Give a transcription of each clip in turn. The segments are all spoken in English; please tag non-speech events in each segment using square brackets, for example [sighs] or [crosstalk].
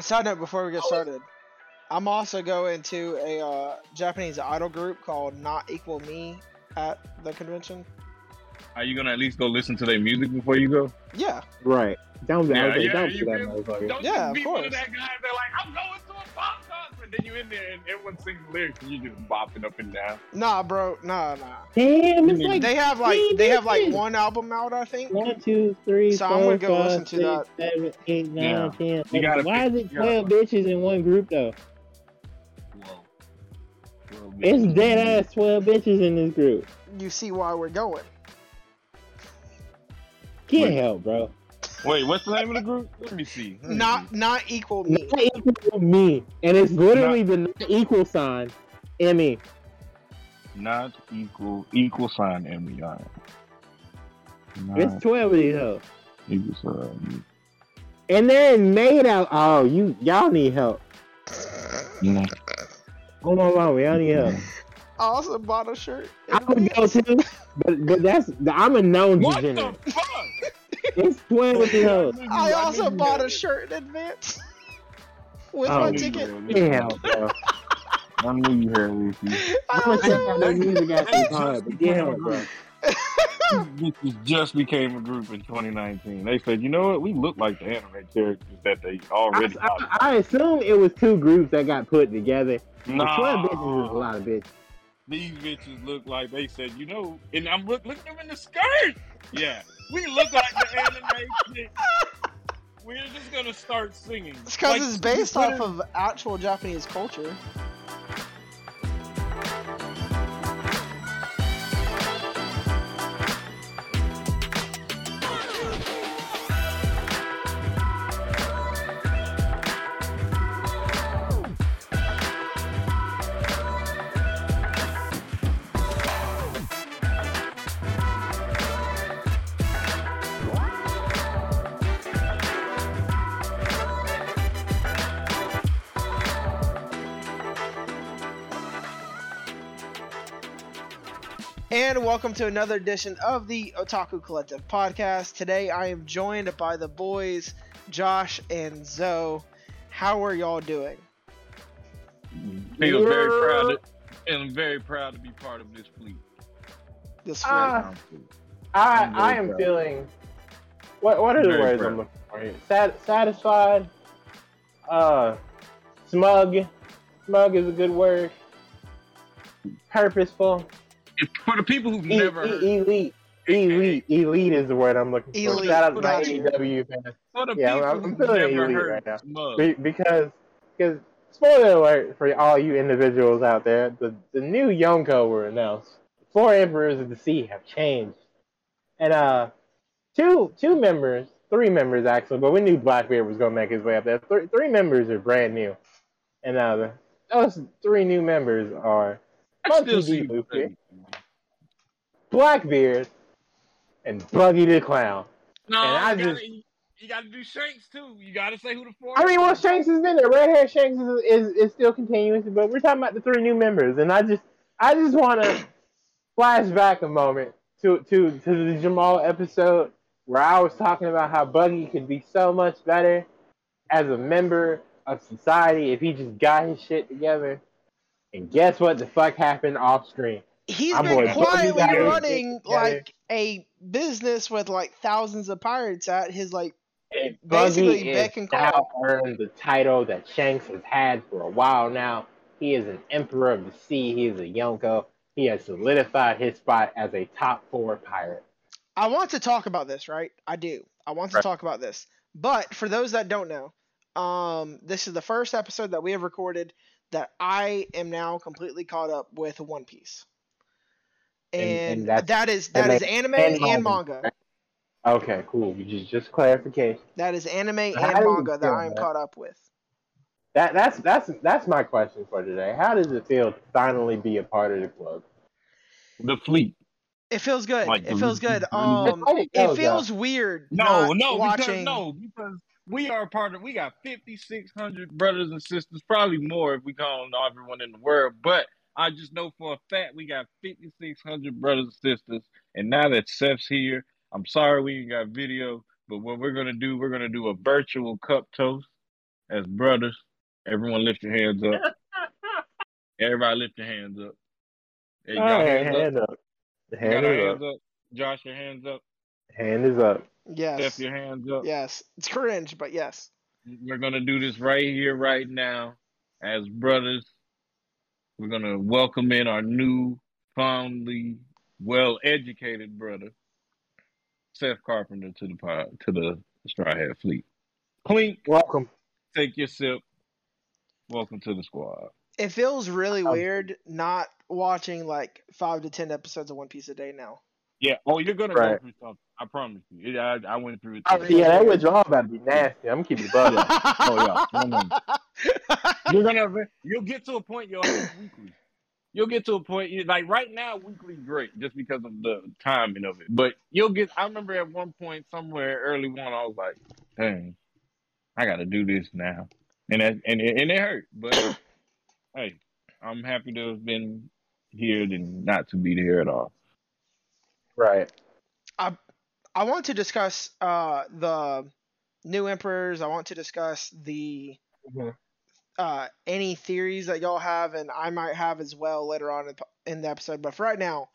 Side note before we get started, I'm also going to a uh, Japanese idol group called Not Equal Me at the convention. Are you gonna at least go listen to their music before you go? Yeah, Right. Don't Yeah, okay, yeah, don't you do that, feel- motherfucker. Don't Yeah, of be one of course. And then you in there and everyone sings lyrics and you just bopping up and down. nah, bro, nah, nah. Damn, it's like They have like three they have like one album out, I think. one, two, three, So I'm gonna go five, listen to six, that. seven, eight, nine, Yeah. 10, You gotta Why pick- is it you twelve bitches in one group though? Whoa. It's dead ass twelve bitches in this group. You see why we're going? Can't Wait. help, bro. Wait, what's the name of the group? Let me see. Let me Not see. not equal me. Not equal me, and it's literally the not equal sign. Emmy. not equal equal sign Emmy. All right. It's twelve of these hoes, equal sign. and they're made out. Oh, you y'all need help. No. Hold on, hold on, y'all need help. I also bought a shirt. I would go too, but but that's I'm a known What the fuck? It's twelve of these hoes. I also knew bought a shirt in advance [laughs] with Oh, my ticket. Damn, bro. I knew you [laughs] with you. I I'm gonna check also, out that music after this hard, but damn, [laughs] bro. This just became a group in 2019. They said, you know what? We look like the anime characters that they already. I, I assume it was two groups that got put together. The Nah. bitches is a lot of bitches. These bitches look like they said, you know, and I'm look look at them in the skirt. Yeah, we look like the anime shit. We're just gonna start singing. it's because Like, it's based off of actual Japanese culture. Welcome to another edition of the Otaku Collective podcast. Today I am joined by the boys Josh and Zoe. How are y'all doing? Feel very proud, to, and I'm very proud to be part of this fleet. This fleet. week? I I'm I am proud. feeling. What what are the Very words proud. I'm looking for here? Sat, satisfied. Uh, smug. Smug is a good word. Purposeful. If- For the people who've E- never e- heard, elite. Elite. Elite is the word I'm looking for. Elite, Shout out to my. AEW fans. Yeah, I'm- I'm feeling elite right now. smug, Be- because because spoiler alert for all you individuals out there, the the new Yonko were announced. Four Emperors of the Sea have changed, and uh, two two members, three members actually, but we knew Blackbeard was gonna make his way up there. Three three members are brand new, and uh, those three new members are I Monkey still D. see Luffy, Blackbeard, and Buggy the Clown. No, And I you, gotta, just- you, you gotta do Shanks too. You gotta say who the four. I mean, well, Shanks has been there. Red hair Shanks is, is, is still continuous, but we're talking about the three new members, and I just I just want to flash back a moment to to to the Jamal episode where I was talking about how Buggy could be so much better as a member of society if he just got his shit together. And guess what the fuck happened off screen? He's I'm been quietly Buggy running together. like a business with like thousands of pirates at his like And Basically, Buggy beck is and now call. earned the title that Shanks has had for a while now. He is an Emperor of the Sea. He is a Yonko. He has solidified his spot as a top four pirate. I want to talk about this, right? I do. I want to Right. talk about this. But for those that don't know, um, this is the first episode that we have recorded that I am now completely caught up with One Piece. And- And, and that's that is that is anime anime and and manga. manga. Okay, cool. Just just clarification. That is anime and How do manga that I am man? caught up with. That that's that's that's my question for today. How does it feel to finally be a part of the club? the fleet. It feels good. Like it feels good. Um, How it go, feels weird. No, not no, watching. because no, because we are a part of. We got fifty six hundred brothers and sisters, probably more if we count everyone in the world. But I just know for a fact we got fifty six hundred brothers and sisters. And now that Seth's here, I'm sorry we ain't got video, but what we're gonna do, we're gonna do a virtual cup toast. as brothers. Everyone lift your hands up. [laughs] Everybody lift your hands up. Hey, y'all right, hands up. hand up. You Hand is hands up. up. Josh, your hands up. Hand is up. Yes. Steph, your hands up. Yes. It's cringe, but yes. We're gonna do this right here, right now, as brothers. We're gonna welcome in our new, fondly well-educated brother, Seth Carpenter, to the pod, to the Straw Hat Fleet. Clink, Welcome. take your sip. Welcome to the squad. It feels really Um, weird not watching like five to ten episodes of One Piece a day now. Yeah. Oh, you're gonna Right. go through something. I promise you. It, I, I went through it. Oh, too. yeah, that withdrawal about to be nasty. I'm keeping it butter. [laughs] Oh, yeah. No, [laughs] no. You're gonna. You'll get to a point. You'll have weekly. You'll get to a point. You, like right now, weekly's great just because of the timing of it. But you'll get. I remember at one point somewhere early on, I was like, "Dang, I got to do this now," and that, and it, and it hurt. But [coughs] hey, I'm happy to have been here than not to be here at all. Right. I I want to discuss uh, the new emperors. I want to discuss the Mhm. Uh, any theories that y'all have, and I might have as well later on in, in the episode. But for right now,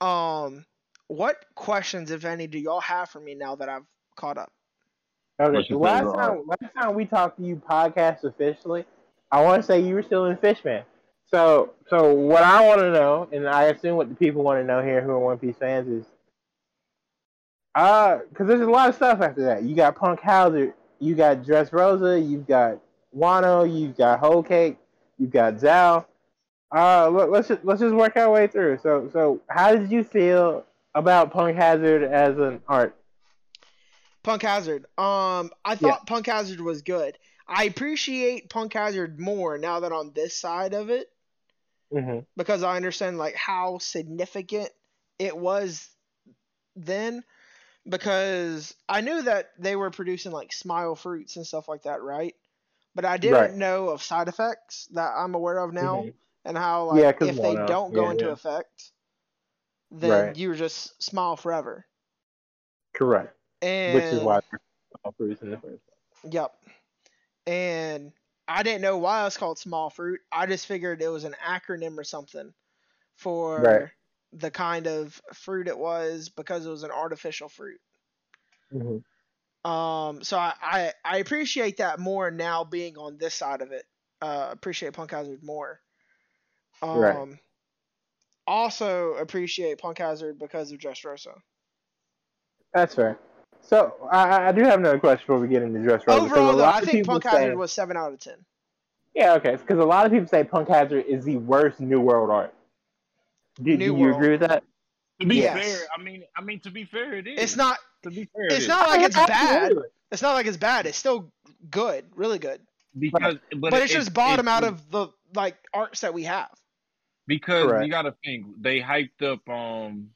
um, what questions, if any, do y'all have for me now that I've caught up? Okay. What's The your last favorite time, last time we talked to you podcast officially, I want to say you were still in Fishman. So, so what I want to know, and I assume what the people want to know here who are One Piece fans is, uh, because there's a lot of stuff after that. You got Punk Hazard, you got Dressrosa, you've got Wano, you've got Whole Cake, you've got Zou. Uh, let, let's just let's just work our way through. So, so how did you feel about Punk Hazard as an arc? Punk Hazard. Um, I thought Punk Hazard was good. I appreciate Punk Hazard more now that on this side of it Mm-hmm. because I understand like how significant it was then. Because I knew that they were producing like smile fruits and stuff like that, right? But I didn't Right. know of side effects that I'm aware of now, and how like Yeah, 'cause if they Wano. don't go Yeah, into yeah. effect, then Right. you just smile forever. Correct. And Which is why they're all fruits in the first place. Yep. And I didn't know why it's called smile fruit. I just figured it was an acronym or something for Right. the kind of fruit it was because it was an artificial fruit. Mm-hmm. Um, so I, I, I appreciate that more now being on this side of it. Uh, appreciate Punk Hazard more. Um, Right. Also appreciate Punk Hazard because of Dressrosa. That's fair. So I, I do have another question before we get into Dressrosa. Overall, though, I think Punk say- Hazard was seven out of ten. Yeah, okay. Because a lot of people say Punk Hazard is the worst New World arc. Do, do you World. agree with that? To be Yes. fair, I mean, I mean to be fair, it is. It's not. To be fair, it It's is. not like it's bad. Absolutely. It's not like it's bad. It's still good, really good. because, but, But, it's it- just bottom it- out of the like arcs that we have. because Correct. you got to think they hyped up um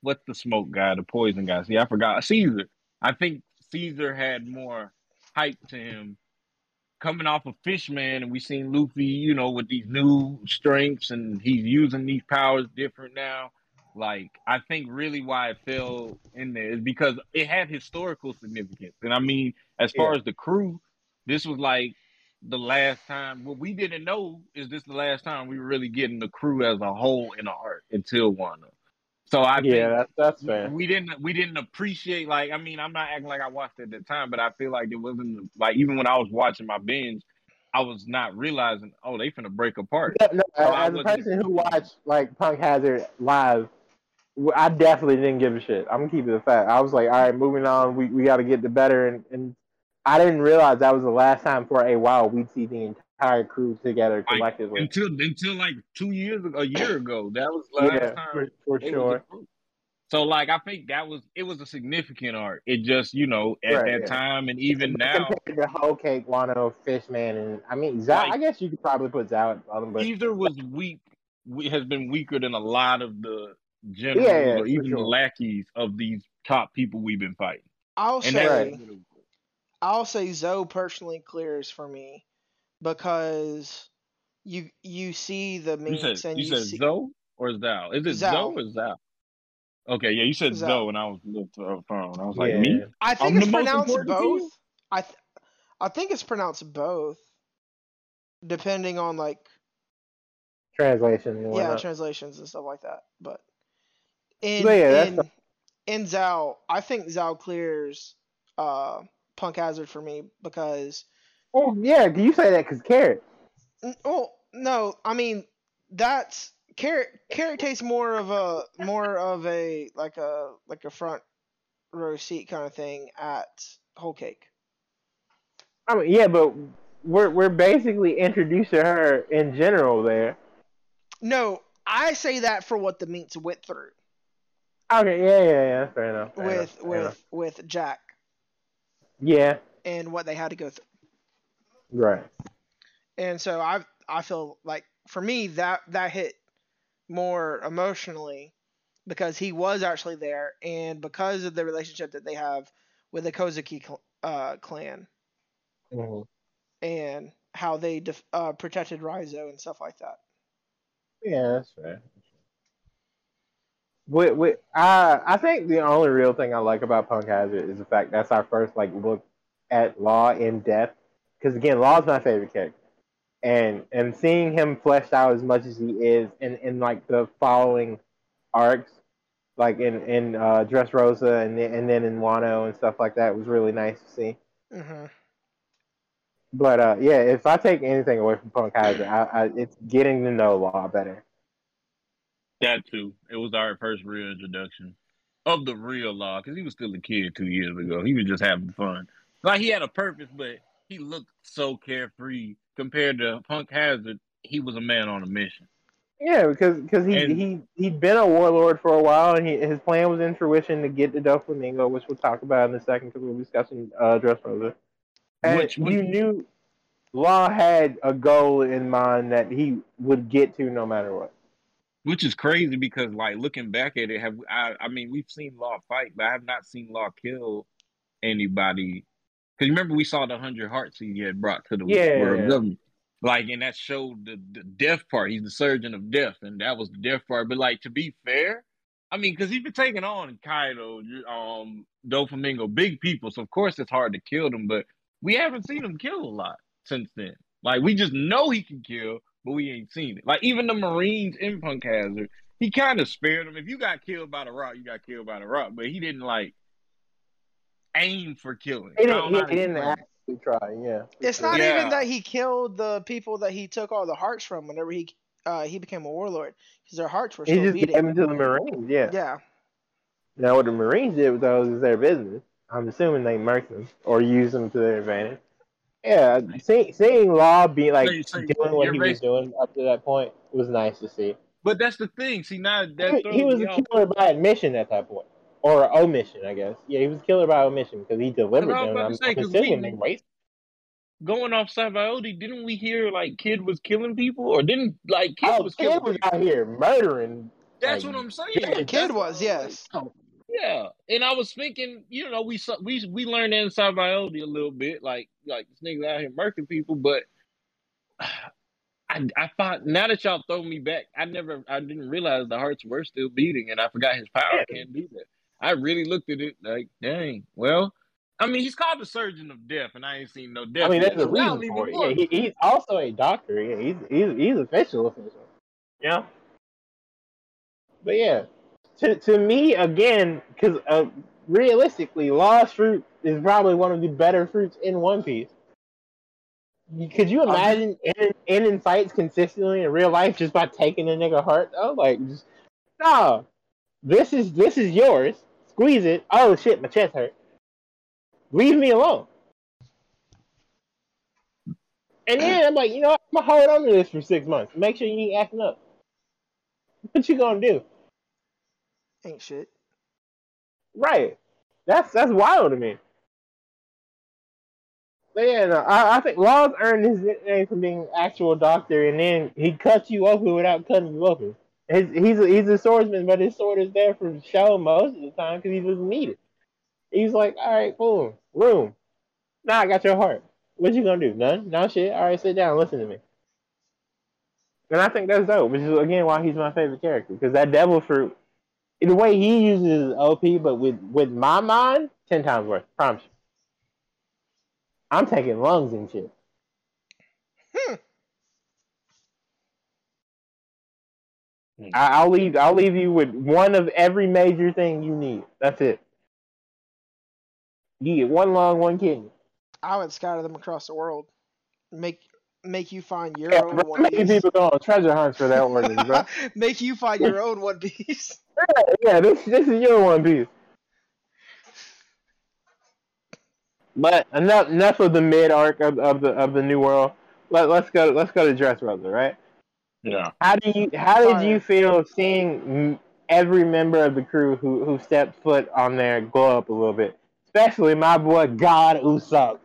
what's the smoke guy, the poison guy. See, I forgot Caesar. I think Caesar had more hype to him coming off of Fishman, and we seen Luffy, you know, with these new strengths, and he's using these powers different now. Like, I think really why it fell in there is because it had historical significance, and I mean, as far Yeah. as the crew, this was like the last time. What we didn't know is this the last time we were really getting the crew as a whole in the arc until Wano. So I yeah, think that's that's fair. we didn't we didn't appreciate like I mean I'm not acting like I watched it at the time, but I feel like it wasn't like even when I was watching my binge, I was not realizing oh they finna break apart. No, no, So as a person who watched like Punk Hazard live, I definitely didn't give a shit. I'm gonna keep it a fact. I was like, all right, moving on. We we got to get the better, and, and I didn't realize that was the last time for a while we'd see the entire crew together Like, collectively. Until until like two years ago, a year ago, that was the last yeah, time for, for they was a sure. So like I think that was it was a significant arc. It just you know at Right, that yeah. time and even now compared to Whole Cake, Wano, Fishman, and I mean, Zou, Like- I guess you could probably put Zou at the bottom, but Caesar was weak. We, has been weaker than a lot of the generals Yeah, yeah, or for even the lackeys of these top people we've been fighting. I'll And say Right. I'll say Zoe personally clears for me because you you see the You said and you you, said see Zoe or Zhao? Is it Zhao. Zoe or Zhao? Okay, yeah, you said Zhao. Zoe, and I was looked to her phone. I was like, yeah. me? I think I'm it's pronounced important to you? both. I th- I think it's pronounced both, depending on like Translation. Yeah translations and stuff like that. But in But yeah, that's in, the- in Zou, I think Zou clears uh Punk Hazard for me because oh yeah, can you say that? Cause carrot. Oh no, I mean that's carrot. Carrot tastes more of a more of a like a like a front row seat kind of thing at Whole Cake. I mean, yeah, but we're we're basically introducing her in general there. No, I say that for what the Minks went through Okay, yeah, yeah, yeah. Fair enough. fair with enough, with enough. with Jack Yeah, and what they had to go through. right. And so I I feel like for me that that hit more emotionally because he was actually there and because of the relationship that they have with the Kozuki cl- uh, clan hmm and how they def- uh, protected Raizo and stuff like that. Yeah, that's fair. With, with, I I think the only real thing I like about Punk Hazard is the fact that's our first like look at Law in depth. Because again, Law's my favorite character, and and seeing him fleshed out as much as he is in in like the following arcs, like in in uh, Dressrosa and then, and then in Wano and stuff like that was really nice to see. hmm But uh, yeah, if I take anything away from Punk Hazard, I, I, it's getting to know Law better. That too. It was our first real introduction of the real law because he was still a kid two years ago. He was just having fun. Like he had a purpose, but he looked so carefree compared to Punk Hazard. He was a man on a mission. Yeah, because because he And- he he'd been a warlord for a while, and he, his plan was in fruition to get to Doflamingo, which we'll talk about in a second because we're discussing uh, Dressrosa. And Which- which- you knew Law had a goal in mind that he would get to no matter what. Which is crazy because, like, looking back at it, have I? I mean, we've seen Law fight, but I have not seen Law kill anybody. Because remember, we saw the hundred hearts he had brought to the Yeah. world government, like, and that showed the, the death part. He's the surgeon of death, and that was the death part. But like, to be fair, I mean, because he's been taking on Kaido, um, Doflamingo, big people, so of course it's hard to kill them. But we haven't seen him kill a lot since then. Like, we just know he can kill, but we ain't seen it. Like even the Marines in Punk Hazard, he kind of spared them. If you got killed by the rock, you got killed by the rock, but he didn't like aim for killing. He didn't, he, know he to didn't actually try. Yeah, It's not Yeah. even that he killed the people that he took all the hearts from whenever he uh, he became a warlord because their hearts were he still just beating. gave him to the Marines. Yeah. Yeah, Now what the Marines did with those is their business. I'm assuming they murked them or used them to their advantage. Yeah, see, seeing Law be like So you- doing what you're he was doing up to that point was nice to see. But that's the thing. See now that He, he was me a off. killer by admission at that point, or omission, I guess. Yeah, he was a killer by omission because he delivered I was them. about to I'm, say, I'm 'cause we- they. Going off Sabaody, didn't we hear like Kid was killing people, or didn't like Kid Oh, was kid killing was people? out here murdering. That's like, what I'm saying. yeah, kid was yes. saying. Yeah, and I was thinking, you know, we we we learned that in Sabaody a little bit, like like this nigga out here murking people, but [sighs] I I thought now that y'all throw me back, I never I didn't realize the hearts were still beating, and I forgot his power Yeah. can't do that. I really looked at it like, dang. Well, I mean, he's called the surgeon of death, and I ain't seen no death. I mean, yet, there's a reason for it. Yeah, he, he's also a doctor. Yeah, he's he's he's official official. Yeah. But yeah, to to me again, because uh, realistically, Law's Fruit is probably one of the better fruits in One Piece. Could you imagine ending, ending fights consistently in real life just by taking a nigga heart? Oh, like just no. This is this is yours. Squeeze it. Oh shit, my chest hurt. Leave me alone. And then I'm like, you know, what? I'm gonna hold on to this for six months. Make sure you ain't acting up. What you gonna do? Ain't shit. Right. That's that's wild to me. But yeah, no, I, I think Laws earned his nickname from being an actual doctor, and then he cuts you open without cutting you open. His, he's a, he's a swordsman, but his sword is there for show most of the time because he doesn't need it. He's like, all right, boom, room. Now I got your heart. What you gonna do? None? No shit. All right, sit down. Listen to me. And I think that's dope, which is again why he's my favorite character because that devil fruit, the way he uses his OP, but with with my mind, ten times worse. Promise. you. I'm taking lungs and shit. Hmm. I, I'll leave. I'll leave you with one of every major thing you need. That's it. You get one lung, one kidney. I would scatter them across the world. Make make you find your Yeah, own bro, one making piece. people go treasure hunts for that organ, bro. [laughs] make you find your own one piece. [laughs] yeah, this this is your one piece. But enough enough of the mid arc of, of the of the new world. Let let's go let's go to Dressrosa, right? Yeah. How do you how did you feel seeing every member of the crew who who stepped foot on there glow up a little bit, especially my boy God Usopp.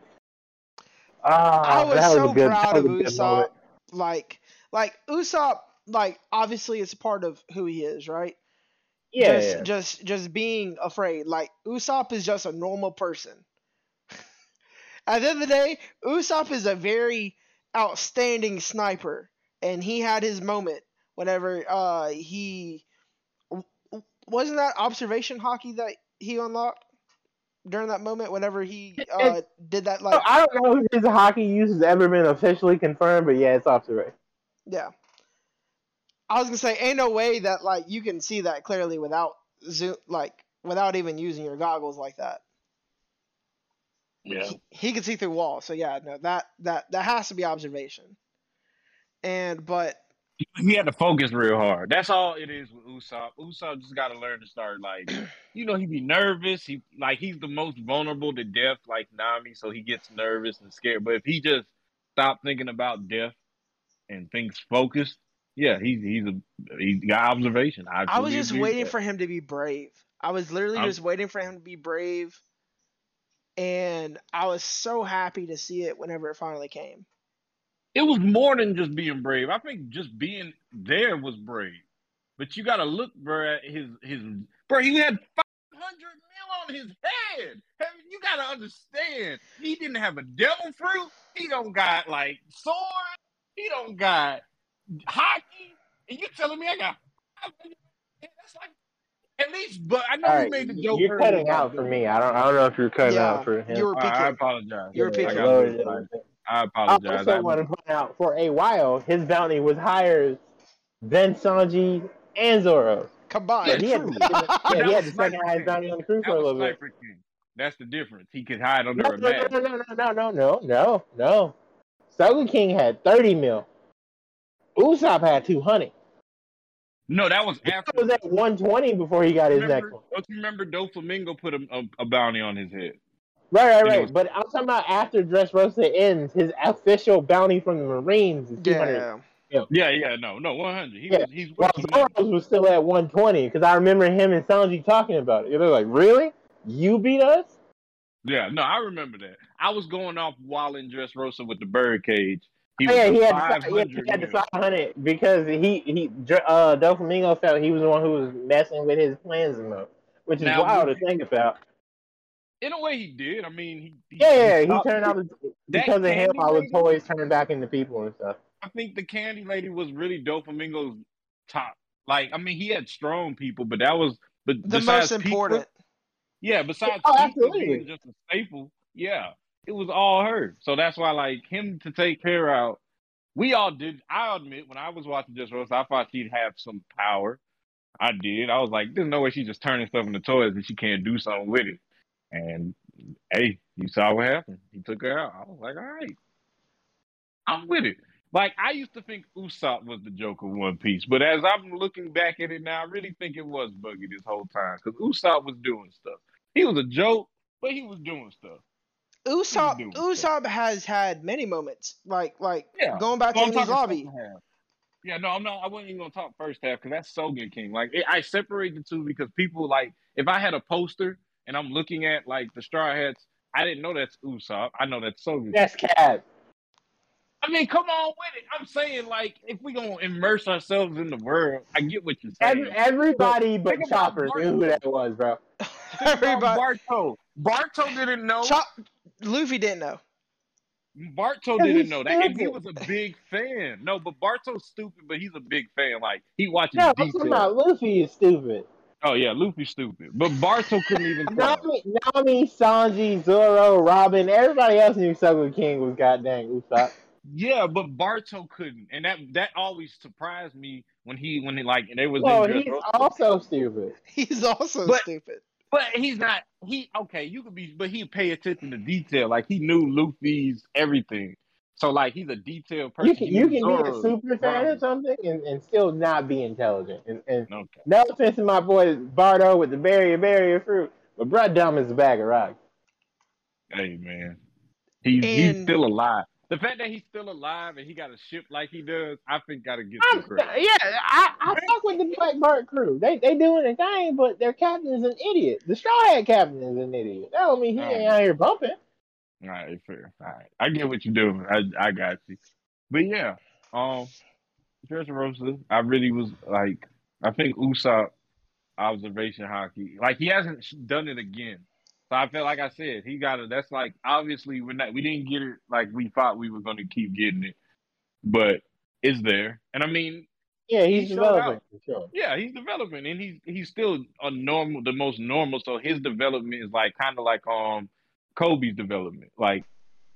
Ah, I was, was so good, proud of Usopp. Like like Usopp, like obviously it's a part of who he is, right? Yeah, just yeah. just just being afraid. Like Usopp is just a normal person. [laughs] At the end of the day, Usopp is a very outstanding sniper, and he had his moment whenever uh he wasn't that observation Haki that he unlocked during that moment whenever he uh did that like I don't know if his Haki use has ever been officially confirmed, but yeah, it's off the observation. Yeah. I was gonna say, ain't no way that like you can see that clearly without zoom, like without even using your goggles like that. Yeah. He, he can see through walls, so yeah, no, that that that has to be observation. And but He had to focus real hard. That's all it is with Usopp. Usopp just got to learn to start like, you know, he be nervous. He like he's the most vulnerable to death, like Nami, so he gets nervous and scared. But if he just stop thinking about death and thinks focused, yeah, he's he's a he's got observation. I, I was just waiting for him to be brave. I was literally I'm- just waiting for him to be brave, and I was so happy to see it whenever it finally came. It was more than just being brave. I think just being there was brave. But you got to look, bro, at his his bro. He had five hundred mil on his head. You got to understand. He didn't have a devil fruit. He don't got like sword. He don't got Haki. And you telling me I got? 500 That's like at least. But I know All we right, made the joke. you're cutting out for me. I don't I don't know if you're cutting Yeah, out for him. you were All right, I peeking. apologize. You were I peeking. got Lowered it. it. I I also I- want to point out for a while his bounty was higher than Sanji and Zoro. Combined. Yeah, he had, yeah, he had the second highest bounty on the crew for a little bit. That's the difference. He could hide under No, a no, mask. no, no, no, no, no, no, no, no. Sogeking had 30 mil. Usopp had 200. No, that was He after. was at 120 before he got his next Remember, one. don't you remember Doflamingo put a, a, a bounty on his head? Right, right, You know- right. But I'm talking about after Dressrosa ends, his official bounty from the Marines is 200. Yeah. Yeah, yeah, no, no, 100. He Yeah. was, he's While working. Zoro's was still at 120 because I remember him and Sanji talking about it. They're like, "Really? You beat us?" Yeah, no, I remember that. I was going off while in Dressrosa with the bird cage. He Oh, yeah, he had, the, he had, he had the 500 because he he Dr- uh Doflamingo felt he was the one who was messing with his plans the which is Now, wild we- to think about. In a way, he did. I mean, he, he Yeah, yeah, he stopped- turned out because of him. candy All the toys turned back into people and stuff. I think the candy lady was really Doflamingo's top. Like, I mean, he had strong people, but that was but The most Pica- important. Yeah, besides Oh, Pica absolutely. being just a staple, yeah, it was all her. So that's why, like, him to take her out, we all did. I admit, when I was watching Dressrosa, I thought she'd have some power. I did. I was like, there's no way she's just turning stuff into toys and she can't do something with it. And hey, you saw what happened. He took her out. I was like, all right, I'm with it. Like I used to think Usopp was the Joker One Piece, but as I'm looking back at it now, I really think it was Buggy this whole time because Usopp was doing stuff. He was a joke, but he was doing stuff. Usopp doing Usopp has had many moments, like like Yeah. going back to So I'm lobby. Yeah, no, I'm not. I wasn't even gonna talk first half because that's Sogeking. Like it, I separate the two because people like if I had a poster and I'm looking at like the Straw Hats, I didn't know that's Usopp. I know that's Sogen. That's Cat. I mean, come on with it. I'm saying like if we gonna immerse ourselves in the world, I get what you're saying. Every, everybody but think about Chopper Mark- knew who that was, bro. [laughs] Everybody, Barto. Barto didn't know. Chop, Luffy didn't know. Barto didn't know that, and he was a big fan. No, but Barto's stupid, but he's a big fan. Like he watches No, I'm talking about Luffy is stupid. Oh yeah, Luffy's stupid, but Barto couldn't even. [laughs] try. Nami, Nami, Sanji, Zoro, Robin, everybody else knew Sogeking was goddamn Usopp. Yeah, but Barto couldn't, and that that always surprised me when he when he like they was Well, in oh, he's Dressrosa. also stupid. [laughs] He's also But- stupid. But he's not. He okay. You could be, but he pay attention to detail. Like he knew Luffy's everything. So like he's a detailed person. You can you can be a Zoro's super fan Robin. or something and, and still not be intelligent. And, and Okay. no offense to my boy Barto with the barrier barrier fruit, but bruh dumb as a bag of rocks. Hey man, he's he's still alive. The fact that he's still alive and he got a ship like he does, I think gotta get I'm, some credit. yeah, I, I fuck with the Black Bart crew. They they doing a thing, but their captain is an idiot. The Straw Hat captain is an idiot. That don't mean he ain't out here bumping. All right, fair. All right, I get what you're doing. I I got you. But yeah, um, Dressrosa, I really was like, I think Usopp observation Haki, like he hasn't done it again. So I feel like I said he got it. That's like obviously we're not we didn't get it like we thought we were going to keep getting it, but it's there. And I mean, Yeah, he's He developing sure. yeah, he's developing, and he's he's still a normal, the most normal. So his development is like kind of like um Koby's development. Like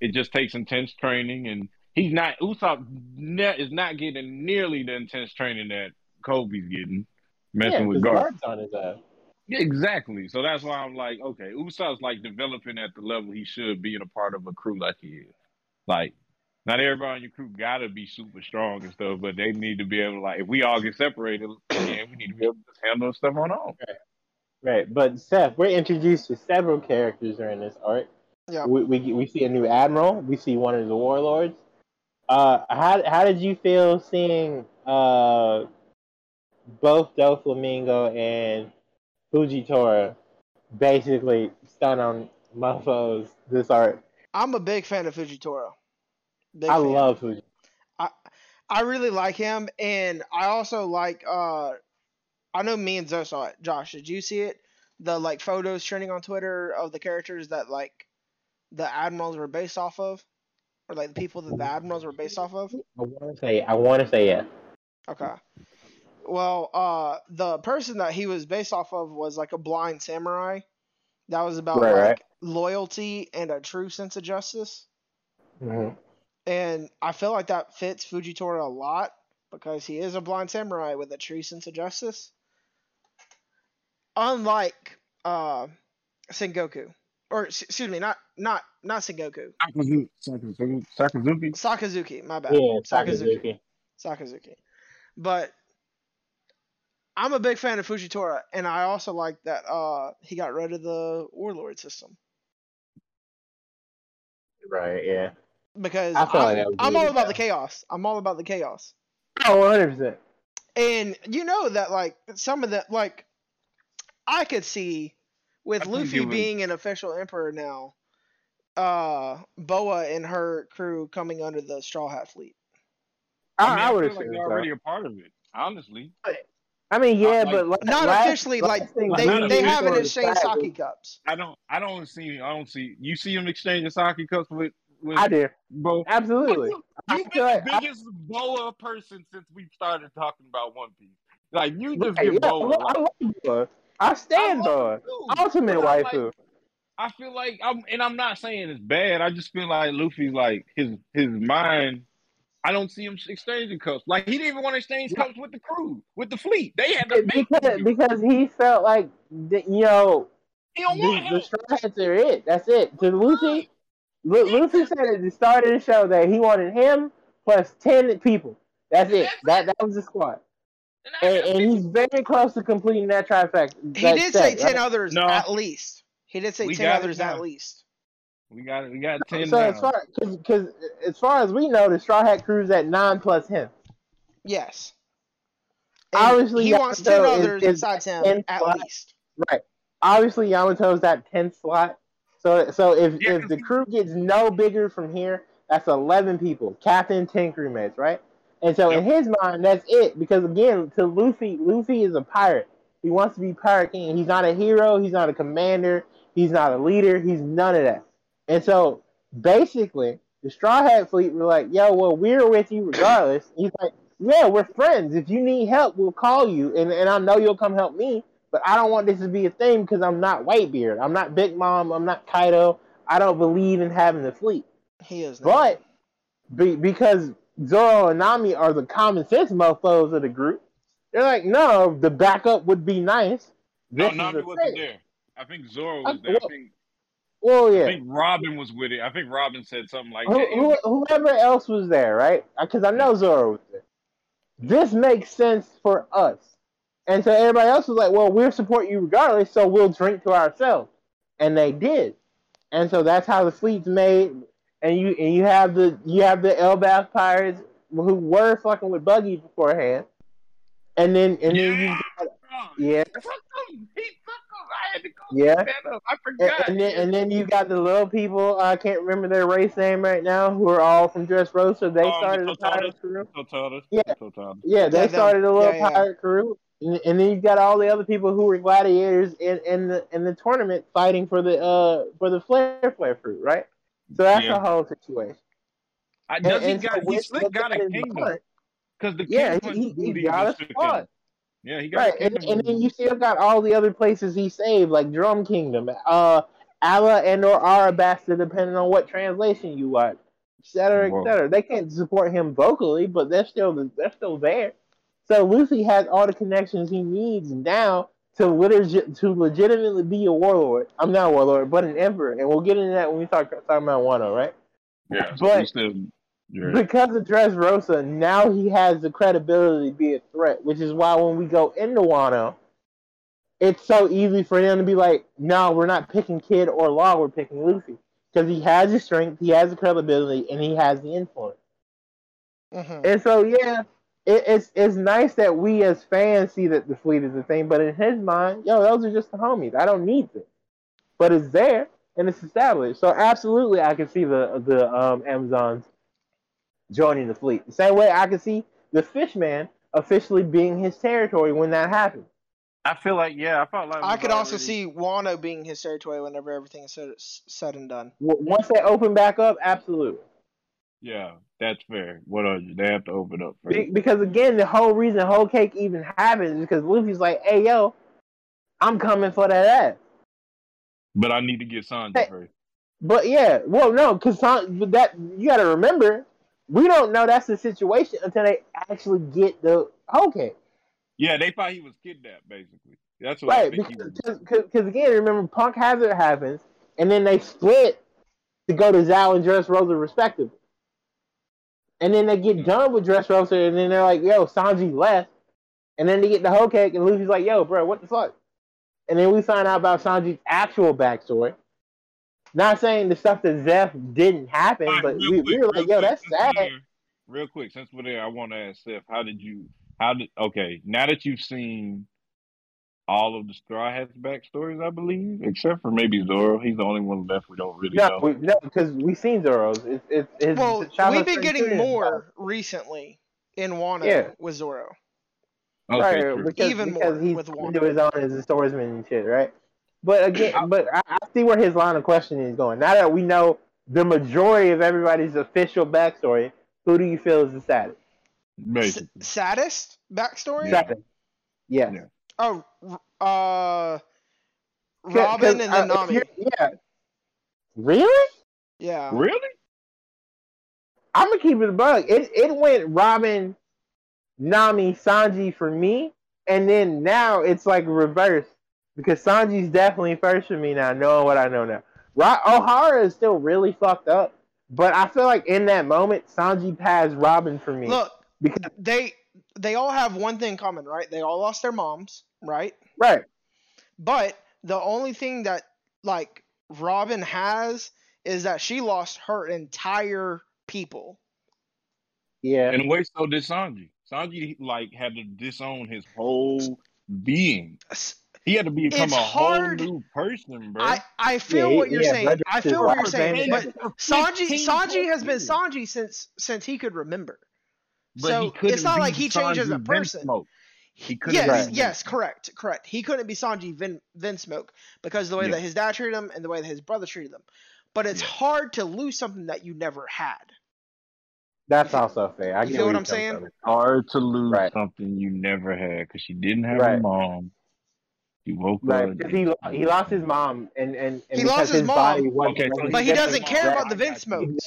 it just takes intense training, and he's not Usopp ne- is not getting nearly the intense training that Koby's getting messing Yeah, with Garp. On his ass. Yeah, exactly. So that's why I'm like, okay, Usopp's like developing at the level he should be in a part of a crew like he is. Like, not everybody on your crew gotta be super strong and stuff, but they need to be able to like if we all get separated, [clears throat] again, we need to be able to just handle stuff on our own. Right, but Seth, we're introduced to several characters during this arc. Yeah. We, we we see a new admiral. We see one of the warlords. Uh, how how did you feel seeing uh both Doflamingo and Fujitora basically stun on mofos this arc? I'm a big fan of Fujitora. Big I fan. love Fuji. I really like him, and I also like. uh I know me and Zoe saw it. Josh, did you see it? The like photos trending on Twitter of the characters that like the admirals were based off of, or like the people that the admirals were based off of. I want to say I want to say yes. Okay. Well, uh, the person that he was based off of was like a blind samurai. That was about Right, like right. loyalty and a true sense of justice. hmm And I feel like that fits Fujitora a lot because he is a blind samurai with a true sense of justice. Unlike uh, Sengoku, or excuse me, not not not Sengoku, Sakazuki, Sakazuki, Sakazuki. Sakazuki. My bad. Yeah, Sakazuki. Sakazuki. Sakazuki. But I'm a big fan of Fujitora, and I also like that uh, he got rid of the warlord system Right. Yeah. because I feel like I'm, that I'm all about bad. the chaos. I'm all about the chaos. Oh, 100 percent. And you know that like some of the like I could see with I Luffy it being an official emperor now, uh Boa and her crew coming under the Straw Hat fleet. I, mean, I, would feel have like said they're so. already a part of it. Honestly, I mean, yeah, like- but like, Not last- officially, last like thing they, they have it was exchanged that- sake cups. I don't. I don't see. I don't see. You see them exchanging sake cups with with I do Bo. absolutely. You, I you've feel been like- the biggest Boa person since we started talking about One Piece. Like you just Right, give yeah, I Boa. love, I love Boa. I stand I Boa. love him too, Ultimate waifu. like- I feel like I'm, and I'm not saying it's bad. I just feel like Luffy's like his his mind. I don't see him exchanging cups. Like he didn't even want to exchange cups with the crew, with the fleet. They had to make because because he felt like the, you know He don't the, want the straw hats are it. That's it. To Luffy, Lu- Luffy said at the start of the show that he wanted him plus ten people. That's it. That that was the squad, And and, and he's very close to completing that trifecta. He that did say ten right? others No. at least. He did say We ten others at least. we got it. we got ten So now. as far because as far as we know, the straw hat crew's at nine plus him. Yes. Obviously, he wants ten is- others is besides him at plus. least. Right. Obviously, Yamato's that 10th slot. So, so if, Yeah, if 'cause the crew gets no bigger from here, that's 11 people. Captain, 10 crewmates, right? And so in his mind, that's it. Because again, to Luffy, Luffy is a pirate. He wants to be pirate king. He's not a hero. He's not a commander. He's not a leader. He's none of that. And so basically, the Straw Hat Fleet were like, "Yo, well, we're with you regardless." He's like, "Yeah, we're friends. If you need help, we'll call you, and and I know you'll come help me." but I don't want this to be a thing because I'm not Whitebeard. I'm not Big Mom. I'm not Kaido. I don't believe in having the fleet. He is. But be, because Zoro and Nami are the common sense mofos of the group, they're like, no, the backup would be nice. No, Nami wasn't thing. there. I think Zoro I- was there. I well, think, Well, I think Robin was with it. I think Robin said something like Who, who, whoever else was there, right? Because I know Zoro was there. This makes sense for us. And so everybody else was like, well, we'll support you regardless, so we'll drink to ourselves. And they did. And so that's how the fleet's made. And you and you have the you have the Elbaf pirates who were fucking with Buggy beforehand. And then and then you Yeah. got, yeah. Fuck him. He fuck him. I had to go Yeah. look that up. I And, forgot. and then and then you got the little people, I can't remember their race name right now, who are all from Dressrosa. They Oh, the started a Tontattas? pirate crew. Tontatta. Yeah. Tontatta. Yeah, they Yeah, them. started a little Yeah, yeah. pirate crew, and, and then you got all the other people who were gladiators in, in the in the tournament fighting for the uh for the flare flare fruit, right? So that's Yeah. the whole situation. I, And- does he and so got? He with- slick got a in kingdom because the Yeah, he, he, he got a and him. Yeah, he got Right, a and, and then you still got all the other places he saved, like Drum Kingdom, uh, Ala and or Arabasta, depending on what translation you watch, et cetera, et cetera. They can't support him vocally, but they're still they're still there. So Luffy has all the connections he needs now to literally to legitimately be a warlord. I'm not a warlord, but an emperor, and we'll get into that when we start talking about Wano, right? yeah, so but- he still. Because of Dressrosa, now he has the credibility to be a threat, which is why when we go into Wano, it's so easy for them to be like, no, we're not picking Kid or Law, we're picking Luffy. Because he has the strength, he has the credibility, and he has the influence. Mhm. And so, yeah, it, it's it's nice that we as fans see that the fleet is a thing, but in his mind, yo, those are just the homies. I don't need this. But it's there, and it's established. So, absolutely, I can see the, the um, Amazons joining the fleet. The same way I can see the Fishman officially being his territory when that happens. I feel like yeah, I felt like I we've could also see Wano being his territory whenever everything is said, said and done. Once they open back up, absolutely. Yeah, that's fair. What are you? They have to open up first. Be- because again, the whole reason Whole Cake even happens is because Luffy's like, "Hey, yo, I'm coming for that ass." But I need to get Sanji Hey. first. But yeah, well, no, because that you got to remember, we don't know that's the situation until they actually get the Whole Cake, Yeah, they thought he was kidnapped. Basically, that's what I right? think he. Because because again, remember, Punk Hazard happens, and then they split to go to Zou and Dressrosa respectively, and then they get done with dress Dressrosa, and then they're like, "Yo, Sanji left," and then they get the Whole Cake, and Luffy's like, "Yo, bro, what the fuck?" And then we find out about Sanji's actual backstory. Not saying the stuff that Zeff didn't happen, right, but we, quick, we were like, "Yo, quick, that's sad." there- Real quick, since we're there, I want to ask Seth, how did you? How did? Okay, now that you've seen all of the Straw Hats backstories, I believe, except for maybe Zoro, he's the only one left we don't really No, know. we, no, because we've seen Zoro's. It's it's, it's Well, the we've been getting student. more recently in Wano Yeah. with Zoro. Okay, right, because, Even because more he's with Wano. into his own as a swordsman and shit, right? But again, but I, I see where his line of questioning is going. Now that we know the majority of everybody's official backstory, who do you feel is the saddest? S- Basically, saddest backstory? Yeah. Yes. Yeah. Oh, uh, Robin and then uh, Nami. Yeah. Really? Yeah. really? I'm gonna keep it a bug. It it went Robin, Nami, Sanji for me, and then now it's like reverse because Sanji's definitely first for me now, knowing what I know now. Ra- Ohara is still really fucked up, but I feel like in that moment, Sanji passed Robin for me Look, because they they all have one thing in common, right? They all lost their moms, right? right, But the only thing that like Robin has is that she lost her entire people. yeah, In a way, so did Sanji. Sanji like had to disown his whole being. He had to become It's a hard- whole new person, bro. I I feel Yeah, what you're yeah, saying. I feel what you're saying. But Dam. Sanji Sanji has been years. Sanji since since he could remember. But so he it's not like he changed as a person. Vinsmoke. He couldn't Yes, be yes, correct, correct. He couldn't be Sanji Vinsmoke because of the way Yeah. that his dad treated him and the way that his brother treated him. But it's Yeah. hard to lose something that you never had. that's also fair. I You get feel what you're I'm coming saying? from. hard to lose Right. something you never had because she didn't have a mom. He woke Like, up. 'cause he he lost his mom, and and, and He lost because his his mom. body wasn't Okay, so But he never doesn't care about the I got Vince you.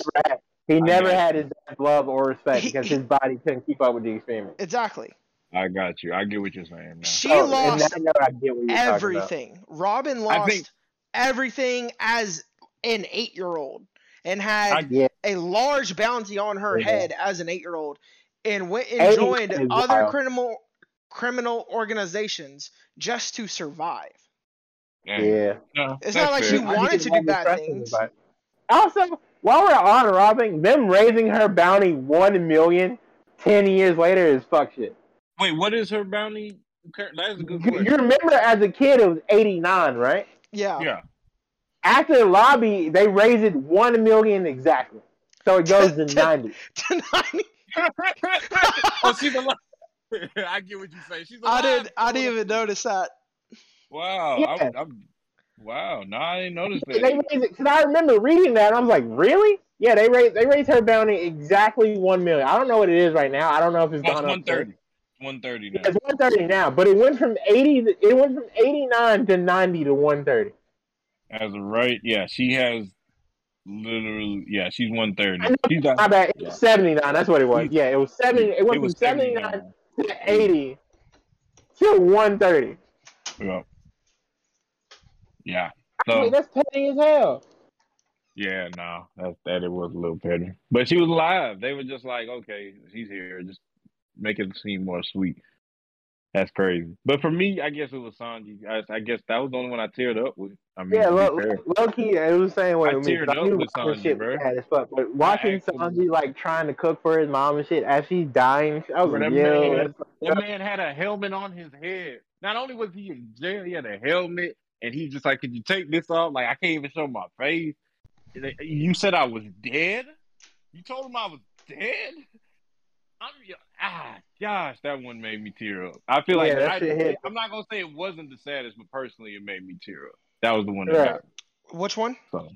He never had, he I never got had his love or respect He- because his body couldn't keep up with the experiment. Exactly. I got you. I get what you're saying. Now. She Oh, lost now I get what you're everything. Robin lost think- everything as an eight year old and had I- a large bounty on her Yeah. head as an eight year old and went and Eight joined other wild. criminal criminal organizations just to survive. Dang. yeah. It's that's not like she fair. I wanted to do bad things. Also, while we're on Robin, them raising her bounty one million ten years later is fuck shit. Wait, what is her bounty? That's a good You, question. you remember as a kid it was eighty nine, right? Yeah. Yeah. After the lobby, they raised it one million exactly. So it goes to [laughs] ninety. 90 [laughs] oh, she's alive. [laughs] I get what you say. She's I alive. didn't I didn't even notice that. Wow. Yeah. I, I'm, wow. No, I didn't notice that. They raised it because I remember reading that. And I was like, really? Yeah, they raised they raised her bounty exactly one million. I don't know what it is right now. I don't know if it's gone up. one thirty. One thirty now. It's one thirty now, but it went from eighty. It went from eighty nine to ninety to one thirty. As of right, yeah, she has literally. Yeah, she's one thirty. My bad. It was seventy nine. That's what it was. Yeah, it was seventy. It went was from seventy nine 79. to eighty to one thirty. Yeah. Yeah. I mean, that's petty as hell. yeah, no, that that it was a little petty, but she was alive. They were just like, okay, she's here. Just make it seem more sweet. That's crazy. But for me, I guess it was Sanji. I, I guess that was the only one I teared up with. I mean, Yeah, low, low key, it was the same way I with me. teared I up with Sanji, shit bro. bad as fuck. But watching Sanji like trying to cook for his mom and shit as she's dying, I was Bro, like, that yo, man- That man had a helmet on his head. Not only was he in jail, he had a helmet, and he's just like, "Could you take this off?" Like, I can't even show my face. You said I was dead. You told him I was dead. I'm ah, gosh, that one made me tear up. I feel like Yeah, that I, shit hit. I'm not gonna say it wasn't the saddest, but personally, it made me tear up. That was the one that Right. Which one? So,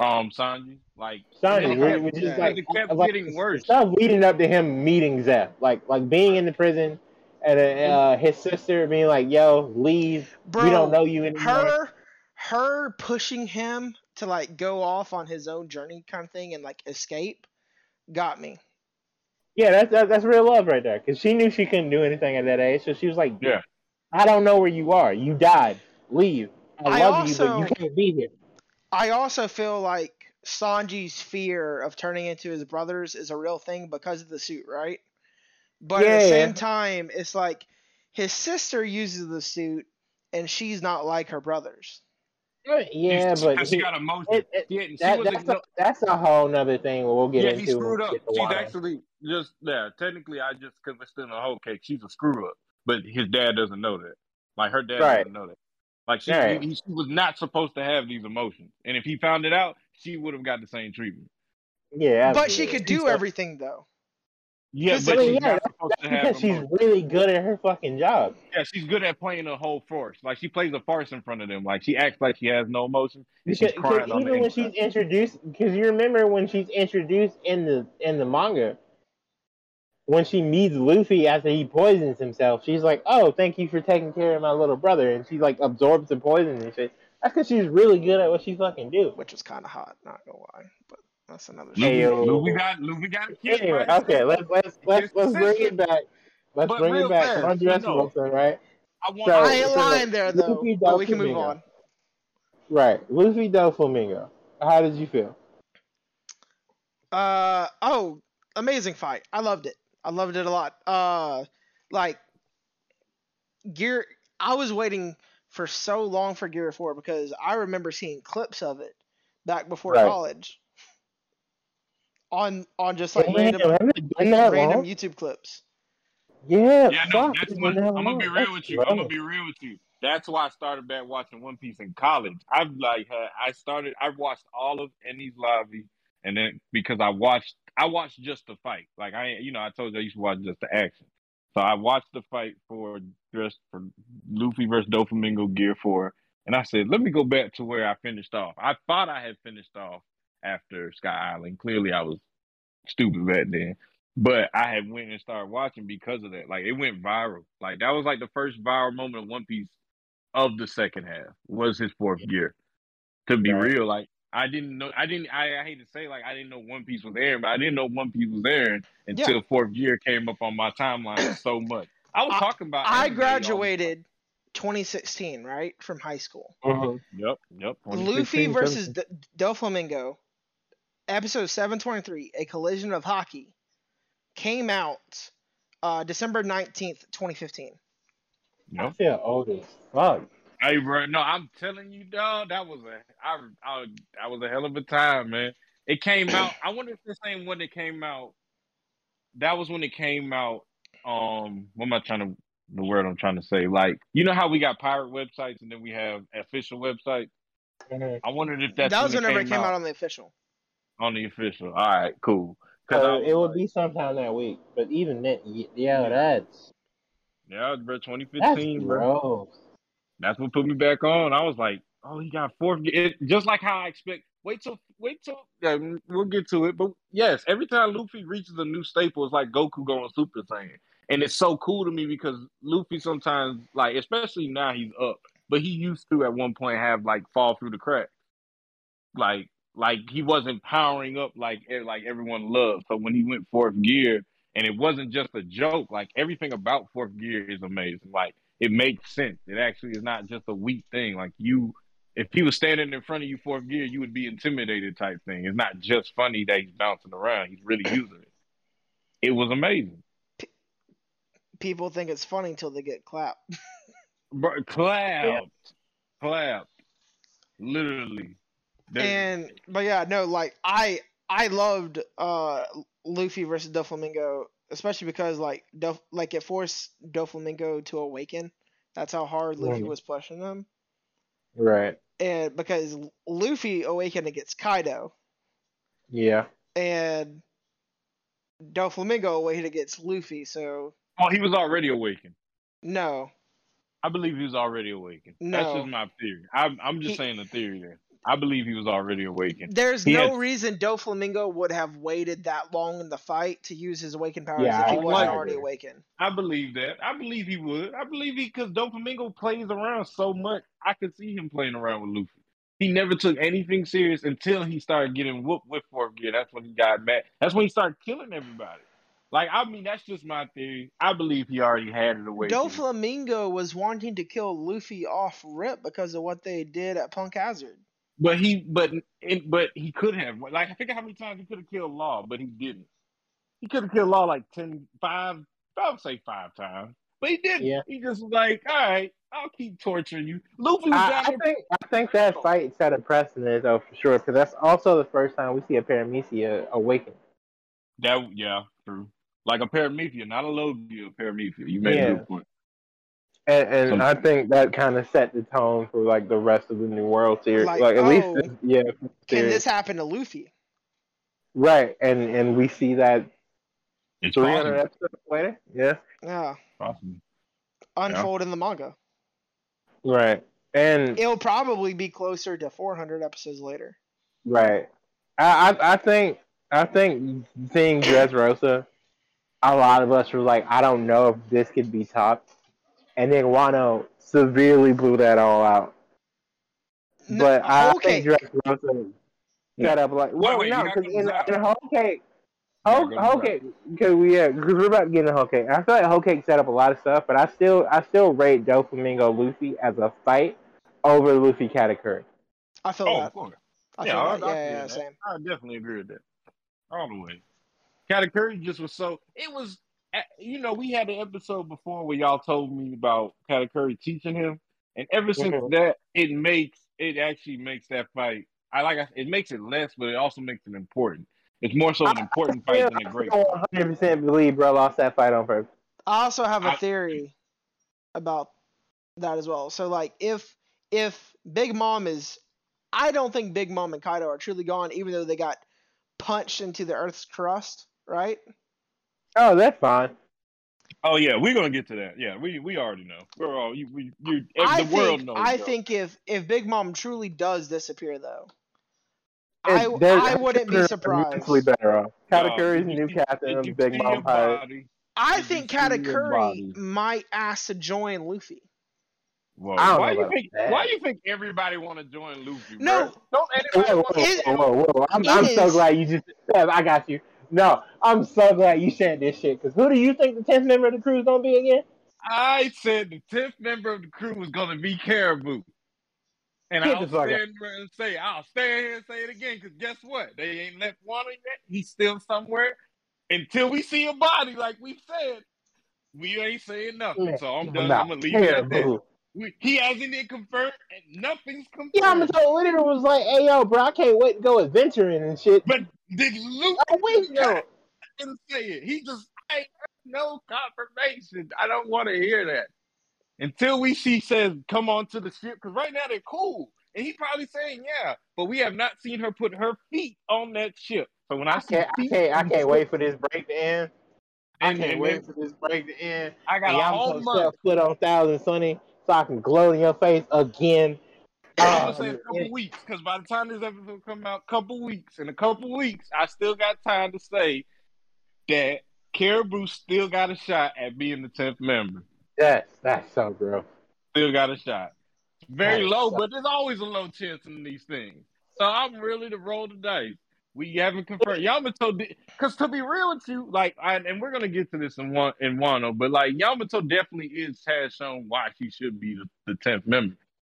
um, Sanji, like Sanji, and it we- kept- we just yeah, like- it kept like, getting worse. Stop leading up to him meeting Zeff, like like being in the prison, and uh, his sister being like, "Yo, leave. Bro, we don't know you anymore." her her pushing him to like go off on his own journey kind of thing and like escape got me. Yeah, that's that, that's real love right there. Because she knew she couldn't do anything at that age, so she was like, Yeah. I don't know where you are. You died. Leave. I, I love you, but you can't be here." I also feel like Sanji's fear of turning into his brothers is a real thing because of the suit, right? But at the same time, it's like his sister uses the suit and she's not like her brothers. Yeah, She- but she he- got emotion. it- it- She, she that, was that's, a, igno- that's a whole nother thing we'll get yeah, into. he screwed up. She's Wano. actually just yeah. Technically, I just because it's still in the whole cake. She's a screw up, but his dad doesn't know that. Like her dad Right. doesn't know that. Like she, Right. he, she was not supposed to have these emotions, and if he found it out, she would have got the same treatment. Yeah, But she could do everything though. Yeah, but I mean, she's yeah, not supposed That's to have. because she's emotions. really good at her fucking job. Yeah, she's good at playing a whole farce. Like she plays a farce in front of them. Like she acts like she has no emotion. And she's Because, crying because on the even when inside. she's introduced, because you remember when she's introduced in the in the manga, when she meets Luffy after he poisons himself, she's like, "Oh, thank you for taking care of my little brother," and she like absorbs the poison and shit. That's because she's really good at what she fucking do. which is kind of hot, not gonna lie. But that's another Luffy, shit. Hey, yo. Luffy got Luffy got a kid. Anyway, right? okay, let's let's let's let's bring it back. Let's But bring it back. fast, Undressable, you know. right? I want. So- I ain't so lying there though. Luffy But we can move on. Right. Luffy Doflamingo. How did you feel? Uh oh, amazing fight. I loved it. I loved it a lot. Uh like Gear I was waiting for so long for Gear 4 because I remember seeing clips of it back before Right. college. On on just like Damn, random has it been that random long? YouTube clips. Yeah, Yeah, no, that's what I'm gonna be real with you. I'm gonna be real with you. That's why I started back watching One Piece in college. I've like had, I started I watched all of Enies Lobby and then because I watched I watched just the fight. Like I you know, I told you I used to watch just the action. So I watched the fight for just for Luffy versus Doflamingo Gear 4 and I said, let me go back to where I finished off. I thought I had finished off after Sky Island. Clearly I was stupid back then. But I had went and started watching because of that. Like it went viral. Like that was like the first viral moment of One Piece of the second half was his fourth gear. To be Right. real, like I didn't know. I didn't. I, I hate to say like I didn't know One Piece was airing, but I didn't know One Piece was airing until fourth gear came up on my timeline [clears throat] so much. I was I- talking about. I anime all the time. graduated 2016, right, from high school. Mhm. Yep. Yep. Luffy versus D- Doflamingo, episode 723, A Collision of Haki, came out uh, December 19th, 2015. Yep. I feel old as fuck. Hey, bro, no, I'm telling you, dog, that was a, I, I, that was a hell of a time, man. It came out. I wonder if the same one that came out. That was when it came out. Um, what am I trying to? The word I'm trying to say, like, you know how we got pirate websites and then we have official websites. Mhm. I wondered if that's that was when whenever it it came, came out out on the official. On the official. All right, cool. So uh, it would like, be sometime that week, but even then, y- yeah, that's yeah, bro, that's 2015, bro. That's what put me back on. I was like, oh, he got fourth. It, just like how I expect. Wait till, wait till. Yeah, mm, we'll get to it. But yes, every time Luffy reaches a new staple, it's like Goku going Super Saiyan, and it's so cool to me because Luffy sometimes, like, especially now he's up, but he used to at one point have like fall through the cracks, like, like he wasn't powering up like eh, like everyone loved. So when he went fourth gear, and it wasn't just a joke, like everything about fourth gear is amazing. Like it makes sense. It actually is not just a weak thing. Like you, if he was standing in front of you fourth gear, you would be intimidated type thing. It's not just funny that he's bouncing around. He's really using it. It was amazing. People think it's funny until they get clapped. Bro, [laughs] clapped, clapped, literally. There- And but yeah, no, like I I loved uh Luffy versus Doflamingo, especially because like Dof, like it forced Doflamingo to awaken. That's how hard Luffy was pushing him. Right. And because Luffy awakened against Kaido Yeah. and Doflamingo awakened against Luffy, so oh, he was already awakened. no. I believe he was already awakened. That's just my theory. I'm, I'm just He- saying the theory there. I believe he was already awakened. There's He no had- reason Doflamingo would have waited that long in the fight to use his awakened powers Yeah, if he I wasn't like already it. awakened. I believe that. I believe he would. I believe he because Doflamingo plays around so much. I could see him playing around with Luffy. He never took anything serious until he started getting whooped with fourth gear. That's when he got mad. That's when he started killing everybody. Like I mean, that's just my theory. I believe he already had it away. Doflamingo was wanting to kill Luffy off rip because of what they did at Punk Hazard. But he, but but he could have. Like I think how many times he could have killed Law, but he didn't. He could have killed Law like 10, five, I would say five times, but he didn't. Yeah. He just was like, all right, I'll keep torturing you. Luffy I, I think I think that oh. fight set a precedent though for sure because that's also the first time we see a Paramecia awaken. That yeah, true. Like a Paramecia, not a Logia, a Paramecia. You made Yeah. a good point. And, and Some- I think that kind of set the tone for like the rest of the New World series. Like, Like, at least, oh, this- yeah, Can series. this happen to Luffy? right? And and we see that It's 300 possible. episodes later. Yeah, Yeah, possible. unfold in the manga. right. And It'll probably be closer to 400 episodes later. right, I, I I think I think seeing Dressrosa, a lot of us were like, I don't know if this could be topped, and then Wano severely blew that all out. No, But I okay, think Dressrosa set up like well, wait, no, you gotta because in, Zou. in Whole Cake, Whole, go Whole Cake, because we yeah, because we're about to get into Whole Cake. I feel like Whole Cake set up a lot of stuff, but I still I still rate Doflamingo Luffy as a fight over Luffy Katakuri. I feel Oh, that. of course. I Yeah, feel I- that. I Yeah, feel yeah, yeah, that. same. I definitely agree with that. All the way. Katakuri just was so. It was, you know, we had an episode before where y'all told me about Katakuri teaching him, and ever since Mhm. that, it makes it actually makes that fight. I like. I- It makes it less, but it also makes it important. It's more so an important I fight than a great. still 100% believe bro lost that fight on purpose. I also have a theory about that as well. So like if if Big Mom is I don't think Big Mom and Kaido are truly gone even though they got punched into the earth's crust, right? Oh, that's fine. Oh yeah, we're gonna get to that. Yeah, we we already know. We're all you. We, you I the world think knows. I bro. think if if Big Mom truly does disappear though, I I wouldn't be surprised. immensely better off. Katakuri's Uh, new you- captain of Big see Mom Pirate. I you think see your Katakuri might ask to join Luffy. Whoa. I don't Why you think? that. Why do you think everybody want to join Luffy? No. bro? don't Whoa, anybody whoa, want whoa, whoa, whoa. I'm, I'm so glad you just said I got you. No, I'm so glad you said this shit. Because who do you think the 10th member of the crew is going to be again? I said the tenth member of the crew was gonna be Caribou. And I'll stand there and say, I'll stand here and say it again, because guess what? They ain't left one yet. He's still somewhere. Until we see a body, like we said, we ain't saying nothing. So I'm done. No, I'm gonna leave it at that. We, he hasn't been confirmed, and nothing's confirmed. Yeah, I'm so literally was like, hey, yo, bro, I can't wait to go adventuring and shit. But did Luke Oh, wait, no. didn't say it? He just I ain't no confirmation. I don't want to hear that until we see says come on to the ship because right now they're cool, and he probably saying yeah, but we have not seen her put her feet on that ship. So when I, I see can't, I can't, I can't wait for this break to end. I and, can't and wait then for this break to end. I got And a whole month. foot on Thousand Sunny so I can glow in your face again. I'm gonna say a um, couple man. weeks because by the time this episode come out, couple weeks. In a couple weeks, I still got time to say that Caribou still got a shot at being the tenth member. Yes, that's so gross. Still got a shot. Very That low, sucks. but there's always a low chance in these things. So I'm really to roll the dice. We haven't confirmed Yamato, because to be real with you, like, I, and we're gonna get to this in one in Wano, but like Yamato definitely is has shown why she should be the, the tenth member.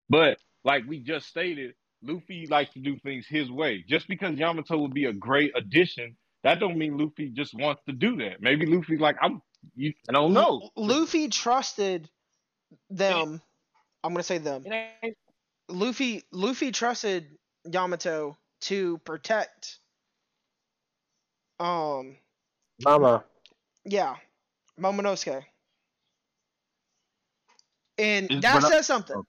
But like we just stated, Luffy likes to do things his way. Just because Yamato would be a great addition, that don't mean Luffy just wants to do that. Maybe Luffy's like, I'm, you, I don't know. Luffy trusted them. I'm gonna say them. Luffy Luffy trusted Yamato to protect um Mama. yeah, Momonosuke. And It's- that but I- says something.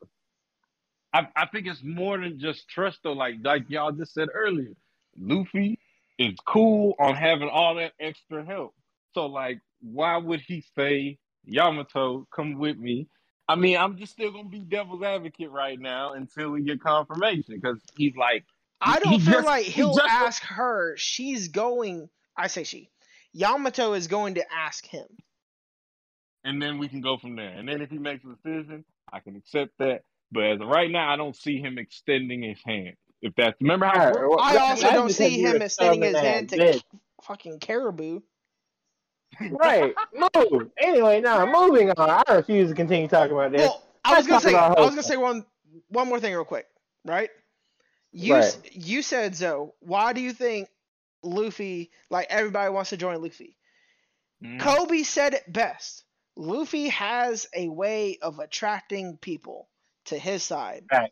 I, I think it's more than just trust though. Like like y'all just said earlier, Luffy is cool on having all that extra help. So like, why would he say Yamato, come with me? I mean, I'm just still gonna be devil's advocate right now until we get confirmation because he's like, I don't [laughs] feel just- like he he'll just- ask her. She's going I say she. Yamato is going to ask him. and then we can go from there. And then if he makes a decision, I can accept that. But as of right now, I don't see him extending his hand. If that's remember how Alright, well, I also don't see him extending his hand to ass bitch. fucking Caribou. Right. Move. Anyway, now moving on. I refuse to continue talking about this. Well, I was gonna say I was gonna say one one more thing real quick, right? You Right. you said Zoe. Why do you think Luffy like everybody wants to join Luffy? Mm. Koby said it best. Luffy has a way of attracting people to his side. Right.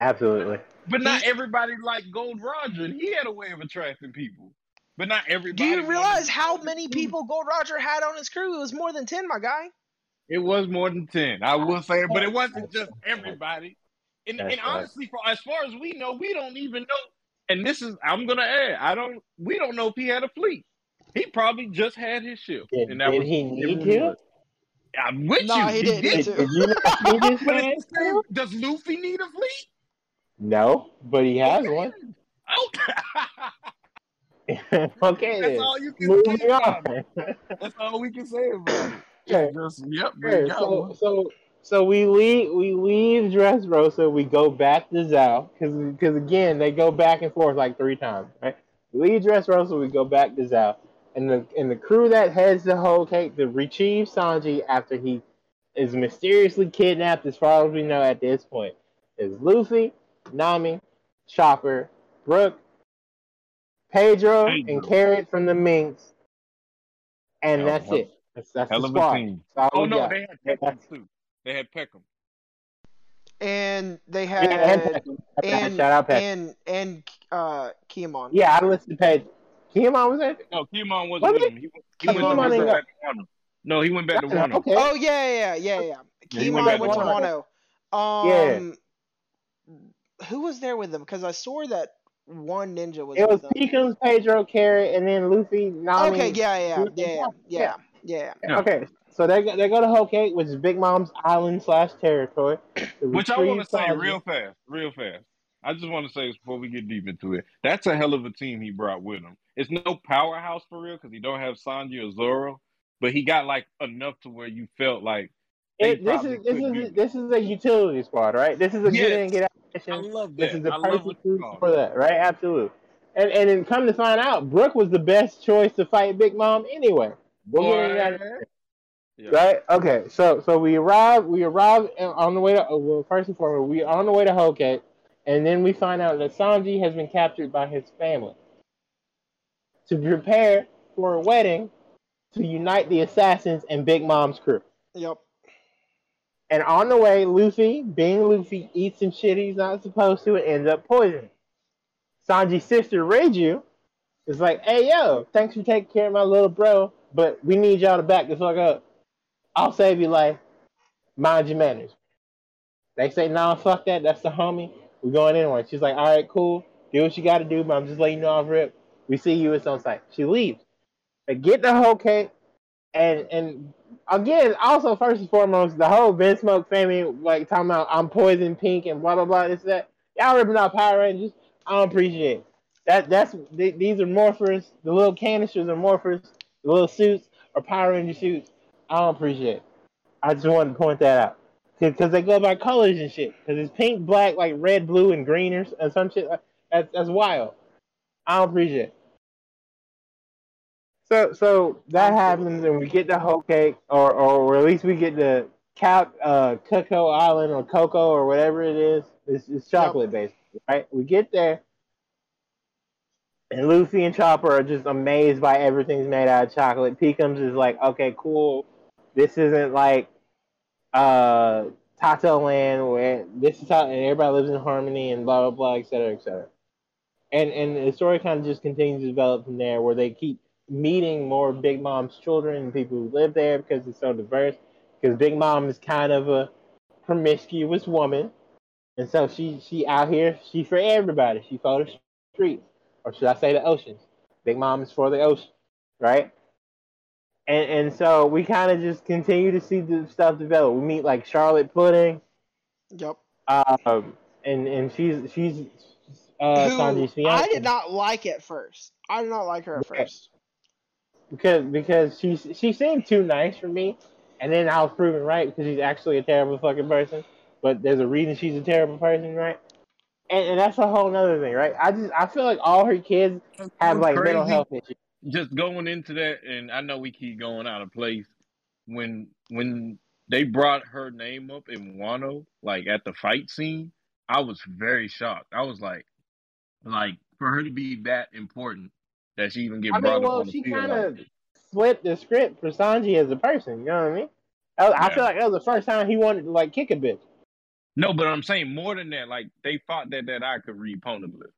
Absolutely. But not everybody like Gold Roger, and he had a way of attracting people. But not everybody. Do you realize how many people Gold Roger had on his crew? It was more than ten, my guy. It was more than ten. I will say, but it wasn't just everybody. And, and honestly, for as far as we know, we don't even know. And this is, I'm gonna add, I don't. We don't know if he had a fleet. He probably just had his ship, Did, and that did was. he it need was- to? I'm with Nah, you. he didn't need Did, to. did you not [laughs] his But hand? it's the same. Does Luffy need a fleet? No, but he has one. Okay. [laughs] [laughs] okay, That's all you can Moving say about it. on. That's all we can say about it. Okay. Just, yep, we Okay, so so so we leave we leave Dressrosa. We go back to Zou because because again they go back and forth like three times. Right? We leave Dressrosa. We go back to Zou, and the and the crew that heads the whole cake to retrieve Sanji after he is mysteriously kidnapped. As far as we know at this point, is Luffy, Nami, Chopper, Brook, Pedro, Pedro. and Carrot from the Minks, and Hell- that's hell- it. That's, that's Hell the squad. That's Oh no, got. they had Pekoms too. They had Pekoms. And they Yeah, and had Pekoms. and Shout out Pekoms. and and uh Kin'emon. Yeah, I listened to Pedro. Kin'emon was there? No, Kin'emon wasn't Was with him. He, went- he Kin'emon went to- he went back to Wano. No, he went back to Wano. Okay. Oh yeah, yeah, yeah, yeah. Yeah, he Kin'emon went went, to to Wano. Um, who was there with them? Because I saw that one ninja was It was with Pedro, Carrot, and then Luffy, Nami. Okay, yeah, yeah, Luffy, yeah, yeah, yeah, yeah. Yeah. Okay, so they go, they go to Whole Cake, which is Big Mom's island slash territory. [clears throat] Which I want to say Sanji. real fast, real fast. I just want to say this before we get deep into it. That's a hell of a team he brought with him. It's no powerhouse for real because he don't have Sanji or Zoro, but he got like enough to where you felt like It, this is this is this is a utility squad, right? This is a yes. get in get out mission. I love that. This is the I perfect for that, right? Absolutely. And and then come to find out, Brook was the best choice to fight Big Mom anyway. Boy. Yeah. Right? Okay. So so we arrive we arrive on the way to oh, well first and foremost we are on the way to Cake, and then we find out that Sanji has been captured by his family to prepare for a wedding to unite the assassins and Big Mom's crew. Yep. And on the way, Luffy, being Luffy, eats some shit he's not supposed to and ends up poisoning. Sanji's sister Reiju is like, hey yo, thanks for taking care of my little bro, but we need y'all to back the fuck up. I'll save your life. Mind your manners. They say, nah, fuck that. That's the homie. We're going anyway. She's like, all right, cool. Do what you got to do, but I'm just letting you know rip. We see you. It's on site. She leaves. They get the whole cake, and and again, also first and foremost, the whole Vinsmoke family, like talking about I'm poison pink and blah blah blah. This that y'all ripping out Power Rangers. I don't appreciate it. that. That's these are morphers. The little canisters are morphers. The little suits are Power Ranger suits. I don't appreciate it. I just wanted to point that out because they go by colors and shit. Because it's pink, black, like red, blue, and green or, or some shit. That's that's wild. I don't appreciate it. So so that happens, and we get the whole cake, or or at least we get the Cap uh, Cocoa Island or Cocoa or whatever it is. It's, it's chocolate based, right? We get there, and Luffy and Chopper are just amazed by everything's made out of chocolate. Pekoms is like, okay, cool. This isn't like uh Totto Land where this is how and everybody lives in harmony and blah blah blah, et cetera, et cetera. And and the story kind of just continues to develop from there, where they keep meeting more Big Mom's children and people who live there because it's so diverse. Because Big Mom is kind of a promiscuous woman, and so she she out here she for everybody. She for the streets, or should I say the oceans? Big Mom is for the ocean, right? And and so we kind of just continue to see the stuff develop. We meet like Charlotte Pudding. Yep. Um, and and she's she's uh, Who Sanji's fiance. I did not like at first. I did not like her at first because because she she seemed too nice for me, and then I was proven right because she's actually a terrible fucking person. But there's a reason she's a terrible person, right? And, and that's a whole other thing, right? I just I feel like all her kids have like crazy. mental health issues. Just going into that, and I know we keep going out of place when when they brought her name up in Wano, like at the fight scene. I was very shocked. I was like, like for her to be that important that she even get I brought mean, well, up on she kind of flipped the script for Sanji as a person. You know what I mean? I, yeah. I feel like that was the first time he wanted to like kick a bitch. No, but I'm saying more than that. Like they thought that that I could read Poneglyph.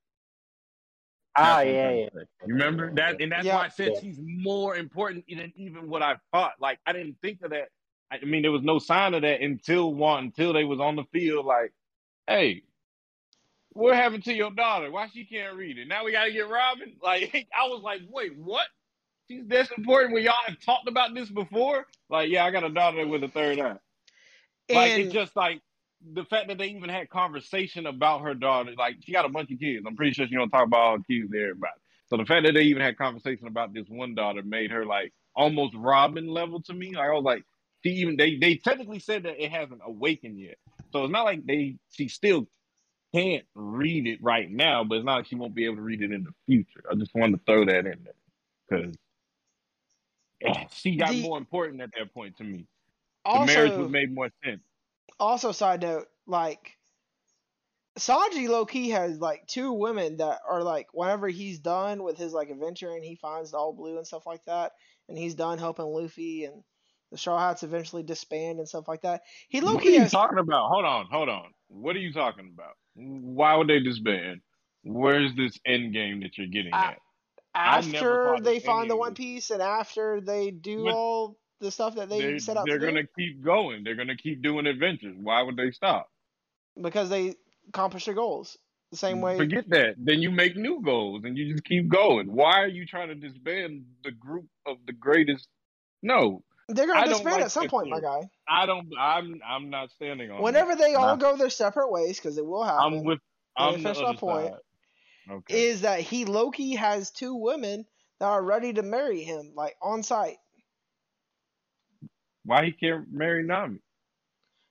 Ah, yeah, yeah. You remember that, and that's yeah. why I said yeah. she's more important than even what I thought. Like I didn't think of that. I mean, there was no sign of that until one until they was on the field. Like, hey, what happened to your daughter? Why she can't read it? Now we gotta get Robin. [laughs] Like I was like, wait, what? She's this important when y'all have talked about this before? Like, yeah, I got a daughter with a third eye. And like it's just like the fact that they even had conversation about her daughter. Like she got a bunch of kids. I'm pretty sure she don't talk about all the kids to everybody. So the fact that they even had conversation about this one daughter made her like almost Robin level to me. Like I was like, she even they they technically said that it hasn't awakened yet. So it's not like they she still can't read it right now, but it's not like she won't be able to read it in the future. I just wanted to throw that in there because she got the, more important at that point to me. Also, the marriage would make more sense. Also, side note, like Sanji low key has like two women that are like whenever he's done with his like adventure and he finds the all blue and stuff like that, and he's done helping Luffy and the Straw Hats eventually disband and stuff like that. He low key. What are you has... talking about? Hold on, hold on. What are you talking about? Why would they disband? Where's this end game that you're getting at? After they find the One Piece and after they do all the stuff that they set up, they're gonna do? keep going. They're gonna keep doing adventures. Why would they stop? Because they accomplish their goals the same way. Forget that. Then you make new goals and you just keep going. Why are you trying to disband the group of the greatest? No, they're gonna I disband like at some point, my guy. I don't. I'm. I'm not standing on. Whenever that. they all go their separate ways, because it will happen. I'm with. I'm the my point. Okay. Is that he Loki has two women that are ready to marry him, like on site. Why he can't marry Nami?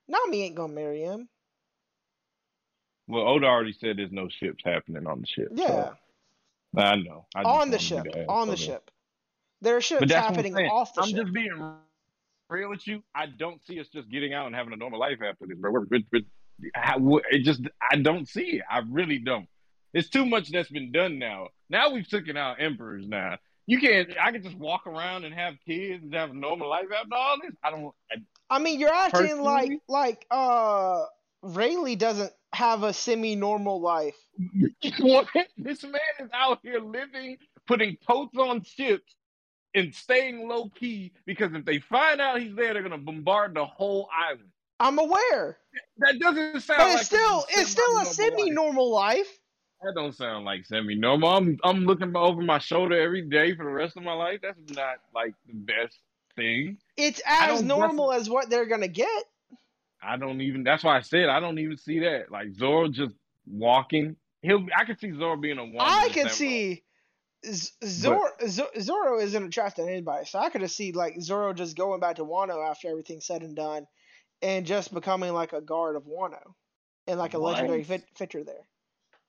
Nami ain't gonna marry him. Well, Oda already said there's no ships happening on the ship. so- Yeah, I know. I on the ship. On the ship. There are ships But that's what I'm happening off the ship. I'm just being real with you. I don't see us just getting out and having a normal life after this, bro. We're, we're, we're- how- it just, I don't see it. I really don't. It's too much that's been done now. Now we've taken out emperors. Now you can't. I can just walk around and have kids and have a normal life after all this. I don't. I, I mean, you're acting like like uh Rayleigh doesn't have a semi-normal life. [laughs] What? this man is out here living, putting coats on ships, and staying low key because if they find out he's there, they're gonna bombard the whole island. I'm aware, That doesn't sound. but like it's still it's still a semi-normal life. semi-normal life. That don't sound like semi-normal. I'm I'm looking over my shoulder every day for the rest of my life. That's not like the best thing. It's as normal as what they're gonna get. I don't even. That's why I said I don't even see that. Like Zoro just walking. He'll. I could see Zoro being a one. I can see Zoro, Zoro isn't attracted to anybody, so I could see like Zoro just going back to Wano after everything's said and done, and just becoming like a guard of Wano, and like a What? legendary fit- there.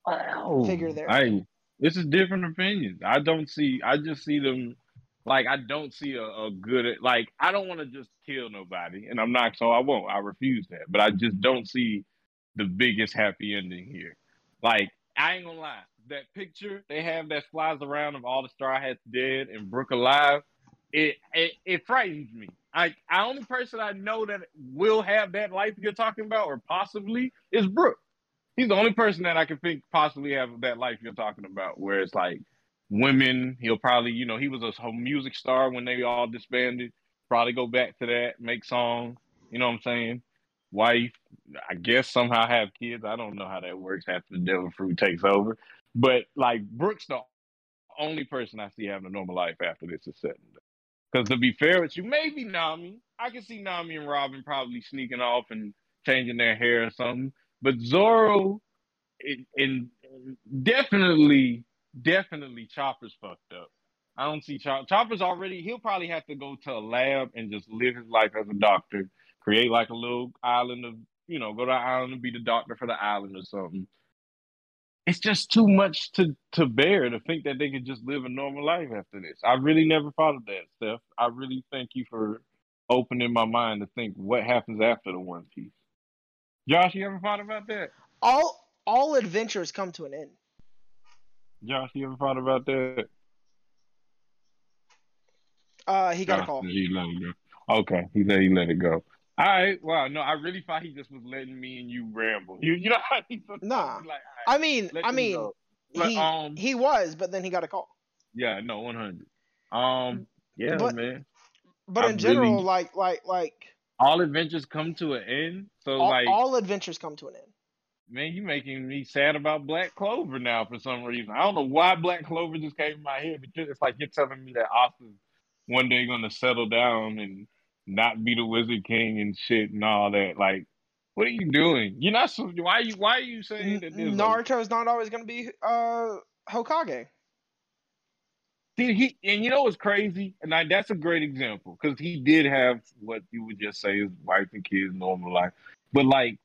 Wow. figure there. I. This is different opinions. I don't see. I just see them. Like I don't see a, a good. Like I don't want to just kill nobody, and I'm not. So I won't. I refuse that. But I just don't see the biggest happy ending here. Like I ain't gonna lie. That picture they have that flies around of all the Straw Hats dead and Brook alive. It it, it frightens me. I the only person I know that will have that life you're talking about, or possibly, is Brook. He's the only person that I can think possibly have that life you're talking about, where it's like women. He'll probably, you know, he was a music star when they all disbanded. Probably go back to that, make songs. You know what I'm saying? Wife, I guess somehow have kids. I don't know how that works after the devil fruit takes over. But like Brook's, the only person I see having a normal life after this is set. Because to be fair with you, maybe Nami. I can see Nami and Robin probably sneaking off and changing their hair or something. But Zoro, it, and definitely, definitely Chopper's fucked up. I don't see Chopper. Chopper's already. He'll probably have to go to a lab and just live his life as a doctor. Create like a little island of, you know, go to an island and be the doctor for the island or something. It's just too much to to bear to think that they could just live a normal life after this. I really never thought of that, Steph. I really thank you for opening my mind to think what happens after the One Piece. Josh, you ever thought about that? All all adventures come to an end. Josh, you ever thought about that? Uh, he got a call. He let it go. Okay, he said he let it go. All right. Wow. No, I really thought he just was letting me and you ramble. You, you know how he sometimes Nah. like, right, I mean, I mean. But, he um, he was, but then he got a call. yeah, no, one hundred. Um, yeah, But- man. But I in general, really- like like like All adventures come to an end. So, all, like, all adventures come to an end. man, you're making me sad about Black Clover now for some reason. I don't know why Black Clover just came in my head, but it's like you're telling me that Asta's one day gonna settle down and not be the Wizard King and shit and all that. Like, what are you doing? You're not. so- Why are you? Why are you saying that? A- Naruto's not always going to be uh Hokage. See, he and you know what's crazy, and I, that's a great example because he did have what you would just say is wife and kids, normal life. But like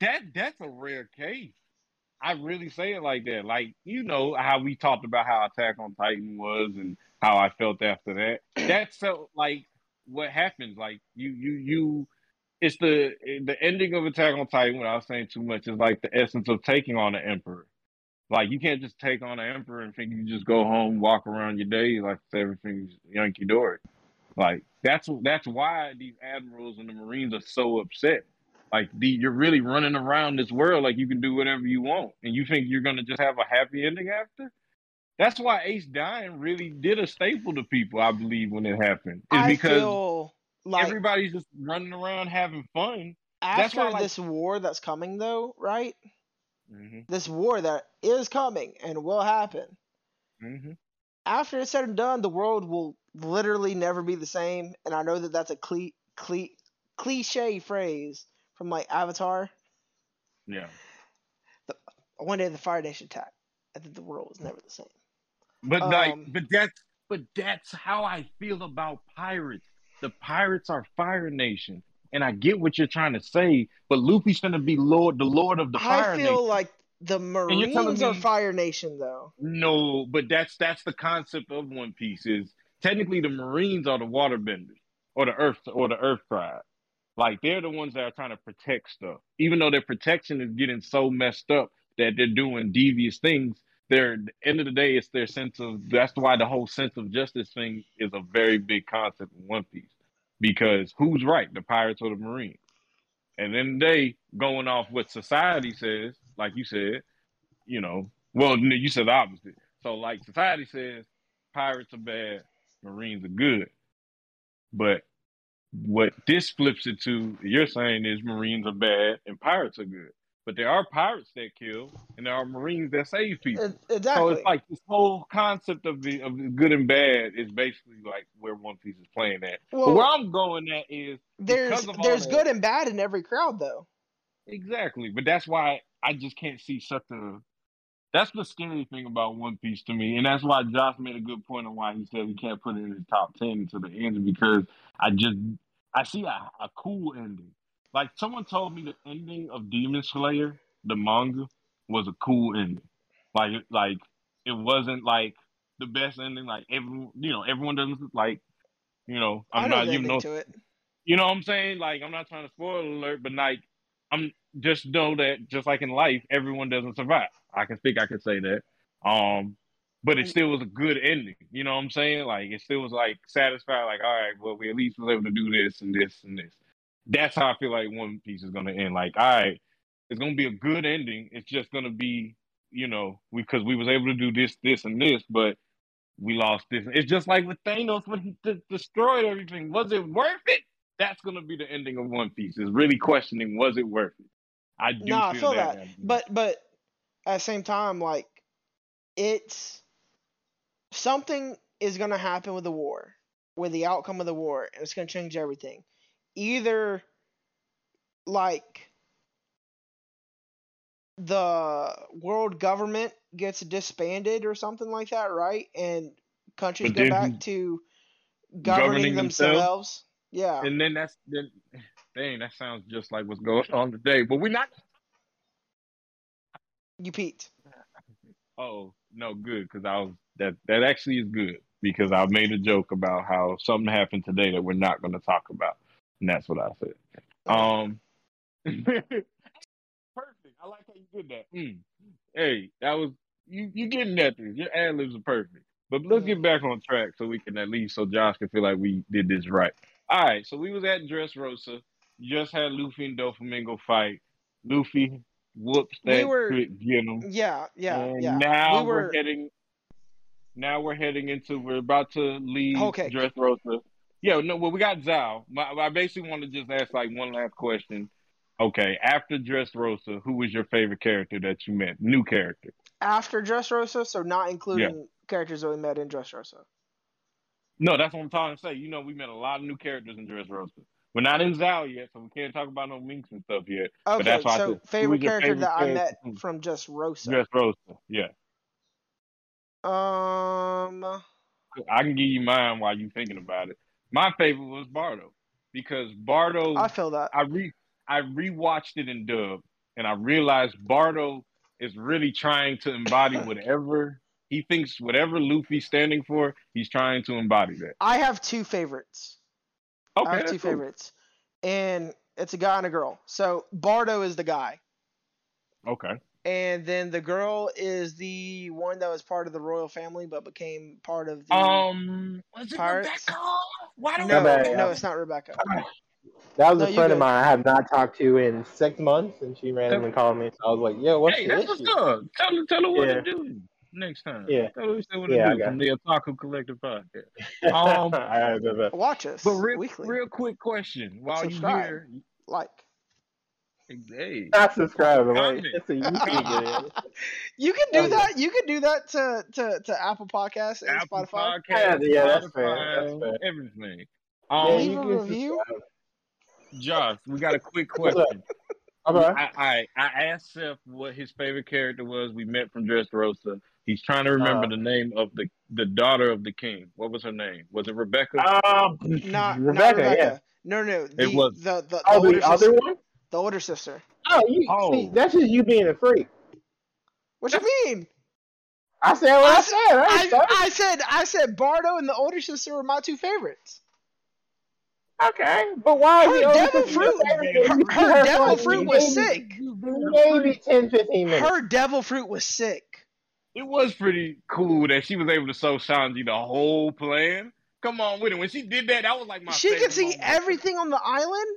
that, that's a rare case. I really say it like that. Like you know how we talked about how Attack on Titan was and how I felt after that. That's so like what happens. Like you, you, you. It's the the ending of Attack on Titan. Without saying too much, is like the essence of taking on the Emperor. Like you can't just take on an emperor and think you just go home, walk around your day like everything's Yankee Dory. Like that's that's why these admirals and the Marines are so upset. Like the, you're really running around this world like you can do whatever you want, and you think you're gonna just have a happy ending after. That's why Ace dying really did a staple to people, I believe, when it happened. Is because like everybody's just running around having fun. that's after why, like- this war that's coming, though, right? Mm-hmm. This war that is coming and will happen. hmm After it's said and done, the world will literally never be the same. And I know that that's a cli- cli- cliche phrase from like Avatar. Yeah. One day the Fire Nation attacked, and then the world was never the same. But like, Um, but that's but that's how I feel about pirates. The pirates are Fire Nation. and I get what you're trying to say, but Luffy's gonna be Lord, the Lord of the Fire Nation. I feel like the Marines are me- Fire Nation though. No, but that's that's the concept of One Piece. Is technically the Marines are the Waterbenders or the Earth or the Earth Tribe. Like they're the ones that are trying to protect stuff, even though their protection is getting so messed up that they're doing devious things. They're at the end of the day, it's their sense of. That's why the whole sense of justice thing is a very big concept in One Piece, because who's right, the pirates or the Marines? And then they going off what society says, like you said, you know, well, you said the opposite. So, like society says, pirates are bad, Marines are good. But what this flips it to, you're saying is Marines are bad and pirates are good. But there are pirates that kill, and there are Marines that save people. E- So it's like this whole concept of the of the good and bad is basically like where One Piece is playing at. well, where I'm going at is there's because of all there's that- good and bad in every crowd though. Exactly, but that's why I just can't see such a. That's the scary thing about One Piece to me, and that's why Josh made a good point on why he said we can't put it in the top ten until the end because I just I see a, a cool ending. Like someone told me the ending of Demon Slayer, the manga, was a cool ending. Like like it wasn't like the best ending. Like everyone, you know, everyone doesn't like. You know, I'm not the even know to it. you know what I'm saying? Like, I'm not trying to spoil alert, but like, I'm just know that just like in life, everyone doesn't survive. I can think I can say that. Um, but it still was a good ending. You know what I'm saying? Like, it still was like satisfied. Like, all right, well, we at least was able to do this and this and this. That's how I feel like One Piece is gonna end. Like, all right, it's gonna be a good ending. It's just gonna be, you know, because we, was able to do this, this, and this, but we lost this. It's just like with Thanos when he de- destroyed everything. Was it worth it? That's gonna be the ending of One Piece. Is really questioning was it worth it? I do No, I feel, feel that. that. But but at the same time, like it's something is gonna happen with the war, with the outcome of the war, and it's gonna change everything. Either like the world government gets disbanded or something like that, right? And countries But go back to governing governing themselves? themselves. Yeah. and then that's then dang, that sounds just like what's going on today. But we're not You peaked. Oh no, good because I was that that actually is good because I made a joke about how something happened today that we're not going to talk about, and that's what I said. Um, [laughs] perfect. I like how you did that. Mm. Hey, that was you. You getting that thing? Your ad libs are perfect. But let's get back on track so we can at least so Josh can feel like we did this right. All right, so we was at Dressrosa. Just had Luffy and Doflamingo fight. Luffy mm-hmm. whoops We that were- quick Venom. Yeah, yeah, And yeah. Now we we were are heading. Now we're heading into. We're about to leave cake. Dressrosa. Yeah, no. Well, we got Zou. My, I basically want to just ask like one last question. Okay, after Dressrosa, who was your favorite character that you met? New character. after Dressrosa, so not including characters that we met in Dressrosa. No, that's what I'm trying to say. You know, we met a lot of new characters in Dressrosa. We're not in Zou yet, so we can't talk about no minks and stuff yet. Okay, that's why so said, favorite character favorite that I met from from just Rosa. Dressrosa, yeah. Um, I can give you mine while you're thinking about it. My favorite was Barto because Barto. I feel that. I re I rewatched it in dub, and I realized Barto is really trying to embody [coughs] whatever he thinks, whatever Luffy's standing for. He's trying to embody that. I have two favorites. Okay, I have two cool. favorites, and it's a guy and a girl. So Barto is the guy, Okay, and then the girl is the one that was part of the royal family but became part of the. um, was it Pirates? Rebecca? Why do no, bad, no, it's not Rebecca. That was No, a friend of mine I have not talked to in six months, and she randomly called me. So I was like, "Yo, what's Hey, the that's what's issue?" up. Tell her, tell her what Yeah. to do next time. Yeah. tell her what Yeah, to do got from the Otaku Collective podcast. [laughs] Um, I bet, bet. Watch us But real, weekly. real quick question: While Subscribe. you here, like hey, Not subscribing, right? It's a YouTube [laughs] video. you can do Oh, yeah. that. You can do that to to, to Apple Podcasts and Apple Spotify. Podcast, Yeah, yeah, that's fair, that's fair. everything. Yeah, Um, Leave you a review. subscribe. Josh, we got a quick question. Okay. I, I I asked Seth what his favorite character was. We met from Dressrosa. He's trying to remember Uh. the name of the the daughter of the king. What was her name? Was it Rebecca? Um, [laughs] Not Rebecca, not Rebecca. No, no, the was- the the, the Oh, older the other sister. one? The older sister. Oh, you, Oh. see, that's just you being a freak. What you mean? I said what I, I said. I, I. I said I said Barto and the older sister were my two favorites. okay, but why Her the devil fruit- your favorite? her- her devil fruit was maybe- sick. Maybe 10, 15 minutes. Her devil fruit was sick. It was pretty cool that she was able to show Sanji the whole plan. Come on with it. When she did that, that was like my She favorite could see moment. everything on the island.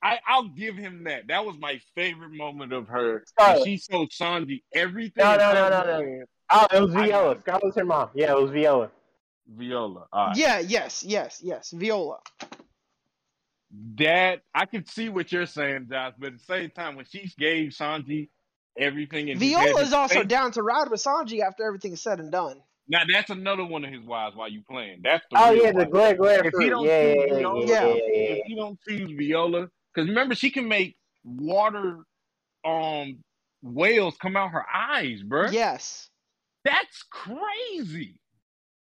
I, I'll give him that. That was my favorite moment of her. Scarlett. She showed Sanji everything. No, no, no, and no, no. Oh, it was Viola. got it. Scarlett's her mom. Yeah, it was Viola. Viola. All right. Yeah, yes, yes, yes. Viola. That I can see what you're saying, Josh, but at the same time, when she gave Sanji everything and he had Viola his is also face- down to ride with Sanji after everything is said and done. now that's another one of his wives while you playing. That's the Oh real yeah, the wife. glare glare If he don't Yeah, choose yeah, yeah, Viola, yeah, yeah, yeah, if you don't choose Viola, because remember she can make water um whales come out her eyes, bro. Yes. That's crazy.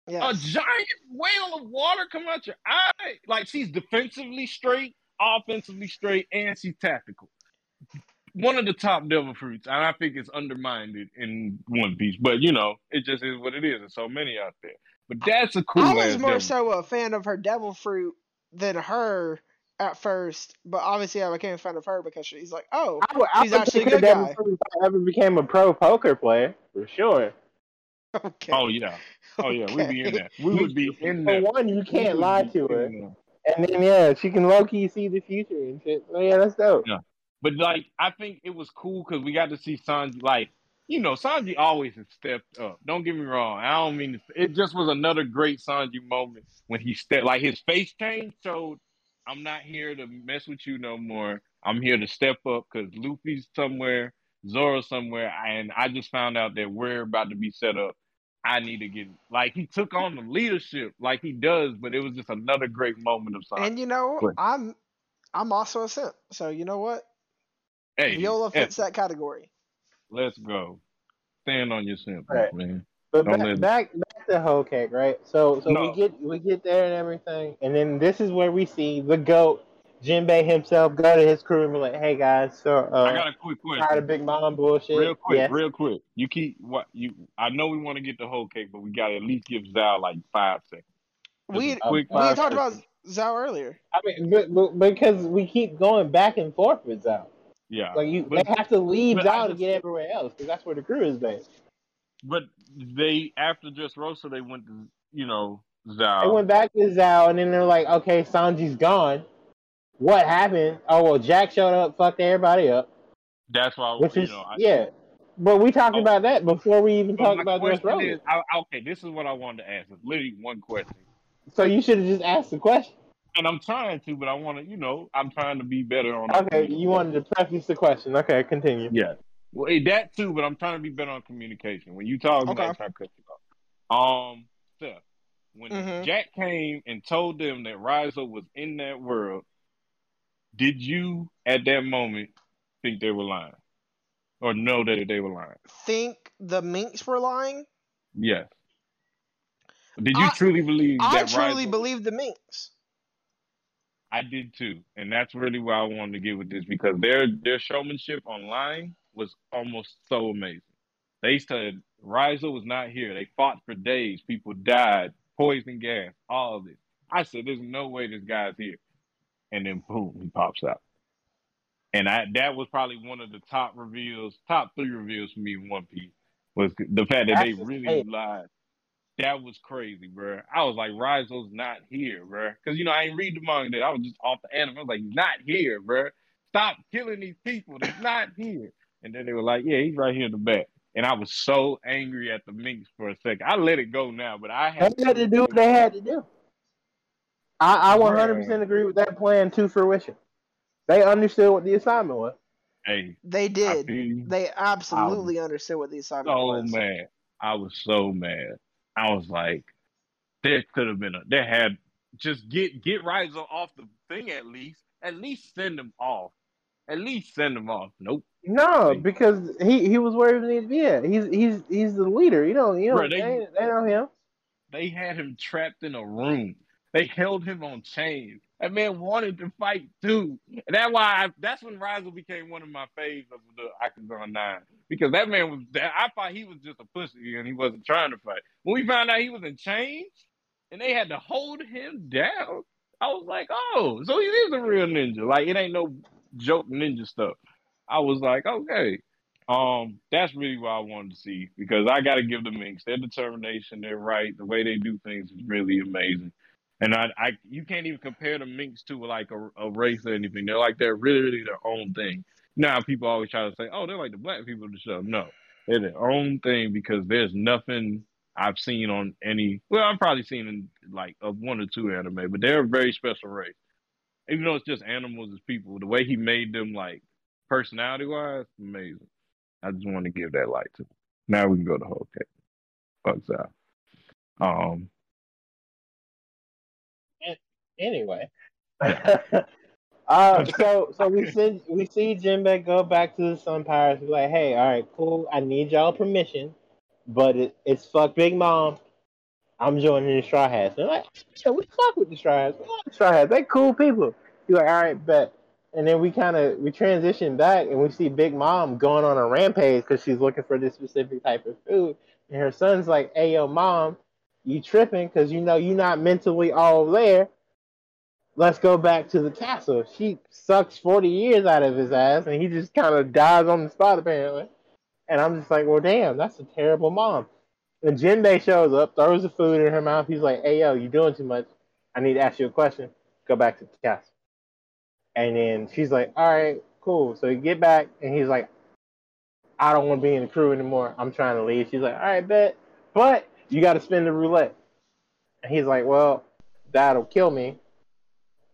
A giant whale of water come out your eye. Like she's defensively straight, offensively straight, and she's tactical. One of the top devil fruits, and I think it's undermined in One Piece. But you know, it just is what it is. There's so many out there. But that's a cool I ass was more devil. so a fan of her devil fruit than her at first, but obviously I became a fan of her because she's like, oh, I would, I She's would actually a good devil guy. fruit if I ever became a pro poker player for sure. okay. Oh yeah, oh yeah, we'd be in okay. that. We would be [laughs] in For one, you can't lie to her, and then yeah, she can low key see the future and shit. So yeah, that's dope. Yeah. But like, I think it was cool because we got to see Sanji. Like, you know, Sanji always has stepped up. Don't get me wrong. I don't mean to, it. Just was another great Sanji moment when he stepped. Like his face changed. showed I'm not here to mess with you no more. I'm here to step up because Luffy's somewhere, Zoro's somewhere, and I just found out that we're about to be set up. I need to get like he took on the leadership like he does, but it was just another great moment of Sanji. And you know, Good. I'm I'm also a simp. So you know what? Hey, Viola hey, fits that category. let's go. Stand on your simp, Right. man. But Don't back, let- back back to whole cake, right? So so No. we get we get there and everything, and then this is where we see the goat Jinbei himself go to his crew and be like, "Hey guys, so uh, I got a quick question. tired of Big Mom bullshit." Real quick, Yes. real quick. You keep what you. I know we want to get the whole cake, but we got to at least give Zou like five seconds. Just We quick we five talked about Zou earlier. I mean, but, but, because we keep going back and forth with Zou. Yeah, Like you, But- they have to leave Zou to get everywhere else because that's where the crew is based. but they after Dressrosa, they went to you know Zou. They went back to Zou, and then they're like, "Okay, Sanji's gone. What happened? Oh well, Jack showed up, fucked everybody up." That's why Which you is know. I, yeah. But we talked Oh. about that before we even talked about Dressrosa. is, I, okay, this is what I wanted to ask. It's literally one question, So you should have just asked the question. And I'm trying to, but I want to, you know, I'm trying to be better on. our Okay, you wanted to preface the question. Okay, continue. Yeah. Well, that too, but I'm trying to be better on communication. When you talk, I'm Okay. trying to cut you off. Um, Steph, when Mhm. Jack came and told them that Raizo was in that world, did you at that moment think they were lying, or know that they were lying? Think the minks were lying? Yes. Did you I- truly believe I that? truly Raizo- believe the minks. I did too, and that's really why I wanted to get with this because their their showmanship online was almost so amazing. They said Raizo was not here. They fought for days. People died, poison gas, all of this. I said, "There's no way this guy's here," and then boom, he pops out. And I that was probably one of the top reveals, top three reveals for me in One Piece was the fact that they really lied. That was crazy, bro. I was like, Raizo's not here, bro. Because, you know, I ain't read the manga. I was just off the anime. I was like, he's not here, bro. Stop killing these people. He's not here. And then they were like, yeah, he's right here in the back. And I was so angry at the Minks for a second. I let it go now, but I had They had to do what they had to do. I, I 100% agree with that plan to fruition. They understood what the assignment was. Hey, They did. They absolutely understood what the assignment so was. mad. I was so mad. I was like, there could have been a there had just get get Raizo off the thing at least. At least send him off. At least send him off. Nope. No, because he, he was where he needed to be at. He's he's he's the leader. You know, you know, Bro, they- they, they know him. They had him trapped in a room. They held him on chains. That man wanted to fight too. And that's why I, that's when Raizo became one of my faves of the Akazaya Nine. Because that man was that I thought he was just a pussy and he wasn't trying to fight. When we found out he was in chains and they had to hold him down, I was like, oh, so he is a real ninja. Like it ain't no joke ninja stuff. I was like, okay. Um, that's really what I wanted to see because I got to give the Minks their determination, their right, the way they do things is really amazing. And I, I, you can't even compare the Minks to like a, a race or anything. They're like they're really, really their own thing. Now people always try to say, oh, they're like the black people of the show. No, they're their own thing because there's nothing I've seen on any. Well, I've probably seen in like of one or two anime, but they're a very special race. Even though it's just animals as people, the way he made them like personality wise, amazing. I just want to give that light to. Now we can go to Whole Cake. Fucks out. Um. Anyway. [laughs] uh, so so we see we see Jinbei go back to the Sun Pirates. Be like, hey, all right, cool. I need y'all permission, but it, it's fuck Big Mom. I'm joining the Straw Hats. They're like, yeah, we fuck with the Straw Hats. We like the Straw Hats. They cool people. You're like, all right, bet. And then we kind of we transition back and we see Big Mom going on a rampage because she's looking for this specific type of food. And her son's like, "Hey, yo, mom, you tripping? Because you know you're not mentally all there. Let's go back to the castle." She sucks forty years out of his ass, and he just kind of dies on the spot apparently. And I'm just like, "Well, damn, that's a terrible mom." And Jinbei shows up, throws the food in her mouth. He's like, "Hey, yo, you doing too much. I need to ask you a question. Go back to the castle." And then she's like, all right, cool. So you get back, and he's like, I don't want to be in the crew anymore. I'm trying to leave. She's like, all right, bet. But you got to spin the roulette. And he's like, well, that'll kill me.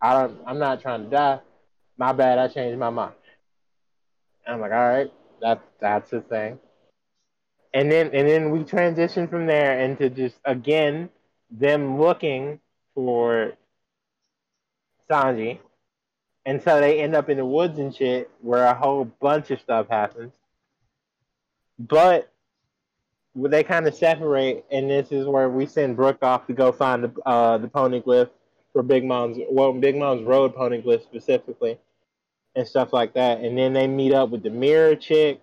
I don't, I'm not trying to die. My bad. I changed my mind. And I'm like, all right, that, that's the thing. And then, and then we transition from there into just, again, them looking for Sanji and so they end up in the woods and shit where a whole bunch of stuff happens. But they kind of separate, and this is where we send Brook off to go find the uh, the poneglyph for Big Mom's well, Big Mom's road pony poneglyph specifically, and stuff like that. And then they meet up with the mirror chick,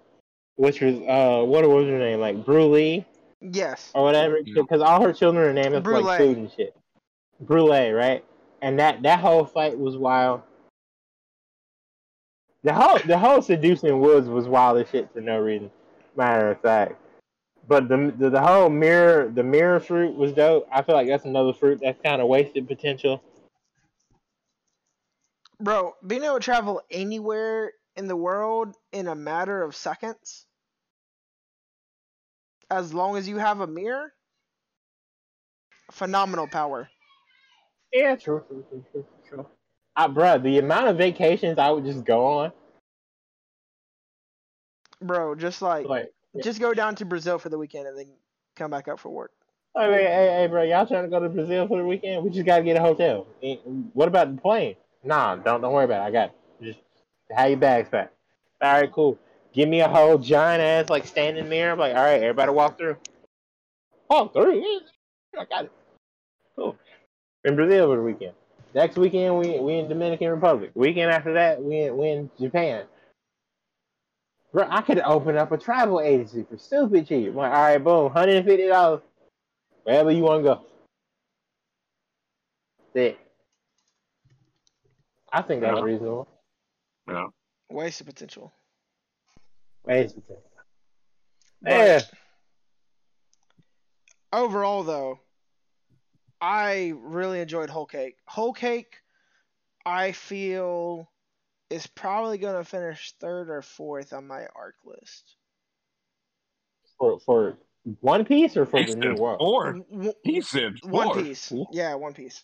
which was uh, what was her name like Brulee? Yes. Or whatever, because all her children are named after like food and shit. Brulee, right? And that that whole fight was wild. The whole the whole seducing woods was wild as shit for no reason. Matter of fact, but the, the the whole mirror the mirror fruit was dope. I feel like that's another fruit that's kind of wasted potential. Bro, being able to travel anywhere in the world in a matter of seconds, as long as you have a mirror, phenomenal power. Yeah, true, true, true, true, true. I, bro, the amount of vacations I would just go on. Bro, just like, like. Just go down to Brazil for the weekend and then come back up for work. I mean, hey, hey, bro, y'all trying to go to Brazil for the weekend? We just gotta get a hotel. Eh, what about the plane? Nah, don't don't worry about it. I got. Just have your bags packed. All right, cool. Give me a whole giant ass like standing mirror. I'm like, all right, everybody walk through. Oh, walk through. I got it. Cool. In Brazil for the weekend. Next weekend we we in Dominican Republic. Weekend after that we we in Japan. Bro, I could open up a travel agency for stupid cheap. I'm like, all right, boom, hundred and fifty dollars, wherever you want to go. That's it. I think that's yeah. reasonable. Yeah. Waste of potential. Waste of potential. Yeah. Overall, though, I really enjoyed Whole Cake. Whole Cake, I feel, is probably going to finish third or fourth on my arc list. For for One Piece or for he the new world? Four. He said four. One Piece. Yeah, One Piece.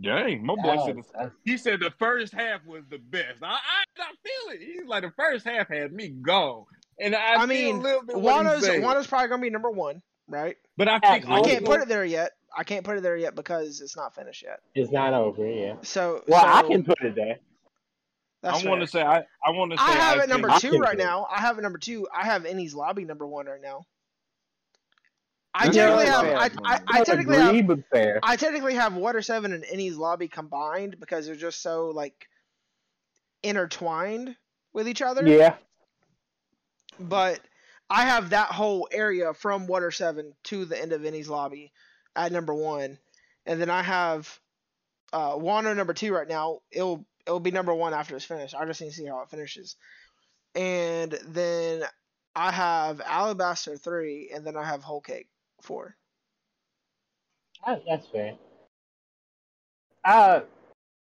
Dang, my boy said the, he said the first half was the best. I, I, I feel it. He's like the first half had me go, and I, I mean, Wano's Wano's probably gonna be number one, right? But I think I can't put it there yet. I can't put it there yet because it's not finished yet. It's not over, yeah. So well, so, I can put it there. I want to say I, I want to say I have I it number two right now. I have it number two. I have Enies Lobby number one right now. I That's technically have fair. I, I, I don't technically agree, have fair. I technically have Water Seven and Enies Lobby combined because they're just so like intertwined with each other. Yeah. But I have that whole area from Water Seven to the end of Enies Lobby at number one, and then I have uh, Wano number two right now. It'll it'll be number one after it's finished. I just need to see how it finishes, and then I have Alabasta three, and then I have Whole Cake four. That- That's fair. Uh,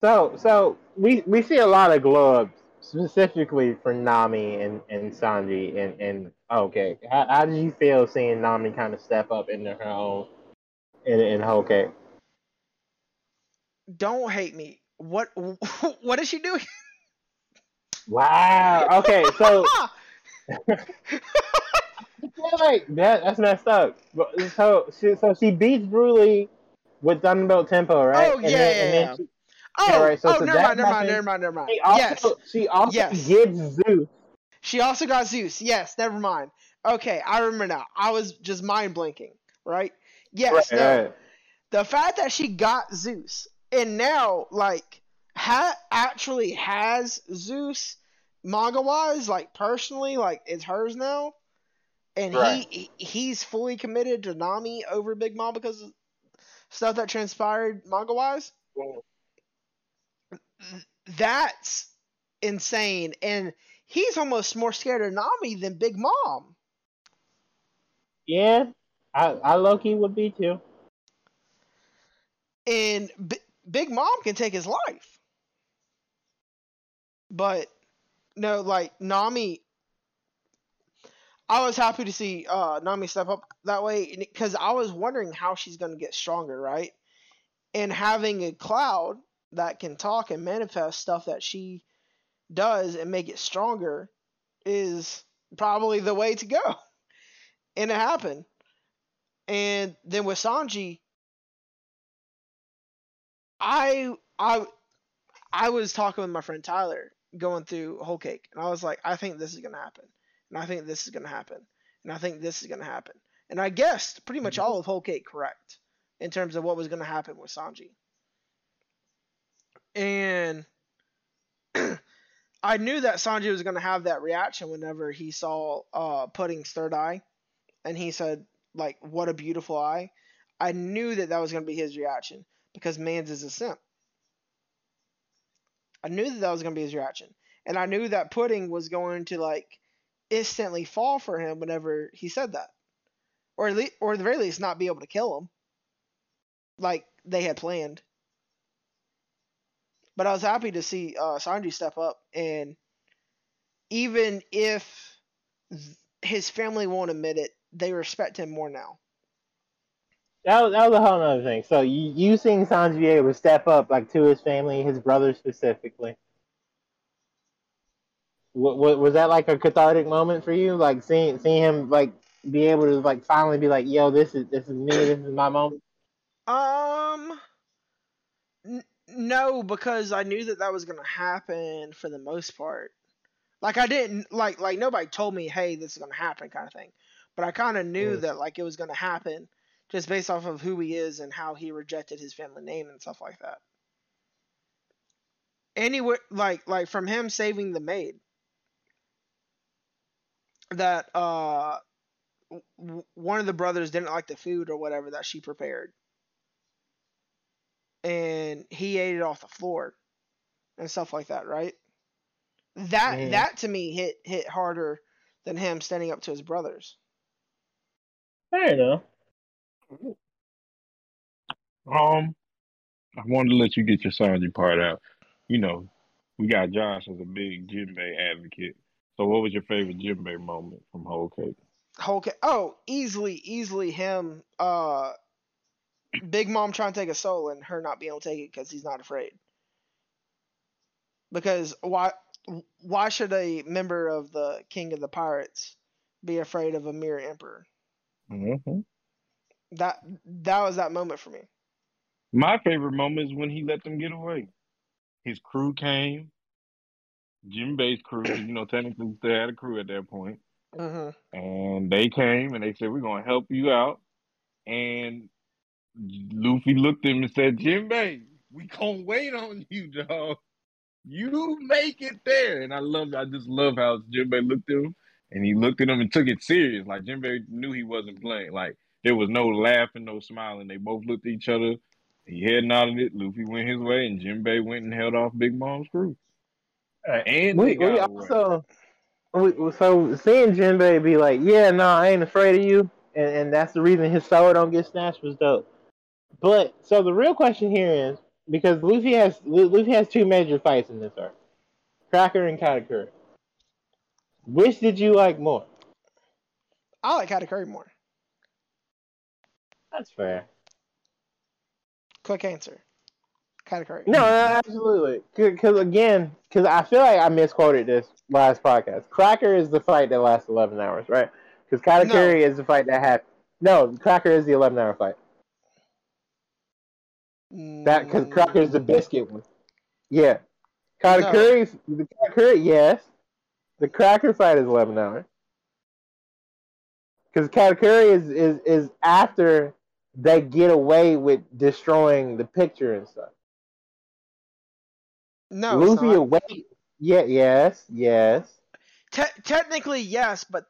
so so we we see a lot of glow ups specifically for Nami and, and Sanji and and okay. How, how did you feel seeing Nami kind of step up into her own in in Whole Cake? Don't hate me. What [laughs] what is she doing? Wow. Okay, so [laughs] like that that's messed up. So she so she beats Brulee with Thunderbolt Tempo, right? Oh, And yeah, then- yeah, yeah. she- oh, Yeah, right, so- oh, so never mind, never mind, never mind, never mind. She also, yes, she also Yes. gives Zeus. she also got Zeus. Yes, never mind. Okay, I remember now. I was just mind blinking, right? Yes, Right, no. right. the fact that she got Zeus and now like ha- actually has Zeus manga wise, like personally, like it's hers now, and Right. he, he he's fully committed to Nami over Big Mom because of stuff that transpired manga wise. That's insane, and he's almost more scared of Nami than Big Mom. Yeah, I, I low key would be too. and B- Big Mom can take his life. But no, like Nami, I was happy to see uh, Nami step up that way because I was wondering how she's going to get stronger, right? And having a cloud that can talk and manifest stuff that she does and make it stronger is probably the way to go. [laughs] And it happened. And then with Sanji, I I I was talking with my friend Tyler going through Whole Cake, and I was like, I think this is gonna happen, and I think this is gonna happen, and I think this is gonna happen, and I guessed pretty much all of Whole Cake correct in terms of what was gonna happen with Sanji, and [clears throat] I knew that Sanji was gonna have that reaction whenever he saw uh, Pudding's third eye, and he said like, "What a beautiful eye." I knew that that was gonna be his reaction because Mans is a simp. I knew that that was going to be his reaction. And I knew that Pudding was going to, like, instantly fall for him whenever he said that. Or at, least, or at the very least, not be able to kill him. Like they had planned. But I was happy to see uh, Sanji step up. And even if his family won't admit it, they respect him more now. That was, that was a whole other thing. So you you seeing able to step up like to his family, his brother specifically. What, what was that like a cathartic moment for you? Like seeing seeing him like be able to like finally be like, yo, this is this is me, this is my moment. Um, n- no, because I knew that that was gonna happen for the most part. Like I didn't like like nobody told me, hey, this is gonna happen, kind of thing. But I kind of knew that like it was gonna happen, just based off of who he is and how he rejected his family name and stuff like that. Anyway, like like from him saving the maid, that uh w- one of the brothers didn't like the food or whatever that she prepared and he ate it off the floor and stuff like that, right? That Mhm. that to me hit hit harder than him standing up to his brothers. Fair enough. Um, I wanted to let you get your Sanji part out. You know, we got Josh as a big Jim Jinbei advocate. So, what was your favorite Jim Jinbei moment from Whole Cake? Whole ca- oh, easily, easily him. Uh, Big Mom trying to take a soul and her not being able to take it because he's not afraid. Because why? Why should a member of the King of the Pirates be afraid of a mere emperor? hmm That that was that moment for me. My favorite moment is when he let them get away. His crew came, Jinbei's crew. you know, technically they had a crew at that point, hmm and they came and they said, "We're gonna help you out." and Luffy looked at him and said, "Jinbei, we gonna wait on you, dog. You make it there. And I love I just love how Jinbei looked at him and he looked at him and took it serious. Like Jinbei knew he wasn't playing. Like there was no laughing, no smiling. They both looked at each other. He head nodded it. Luffy went his way, and Jinbei went and held off Big Mom's crew. Right. And we, we also we, so seeing Jinbei be like, yeah, no, I ain't afraid of you, and, and that's the reason his soul don't get snatched was dope. But so the real question here is because Luffy has Luffy has two major fights in this arc, Cracker and Katakuri. Which did you like more? I like Katakuri more. That's fair. Quick answer. Katakuri. No, no, absolutely. Because again, because I feel like I misquoted this last podcast. Cracker is the fight that lasts eleven hours, right? Because Katakuri is the fight that happened. No, Cracker is the eleven hour fight. That because Cracker is the Mm, biscuit one. Yeah, Katakuri, the Katakuri, yes. The Cracker fight is eleven hours. Because Katakuri is, is is after they get away with destroying the picture and stuff. No, Luffy away. Yeah, yes, yes. Te- technically, yes, but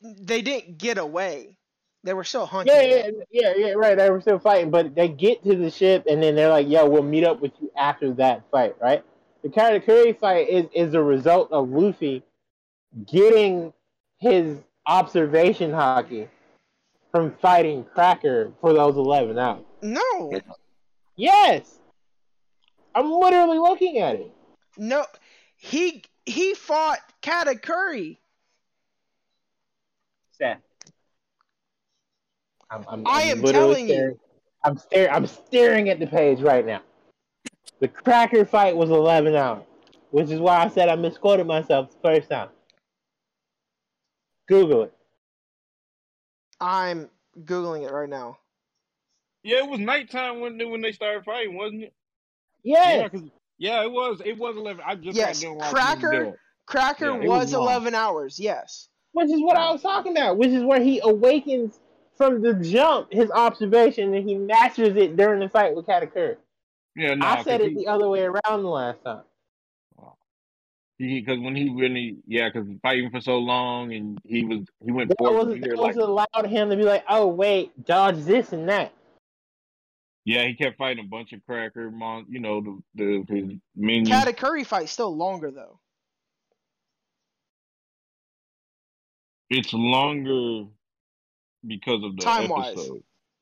they didn't get away. They were still hunting. Yeah, yeah, yeah, yeah, right. They were still fighting, but they get to the ship and then they're like, "Yo, we'll meet up with you after that fight." Right? The Katakuri fight is is a result of Luffy getting his observation Haki from fighting Cracker for those eleven hours. No, Yes, I'm literally looking at it. no, he he fought Katakuri. Seth. I'm, I'm, I I'm am literally telling you. I'm staring. I'm staring at the page right now. The Cracker fight was 11 hours, which is why I said I misquoted myself the first time. Google it. I'm googling it right now. Yeah, it was nighttime when they, when they started fighting, wasn't it? Yes. Yeah, 'cause- yeah, it was. It was eleven. I just Yes, got done watching Cracker- Cracker Yeah, was, was 11 hours. Yes. which is what I was talking about. Which is where he awakens from the jump his observation and he masters it during the fight with Katakuri. Yeah, no, I said it he, the other way around the last time. Because when he really, yeah, because fighting for so long and he was he went That fourth was, gear that like was allowed him to be like, oh wait, dodge this and that. yeah, he kept fighting a bunch of cracker mon, you know, the the his minions. Katakuri fight still longer though. it's longer because of the Time-wise.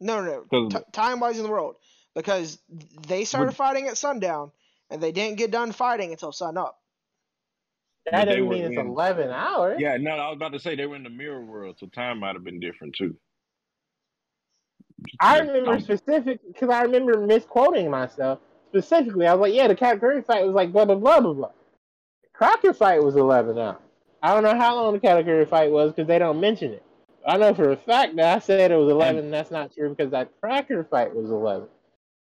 No, no, no. Because T- time wise in the world, because they started Would- fighting at sundown and they didn't get done fighting until sun up. That doesn't mean it's in- 11 hours. Yeah, no, I was about to say they were in the mirror world, so time might have been different too. I remember um, specific because I remember misquoting myself specifically. I was like, "Yeah, the Katakuri fight was like blah blah blah blah blah." Cracker fight was eleven hours. I don't know how long the Katakuri fight was because they don't mention it. I know for a fact that I said it was eleven. and that's not true because that Cracker fight was eleven.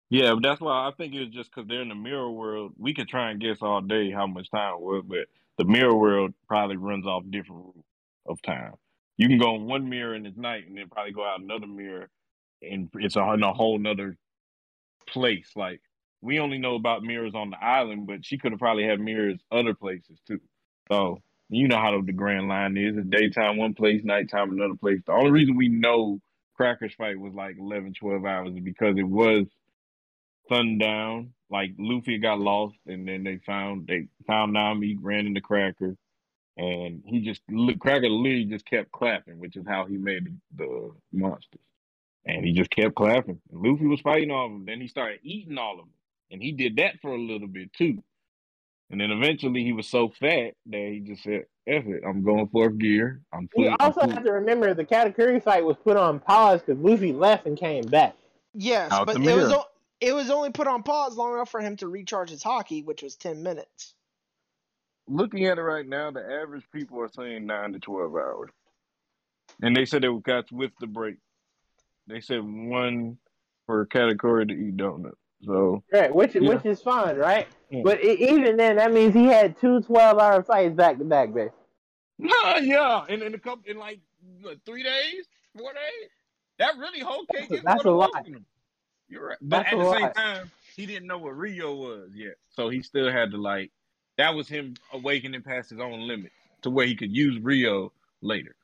Yeah, but that's why I think it was just because they're in the mirror world. We could try and guess all day how much time it was, but the mirror world probably runs off different route of time. You can go in one mirror and it's night, and then probably go out another mirror, and it's in a whole nother place. Like we only know about mirrors on the island, but she could have probably had mirrors other places too. So you know how the grand line is: it's daytime one place, nighttime another place. The only reason we know Cracker's fight was like 11, 12 hours is because it was sundown. Like Luffy got lost, and then they found they found Nami, ran into Cracker, and he just Cracker literally just kept clapping, which is how he made the, the monsters. And he just kept clapping. And Luffy was fighting all of them. Then he started eating all of them, and he did that for a little bit too. And then eventually he was so fat that he just said, "F it, I'm going fourth gear. I'm full." You I'm also have to remember the Katakuri fight was put on pause because Luffy left and came back. Yes, Out but the it was mirror. o- it was only put on pause long enough for him to recharge his Haki, which was ten minutes. looking at it right now, the average people are saying nine to twelve hours, and they said it got with the break. They said one for a category to eat donuts. So Right, which Yeah. which is fine, right? Mm. But it, even then, that means he had two 12 hour fights back to back, basically. yeah, in, in a couple in like what, three days, four days. That really whole cake is That's a lot. awoken him. You're right. But That's at the same lot. time, he didn't know what Ryuo was yet. So he still had to like that was him awakening past his own limits to where he could use Ryuo later.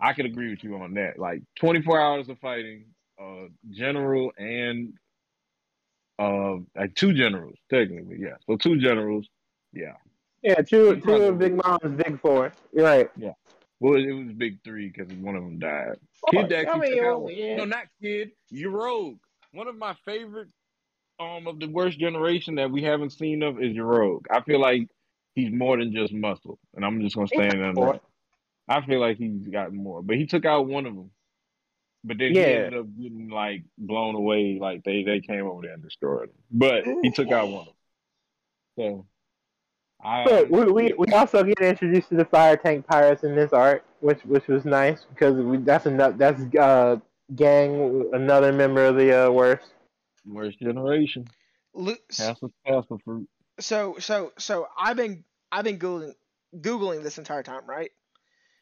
I could agree with you on that. Like 24 hours of fighting, uh general and uh like two generals, technically, yeah. So two generals, yeah. Yeah, two two of Big Mom's big four. You're right. Yeah. Well, it was big three because one of them died. Four. Kid actually I mean, took out one. yeah. No, not Kid. Urouge. One of my favorite um of the worst generation that we haven't seen of is Urouge. I feel like he's more than just muscle, and I'm just gonna stand on that. I feel like he's got more, but he took out one of them. But then Yeah. he ended up getting like blown away. Like they they came over there and destroyed him. But he took out one of them. So I But we, we we also get introduced to the fire tank pirates in this art, which which was nice because we that's enough. That's uh gang another member of the uh, worst. worst generation. Lu- Castle Castle fruit. so so so I've been I've been googling googling this entire time, right?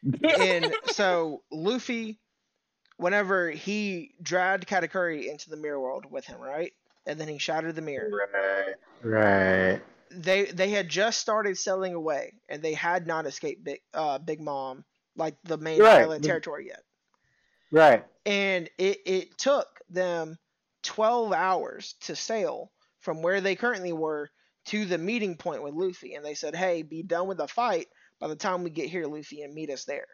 [laughs] And so Luffy, whenever he dragged Katakuri into the mirror world with him, right? And then he shattered the mirror. Right. Right. They they had just started sailing away, and they had not escaped Big uh Big Mom, like the main Right. island territory yet. Right. And it it took them twelve hours to sail from where they currently were to the meeting point with Luffy, and they said, "Hey, be done with the fight by the time we get here, Luffy, and meet us there."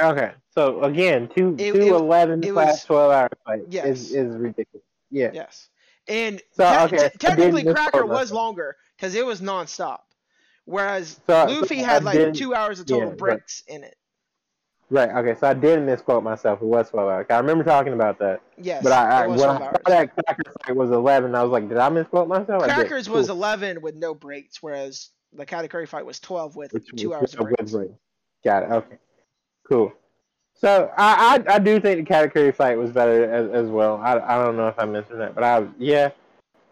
Okay. So again, two It- two it- eleven it slash was- twelve hour fight Yes. is is ridiculous. Yeah. Yes. And So, te- okay, te- technically, Cracker was longer because it was nonstop, whereas So- Luffy so had like two hours of total yeah, but- breaks in it. Right. Okay. So I did misquote myself. It was twelve hours. I remember talking about that. Yes, But I, I when I 12 saw that Cracker fight was eleven, I was like, did I misquote myself? Crackers was Cool. 11 with no breaks, whereas the Katakuri fight was 12 with Which two hours of breaks. break. Got it. Okay. Cool. So I, I I do think the Katakuri fight was better as, as well. I, I don't know if I mentioned that, but I yeah.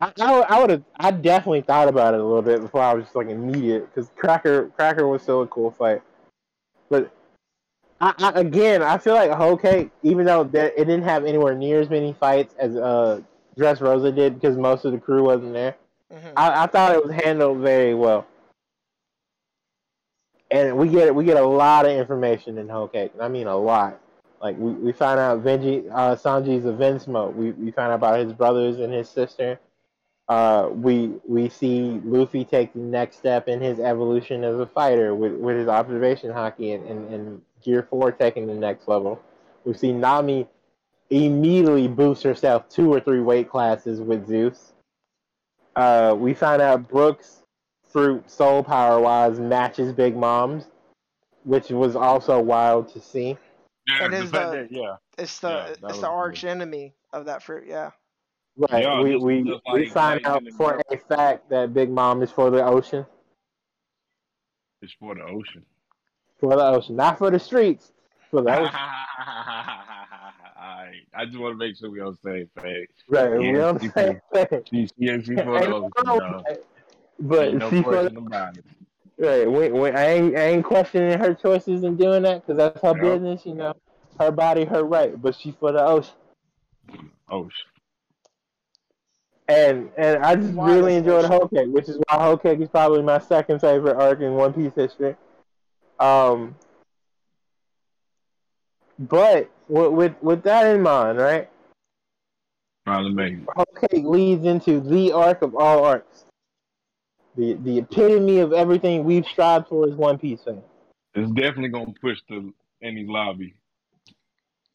I, I, would have I definitely thought about it a little bit before I was just like immediate because Cracker Cracker was still a cool fight, but I, I, again I feel like Whole Cake even though that it didn't have anywhere near as many fights as uh Dressrosa did because most of the crew wasn't there. Mhm. I, I thought it was handled very well. And we get we get a lot of information in Whole Cake. and I mean a lot. Like we, we find out Venji uh, Sanji's a Vinsmoke. We we find out about his brothers and his sister. Uh, we we see Luffy take the next step in his evolution as a fighter with, with his observation Haki and, and, and Gear Four taking the next level. We see Nami immediately boost herself two or three weight classes with Zeus. Uh, we find out Brooks fruit soul power wise matches Big Mom's, which was also wild to see. Yeah, It the is the- that- yeah. It's the Yeah, it's was the cool. arch enemy of that fruit, yeah. Right. Yeah, we just- we, just we like find out for a fact that Big Mom is for the ocean. It's for the ocean. For the ocean. Not for the streets. For the ocean. Alright, I just want to make sure we on the same page. right. Yeah, we know she what I'm? She, she, she for the Ain't ocean, no dog. way. But Ain't no she for question the, about it. right. We, we, I, ain't, I ain't questioning her choices in doing that because that's her Yep. business, you know. Her body, her right. But she for the ocean. Ocean. And and I just Why really the enjoyed? Whole Cake, which is why Whole Cake is probably my second favorite arc in One Piece history. Um, but with with, with that in mind, right? Probably maybe. Whole Cake leads into the arc of all arcs, the the epitome of everything we've strived for as One Piece fans. It's definitely gonna push the Enies Lobby.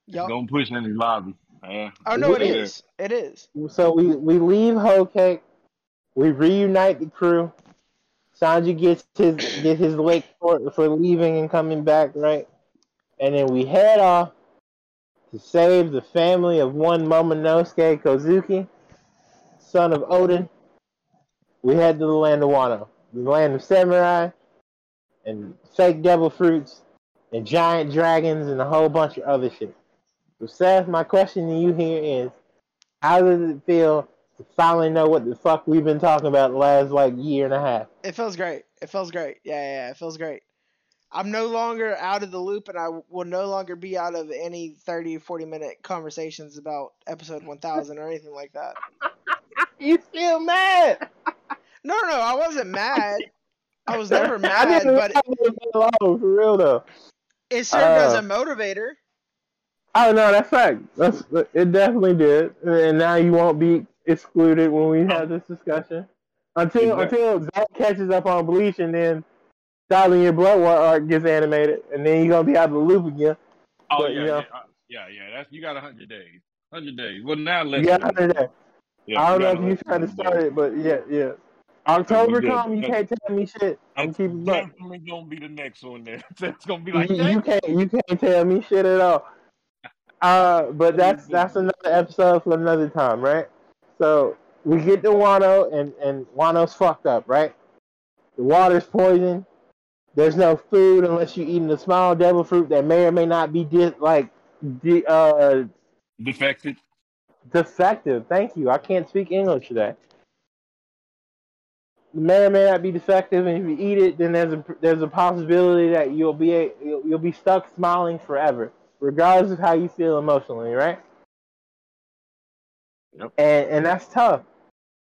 It's Yup. gonna push Enies Lobby. Man. Oh no, it Yeah. is. It is. So we we leave Whole Cake, we reunite the crew. Sanji gets his get his lick for for leaving and coming back, right? And then we head off to save the family of one Momonosuke Kozuki, son of Oden. We head to the land of Wano, the land of samurai, and fake devil fruits, and giant dragons, and a whole bunch of other shit. So, Seth, my question to you here is how does it feel finally know what the fuck we've been talking about the last like year and a half? It feels great. It feels great. Yeah, yeah, yeah, it feels great. I'm no longer out of the loop, and I will no longer be out of any 30, 40 minute conversations about episode 1000 or anything like that. [laughs] You still mad? No, no, I wasn't mad. I was never [laughs] I mad, didn't but leave it alone, for real though. it served as Uh, a motivator. Oh no, that's fact. That's it. Definitely did, and now you won't be excluded when we have this discussion until Exactly. until Zach catches up on Bleach, and then Dolly Your Blood War arc gets animated, and then you're gonna be out of the loop again. Oh But, yeah, you yeah, know. uh, yeah, yeah. That's you got hundred days. Hundred days. Well, now let's. Got hundred days. Yeah, I don't know if you 100 trying to start it, but yeah, yeah. October come, you can't tell me shit. I'm I'm keep it buck. definitely gonna be the next one. There, [laughs] that's gonna be like you, you can't you can't tell me shit at all. Uh, but that's that's another episode for another time, right? So we get to Wano and and Wano's fucked up, right? The water's poison. There's no food unless you're eating the small devil fruit that may or may not be di- like de- uh, defected. defective. Thank you. I can't speak English today. It may or may not be defective, and if you eat it, then there's a there's a possibility that you'll be a, you'll, you'll be stuck smiling forever, regardless of how you feel emotionally, right? Yep. And and that's tough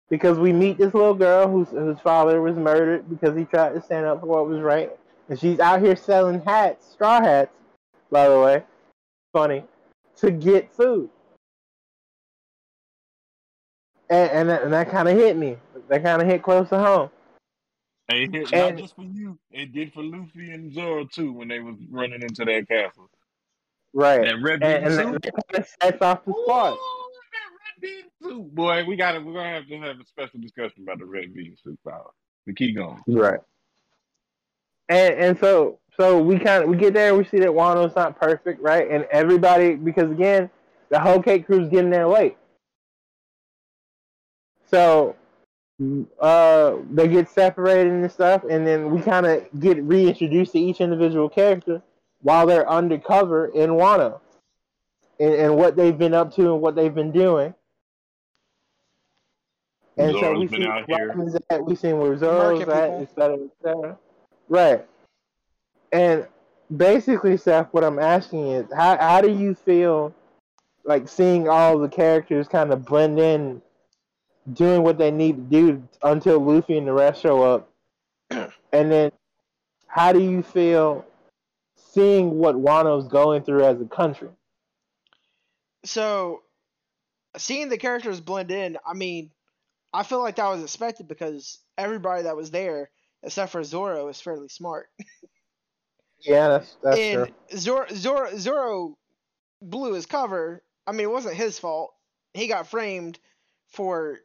because we meet this little girl whose whose father was murdered because he tried to stand up for what was right, and she's out here selling hats, straw hats, by the way, funny, to get food and and that, and that kind of hit me. That kind of hit close to home. Hey, it hit And- not just for you. It did for Luffy and Zoro too when they was running into that castle. Right. That red And, bean and soup. that, kind of sets off the spark. Bean soup, boy. We got to We're gonna have to have a special discussion about the red bean soup. Power. We keep going. Right. And and so so we kind of we get there, we see that Wano's not perfect, right? And everybody because again, the whole cake crew's getting there late. So uh they get separated and stuff and then we kind of get reintroduced to each individual character while they're undercover in Wano. And, and what they've been up to and what they've been doing. And so we been see out here. Robin's at, we see where Zoro's Murking at, people. et cetera, et cetera. Right. And basically, Seth, what I'm asking is, how how do you feel like seeing all the characters kind of blend in, doing what they need to do until Luffy and the rest show up, [clears throat] and then how do you feel seeing what Wano's going through as a country? So, seeing the characters blend in, I mean, I feel like that was expected because everybody that was there, except for Zoro, is fairly smart. [laughs] Yeah, that's that's and true. Zoro, Zoro, Zoro blew his cover. I mean, it wasn't his fault. He got framed for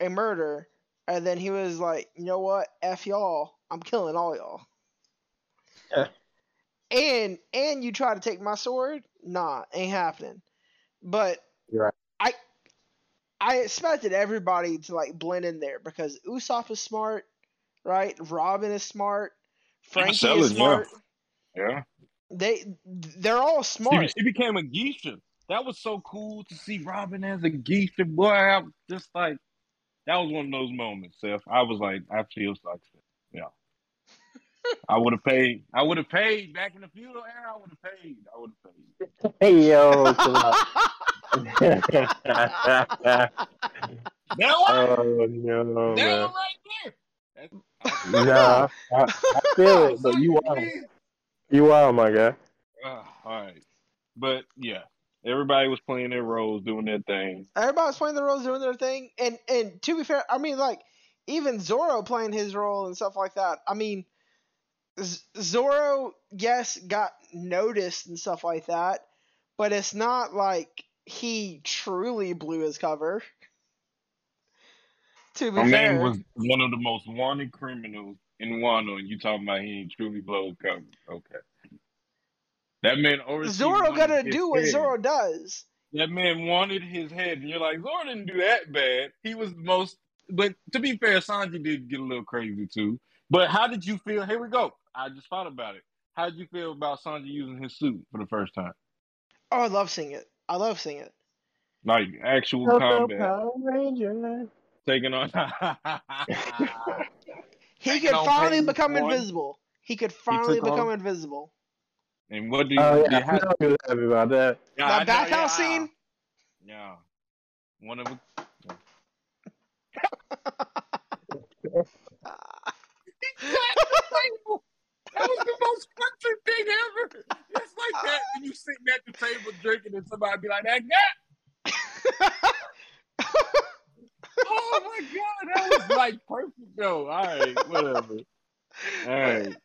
a murder, and then he was like, "You know what? F y'all. I'm killing all y'all." Yeah. And and you try to take my sword? Nah, ain't happening. But You're right. I I expected everybody to like blend in there because Usopp is smart, right? Robin is smart. Franky selling, is smart. Yeah. They they're all She, smart. she became a geisha. That was so cool to see Robin as a geisha. Boy, I'm just like, that was one of those moments, Seth. I was like, I feel like, yeah. I would have paid. I would have paid back in the feudal era. I would have paid. I would have paid. Hey yo, [laughs] chill [laughs] out. That one, oh no, that man. right there. That's, Nah, I, I feel it, but you are, you are, my guy. Uh, all right, but yeah, everybody was playing their roles, doing their thing. Everybody was playing their roles, doing their thing, and and to be fair, I mean like even Zoro playing his role and stuff like that. I mean, Z- Zoro, yes, got noticed and stuff like that, but it's not like he truly blew his cover. To be My fair, man was one of the most wanted criminals in Wano, and you talking about he ain't truly blows cover. Okay. That man Zoro gotta do what head. Zoro does. That man wanted his head, and you're like, Zoro didn't do that bad. He was the most, but to be fair, Sanji did get a little crazy too. But how did you feel? Here we go. I just thought about it. How did you feel about Sanji using his suit for the first time? Oh, I love seeing it. I love seeing it. Like actual Power combat, Ranger. taking on. [laughs] He Taking can finally become one. invisible. he could finally took become on- invisible. And what do you? Oh do yeah, you I have- know you happy about that. Yeah, I that bathhouse yeah. scene. Yeah, one of them. [laughs] That was the most country thing ever. It's like that when you sitting at the table drinking and somebody be like, "That guy." [laughs] Oh my god, that was like perfect though. All right, whatever. All right.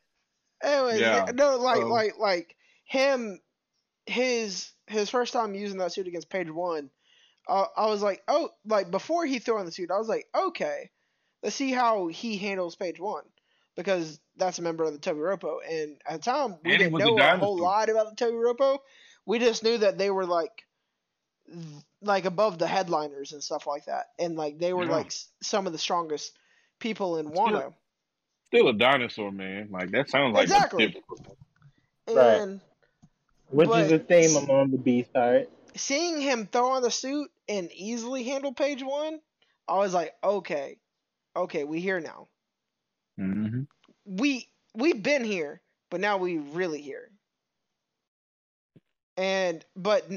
Anyway, Yeah. no, like Um, like like him, his his first time using that suit against Page One, uh, I was like, oh, like before he threw on the suit, I was like, okay, let's see how he handles Page One because that's a member of the Tobi Roppo, and at the time we And didn't was a know a whole lot about the Tobi Roppo. We just knew that they were like like above the headliners and stuff like that, and like they were Yeah. like some of the strongest people in Still- Wano. Still a dinosaur, man. Like that sounds like Exactly. typical. Right. Which But- is a theme among the Beast Pirate. seeing him throw on the suit and easily handle Page One, I was like, okay, okay, we here now. Mm-hmm. We we've been here, but now we really here. And but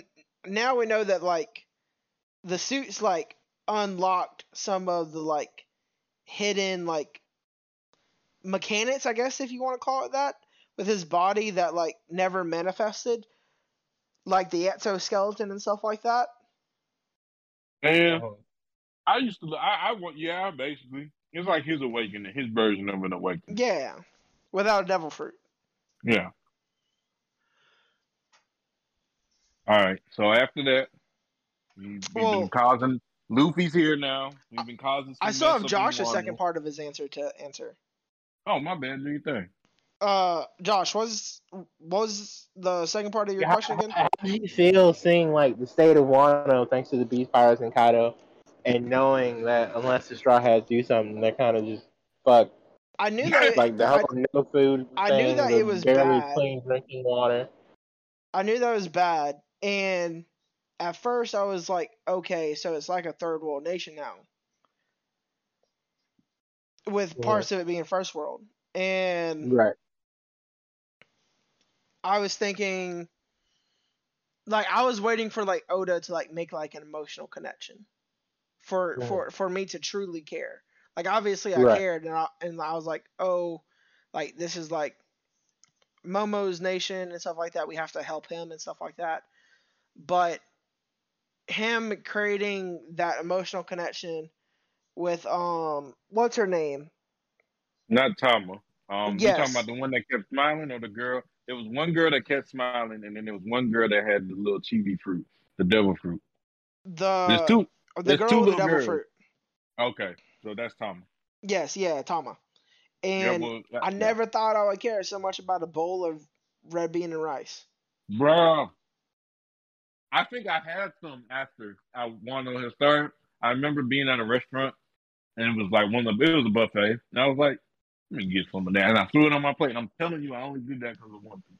now we know that like the suits like unlocked some of the like hidden like mechanics, I guess if you want to call it that, with his body that like never manifested, like the exoskeleton and stuff like that. And I used to, I, I want, yeah, basically, it's like his awakening, his version of an awakening. Yeah, without a devil fruit. Yeah. All right. So after that, we, we've Well- been causing. Luffy's here now. We've been causing. Some I still mess have up in Josh's second part of his answer to answer. Oh my bad. Do you think? Uh, Josh, was was the second part of your question again? How do you feel seeing like the state of Wano thanks to the Beast Pirates and Kaido, and knowing that unless the Straw Hats do something, they're kind of just fucked. I knew [laughs] that. Like the whole no food. I knew that it was barely bad. clean drinking water. I knew that was bad, and at first I was like, okay, so it's like a third world nation now, with Yeah. parts of it being first world, and Right. I was thinking, like, I was waiting for like Oda to like make like an emotional connection, for for for me to truly care. Like, obviously I Right. cared, and I and I was like, oh, like this is like Momo's nation and stuff like that. We have to help him and stuff like that. But him creating that emotional connection with um, what's her name? Not Tama. Um, you Yes. talking about the one that kept smiling or the girl? There was one girl that kept smiling, and then there was one girl that had the little kibi fruit, the devil fruit. The There's two. The there's girl two with the devil girls. fruit. Okay, so that's Tama. Yes, yeah, Tama. And yeah, well, that- I yeah. never thought I would care so much about a bowl of red bean and rice. Bro, I think I had some after I won on his third. I remember being at a restaurant and it was like one of the, it was a buffet. And I was like, let me get some of that. And I threw it on my plate. And I'm telling you, I only did that because of one thing.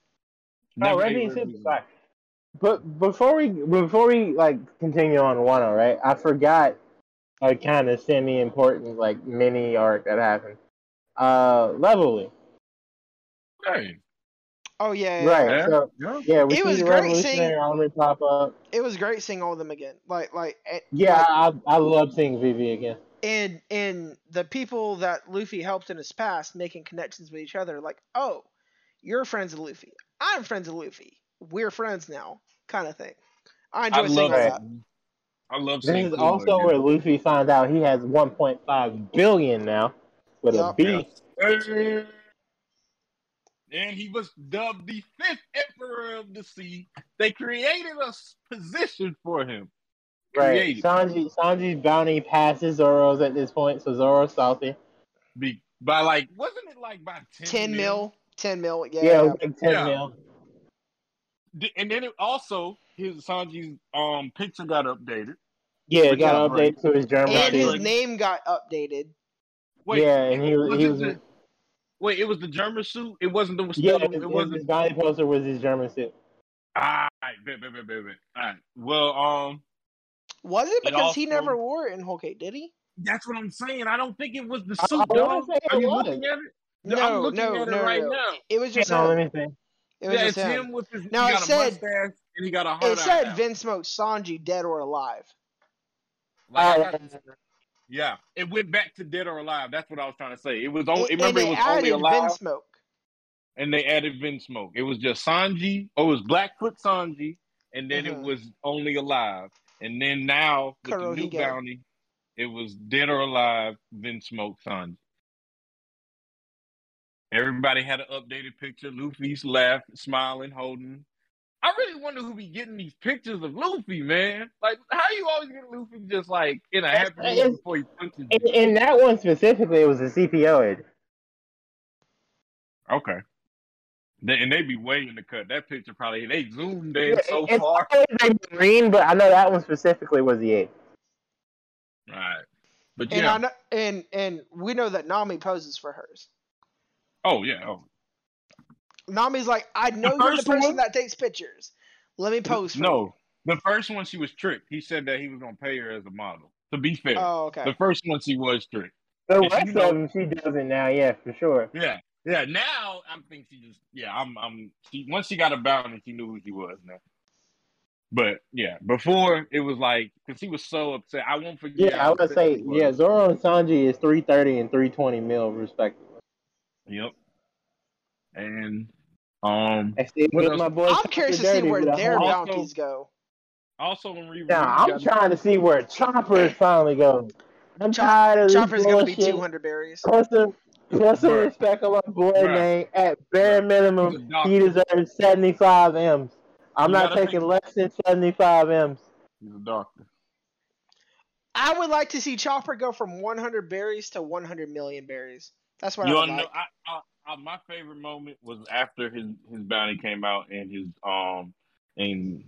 No, Never Red ate Bean red But before we before we like continue on Wano, right? I forgot a kind of semi important like mini arc that happened. Uh, Levely, Hey, Oh yeah, yeah, right? yeah. Yeah. So yeah. yeah, we It see was great Revolutionary seeing- Army pop up. It was great seeing all of them again. Like like eh, Yeah, like, I I love seeing Vivi again. and and the people that Luffy helped in his past making connections with each other. Like, oh, you're friends with Luffy. I'm friends with Luffy. We're friends now, kind of thing. I I enjoy seeing love that. that. I love This seeing is Kuma also again. where Luffy finds out he has 1.5 billion now with a Yup. B. Hey. And he was dubbed the fifth emperor of the sea. They created a position for him. Right. Created. Sanji Sanji's bounty passes Zoro's at this point, so Zoro's salty. Be, by like, wasn't it like by 10, Ten mil? mil, ten mil. Yeah, Yeah, yeah. like 10 Yeah. mil. D- And then it also his Sanji's um picture got updated. Yeah, it got is great. updated to his Germa and his suit. name got updated. Wait, yeah, and he was was he it was the, wait, it was the Germa suit. It wasn't the yeah, still, his, it wasn't. his bounty poster was his Germa suit. Ah, bet, bet, bet, bet, bet. All right. Well, um, Was it It because he never wore it in Whole Cake? Did he? that's what I'm saying. I don't think it was the suit, I wanna say it Are you was. looking at it? I'm No, looking no, at it no, right no. now. It was just No, let me see. It was Yeah, just it's him. him with his. Now, he it a said- mustache and he got a hard It said out. Vinsmoke Sanji dead or alive. Like, Uh, yeah, it went back to dead or alive. That's what I was trying to say. It was only. and Remember, it they was only added alive, Vinsmoke. and they added Vinsmoke. It was just Sanji. Oh, it was Blackfoot Sanji, and then Mhm. it was only alive. And then now with the new bounty, it was dead or alive. Vinsmoke Sanji. Everybody had an updated picture. Luffy's laughing, smiling, holding. I really wonder who be getting these pictures of Luffy, man. Like, how you always get Luffy just like in a happy mood before he punches In, in that one specifically, it was a CPO edit. Okay. They, and they be way in the cut. That picture probably they zoomed in so it's far. always like green, but I know that one specifically was the eight. Right. But And yeah. I know, and and we know that Nami poses for hers. Oh yeah. Oh. Nami's like, I know you're the person one? that takes pictures. Let me post. for you. No. The first one she was tricked. He said that he was gonna pay her as a model. To be fair. Oh, okay. The first one she was tricked. The If rest you of them, she doesn't now. Yeah, for sure. Yeah. Yeah. Now I think she just yeah, I'm I'm she once she got a bounty, she knew who she was now. But yeah, before it was like because he was so upset. I won't forget. Yeah, I would say yeah. Zoro and Sanji is three thirty and three twenty mil respectively. Yep. And um I still What get else? my boy. I'm curious to see where their whole- Also- bounties go. also in reread, Now I'm trying to see where Chopper is [laughs] finally going. I'm Chop- tired of this Chopper's gonna be 200 berries. Put some, put some Bruh. respect on my boy Bruh. name. At bare Bruh. minimum, He's a doctor. he deserves 75 M's. I'm You not taking think- less than 75 M's. He's a doctor. I would like to see Chopper go from 100 berries to 100 million berries. That's what You I know? like. I, I, I, my favorite moment was after his his bounty came out and his um and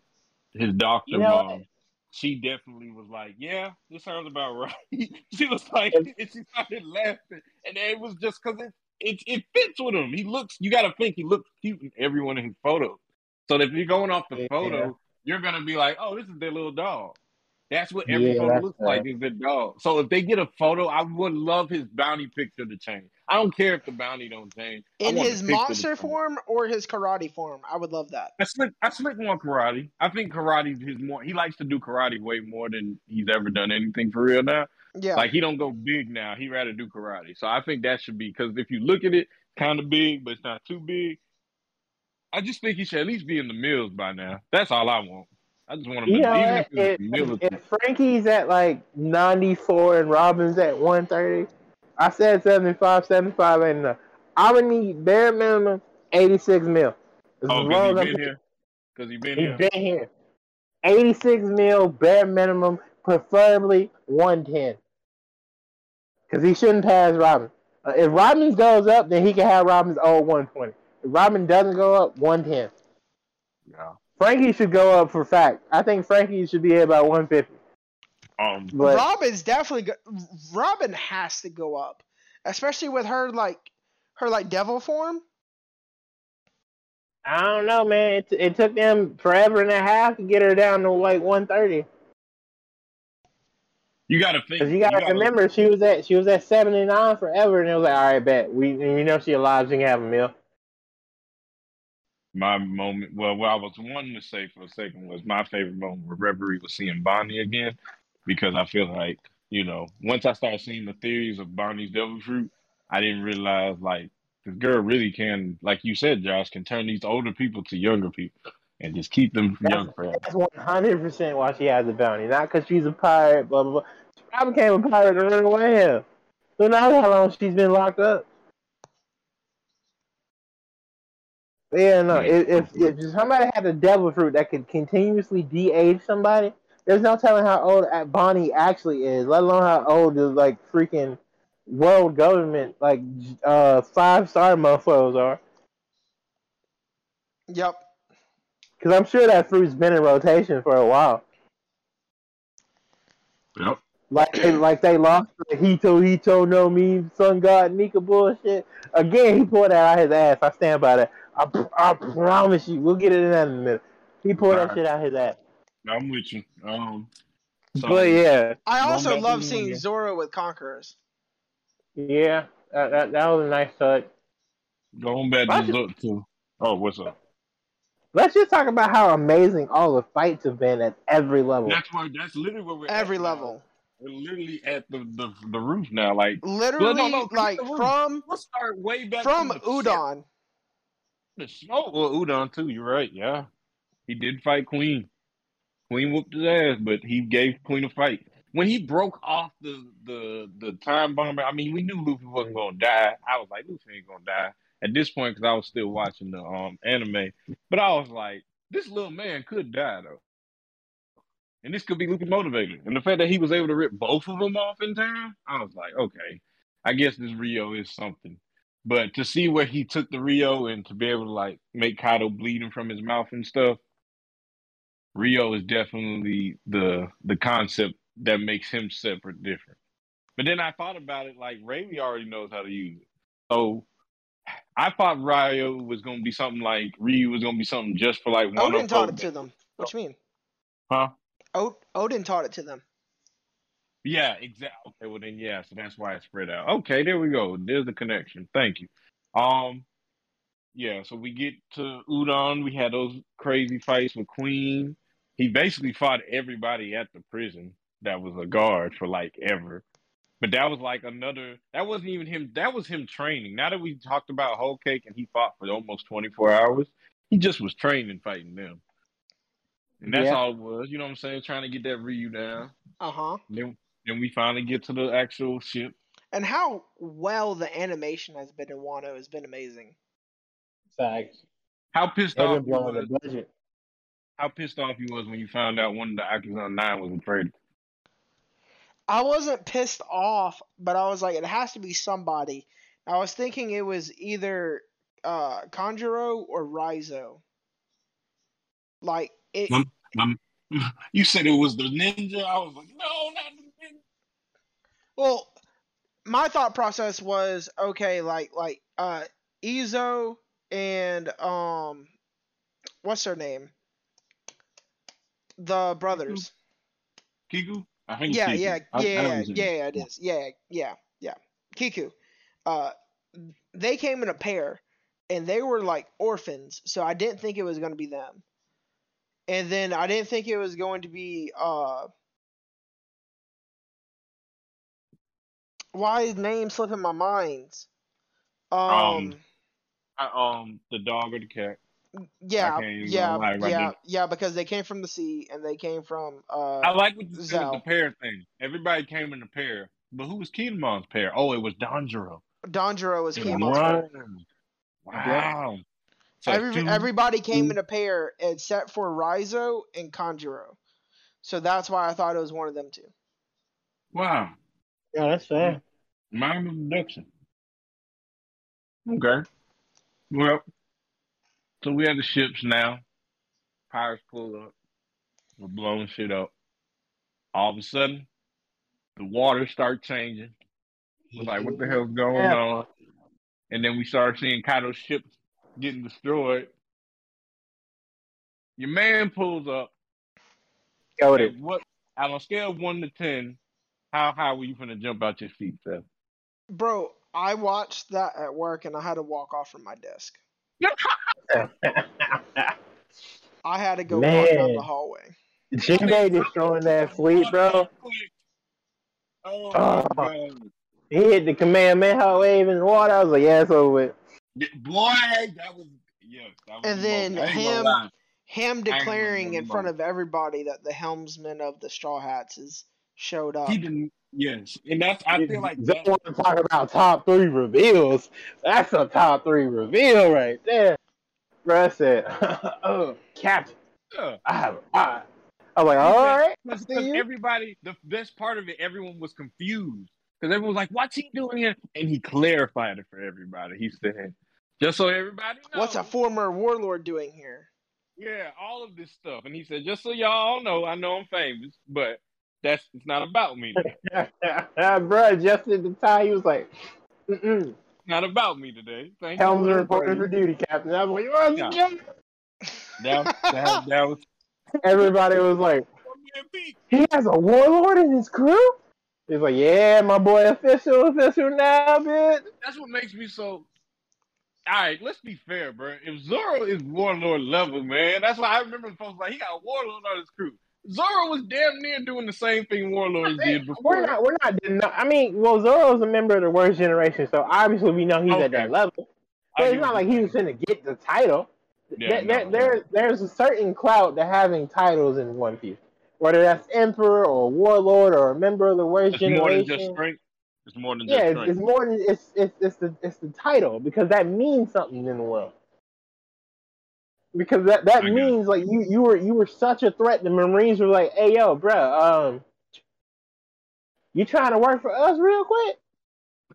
his doctor You know- mom. She definitely was like, "Yeah, this sounds about [laughs] right." she was like, and she started laughing, and it was just because it, it it fits with him. He looks. You got to think he looks cute in every one of his photos. So if you're going off the Yeah. photo, you're gonna be like, "Oh, this is their little dog." That's what every Yeah, photo looks right. like is a dog. So if they get a photo, I would love his bounty picture to change. I don't care if the bounty don't change. In his monster form or his karate form, I would love that. I slick I slick more karate. I think karate his more he likes to do karate way more than he's ever done anything for real now. Yeah. Like he don't go big now. He rather do karate. So I think that should be because if you look at it, kind of big, but it's not too big. I just think he should at least be in the mills by now. That's all I want. I just want him You to know even if If, if, Franky's at like 94 and Robin's at 130, I said 75, 75 ain't enough. I would need bare minimum 86 mil. As Oh, because he as I'm been here. Because he been He's here. been here. 86 mil, bare minimum, preferably 110. Because he shouldn't pass Robin. Uh, if Robin goes up, then he can have Robin's old 120. If Robin doesn't go up, 110. Yeah. Franky should go up for fact. I think Franky should be at about 150. Um. But Robin's definitely go- Robin has to go up, especially with her like her like devil form. I don't know, man. It, it took them forever and a half to get her down to like 130. You got to think. Because you gotta remember, she was at she was at 79 forever, and it was like, all right, bet we we know she alive, she can have a meal. My moment. Well, what I was wanting to say for a second was my favorite moment where Reverie was seeing Bonney again, because I feel like you know once I started seeing the theories of Bonney's devil fruit, I didn't realize like this girl really can, like you said, Josh, can turn these older people to younger people and just keep them That's- young forever. That's 100 percent why she has the bounty, not because she's a pirate. Blah blah blah. She probably became a pirate to run away here. Who knows how long she's been locked up? But yeah, no. If, if if somebody had a devil fruit that could continuously de-age somebody, there's no telling how old Bonney actually is. Let alone how old the like freaking world government like uh five star motherfuckers are. Yep. Because I'm sure that fruit's been in rotation for a while. Yep. Like they, like they lost the Hito Hito no Mi Sun God Nika bullshit. Again, he pulled that out his ass. I stand by that. I, I promise you. We'll get into that in a minute. He pulled that Alright. shit out his ass. I'm with you. Um. So, but yeah, I also love seeing yeah. Zoro with Conquerors. yeah, that, that, that was a nice touch. Going back to look too. Oh, what's up? Let's just talk about how amazing all the fights have been at every level. That's where. That's literally where we're Every at now. level. We're literally at the the, the roof now. Like Literally, no, no, like from let's start way back from. Udon. The snow. Well, Udon too. You're right. Yeah, he did fight Queen. Queen whooped his ass, but he gave Queen a fight. When he broke off the the the time bomber, I mean, we knew Luffy wasn't gonna die. I was like, Luffy ain't gonna die at this point because I was still watching the um anime. But I was like, this little man could die though, and this could be Luffy motivated. And the fact that he was able to rip both of them off in time, I was like, okay, I guess this Ryuo is something. But to see where he took the Ryuo and to be able to like make Kaido bleeding from his mouth and stuff, Ryuo is definitely the the concept that makes him separate different. But then I thought about it like Rayleigh already knows how to use it. So I thought Ryuo was gonna be something like Ryuo was gonna be something just for like one taught it to them. What you mean? Huh? Oden taught it to them. Yeah, exactly. Okay, well then yeah, so that's why it's spread out. Okay, there we go. There's the connection. Thank you. Um yeah, so we get to Udon, we had those crazy fights with Queen. He basically fought everybody at the prison that was a guard for like ever. But that was like another that wasn't even him that was him training. Now that we talked about Whole Cake and he fought for almost twenty four hours, he just was training fighting them. And that's Yeah. all it was, you know what I'm saying? Trying to get that Ryuo down. Uh huh. Then then we finally get to the actual ship. And how well the animation has been in Wano has been amazing. Facts. How pissed They've off been you was, the how pissed off you was when you found out one of the Akazaya Nine was a traitor. I wasn't pissed off, but I was like, it has to be somebody. I was thinking it was either uh Kanjuro or Raizo. Like it. Um, Um, you said it was the ninja. I was like, no, not the ninja. Well, my thought process was okay, like like uh Izo and um what's their name? The brothers. Kiku? I think Yeah, Kiku. yeah, I- yeah, yeah, yeah, it is. Yeah, yeah, yeah. Kiku. Uh they came in a pair and they were like orphans, so I didn't think it was gonna be them. And then I didn't think it was going to be uh why is name slipping my mind? Um, Um, I, um, the dog or the cat? yeah, yeah, right yeah, now. yeah, because they came from the sea and they came from uh I like what you said the pair thing. Everybody came in a pair, but who was Kin'emon's pair? Oh, it was Denjiro. Denjiro was Kemon's Wow. Wow. So Every, two- everybody came two- in a pair except for Raizo and Kanjuro. So that's why I thought it was one of them two. Wow. Yeah, that's fair. Mind of deduction. Okay. Well, so we have the ships now. Pirates pull up. We're blowing shit up. All of a sudden, the water start changing. We're like, what the hell's going Yeah. on? And then we start seeing Kaido's ships getting destroyed. Your man pulls up. Goated. And what on a scale of one to ten, how high were you gonna jump out your seat, Seth? Bro, I watched that at work and I had to walk off from my desk. [laughs] I had to go walk down the hallway. Jinbei destroying that fleet, bro. Oh, Oh. He hit the Kamehameha wave in the water. I was like, yeah, it's over with. Yeah, Boy, that was yes. That was And the then moment. I ain't gonna him- Him declaring in front of everybody that the helmsman of the Straw Hats is showed up. He didn't. Yes, and that's. I feel like Don't that. want to talk about top three reveals. That's a top three reveal right there. Bro I said, [laughs] oh, Captain, Yeah. I have a eye. I was like, all right. I Because everybody, the best part of it, everyone was confused. Because everyone was like, what's he doing here? And he clarified it for everybody. He said, just so everybody knows. What's a former warlord doing here? Yeah, all of this stuff. And he said, just so y'all know, I know I'm famous, but that's it's not about me. today. [laughs] Bro at the time, He was like, mm-mm. Not about me today. Thank you. Helms for the reporting for duty, Captain. I was like, oh, Yeah. yeah. That, that, that was [laughs] Everybody was like, he has a warlord in his crew? He's like, yeah, my boy, official, official now, bitch. that's what makes me so all right, let's be fair, bro. If Zoro is Warlord level, man, that's why I remember folks like he got Warlord on his crew. Zoro was damn near doing the same thing Warlords did before. We're not. We're not. deni- I mean, well, Zoro's a member of the worst generation, so obviously we know he's at that level. I But it's not like he was gonna get the title. Yeah, there, there, no. there- there's a certain clout to having titles in One Piece, whether that's Emperor or Warlord or a member of the worst It's more than generation. just strength. It's more than yeah, just it's, strength. it's more than it's, it's it's the it's the title because that means something in the world. Because that, that I means like you you were you were such a threat. The Marines were like, "Hey yo, bro, um, you trying to work for us real quick? [laughs]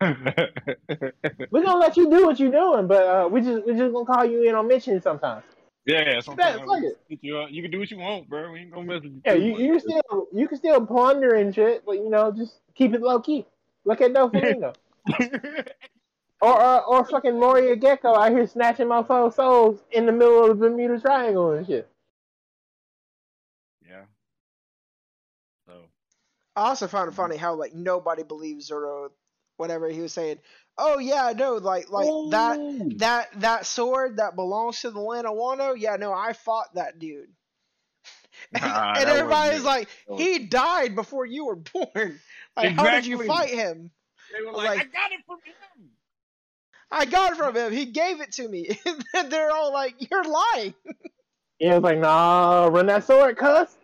We're gonna let you do what you're doing, but uh, we just we just gonna call you in on missions sometimes. Yeah, sometimes fuck we it. hit you, you can do what you want, bro. We ain't gonna mess with you. Yeah, you much, you bro. can still you can still plunder and shit, but you know just keep it low key. Look at Doflamingo. [laughs] Or, or or fucking Moria Gecko out here snatching my foes souls in the middle of the Bermuda Triangle and shit. yeah. So I also found it mm-hmm. funny how like nobody believes Zoro whatever he was saying. Oh yeah, no, like like that Ooh. that that sword that belongs to the land of Wano. Yeah, no, I fought that dude. [laughs] Nah, and that everybody's wasn't like, it. he died before you were [laughs] born. Like, how did you fight him? They were like- like, I got it from him. I got it from him. He gave it to me. [laughs] And they're all like, you're lying. Yeah, it's like nah, run that sword, cuss.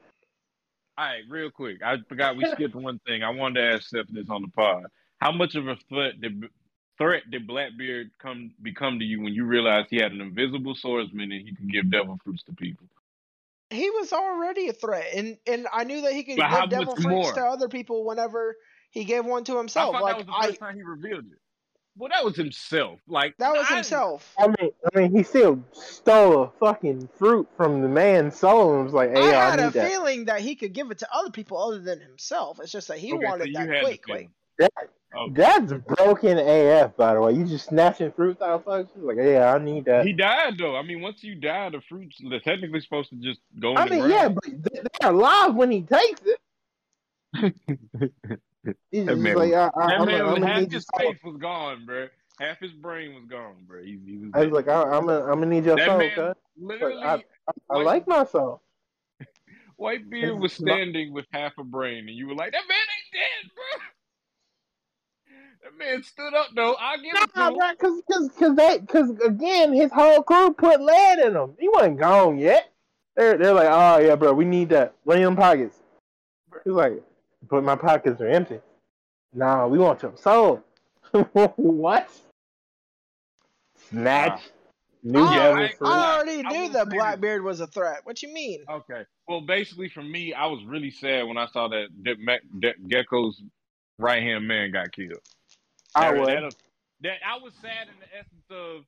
All right, real quick. I forgot we skipped one thing. I wanted to ask Seth this on the pod. How much of a foot did threat did Blackbeard come become to you when you realized he had an invisible swordsman and he could give devil fruits to people? He was already a threat, and and I knew that he could But give devil fruits more? to other people whenever he gave one to himself. thought Like that was the I, first time he revealed it. Well, that was himself. Like that was I- himself. I mean, I mean, he still stole a fucking fruit from the man's soul and was like, "Hey, I I, had a need that." feeling that he could give it to other people other than himself. It's just that he Okay, wanted you that had quick, feeling. Quick. Okay. That's broken AF, by the way. You just snatching fruits out of folks. Like, yeah, I need that. He died though. I mean, once you die, the fruits they're technically supposed to just go in I the mean, ground. yeah, but they're alive when he takes it. [laughs] He's That just man like, I, I, that I'm, man, gonna- half his face was gone, bro. Half his brain was gone, bro. He, he was I was like, I, I'm gonna, I'm gonna need your That soul, man- cuz. literally. I White- like my soul. [laughs] Whitebeard was standing with half a brain, and you were like, "That man ain't dead, bro." That man stood up though. I give it to Nah, him. cause, cause, cause they, cause again, his whole crew put lead in him. He wasn't gone yet. They're, they're like, oh yeah, bro, we need that. Lay in pockets. He's like, but my pockets are empty. Nah, we want your soul. [laughs] what? Snatch. New oh, I, devil I- I already I knew that. Blackbeard was a threat. What you mean? Okay. Well, basically, for me, I was really sad when I saw that, that, Mac- that Gecko's right hand man got killed. I That- would. That, that- I was sad in the essence of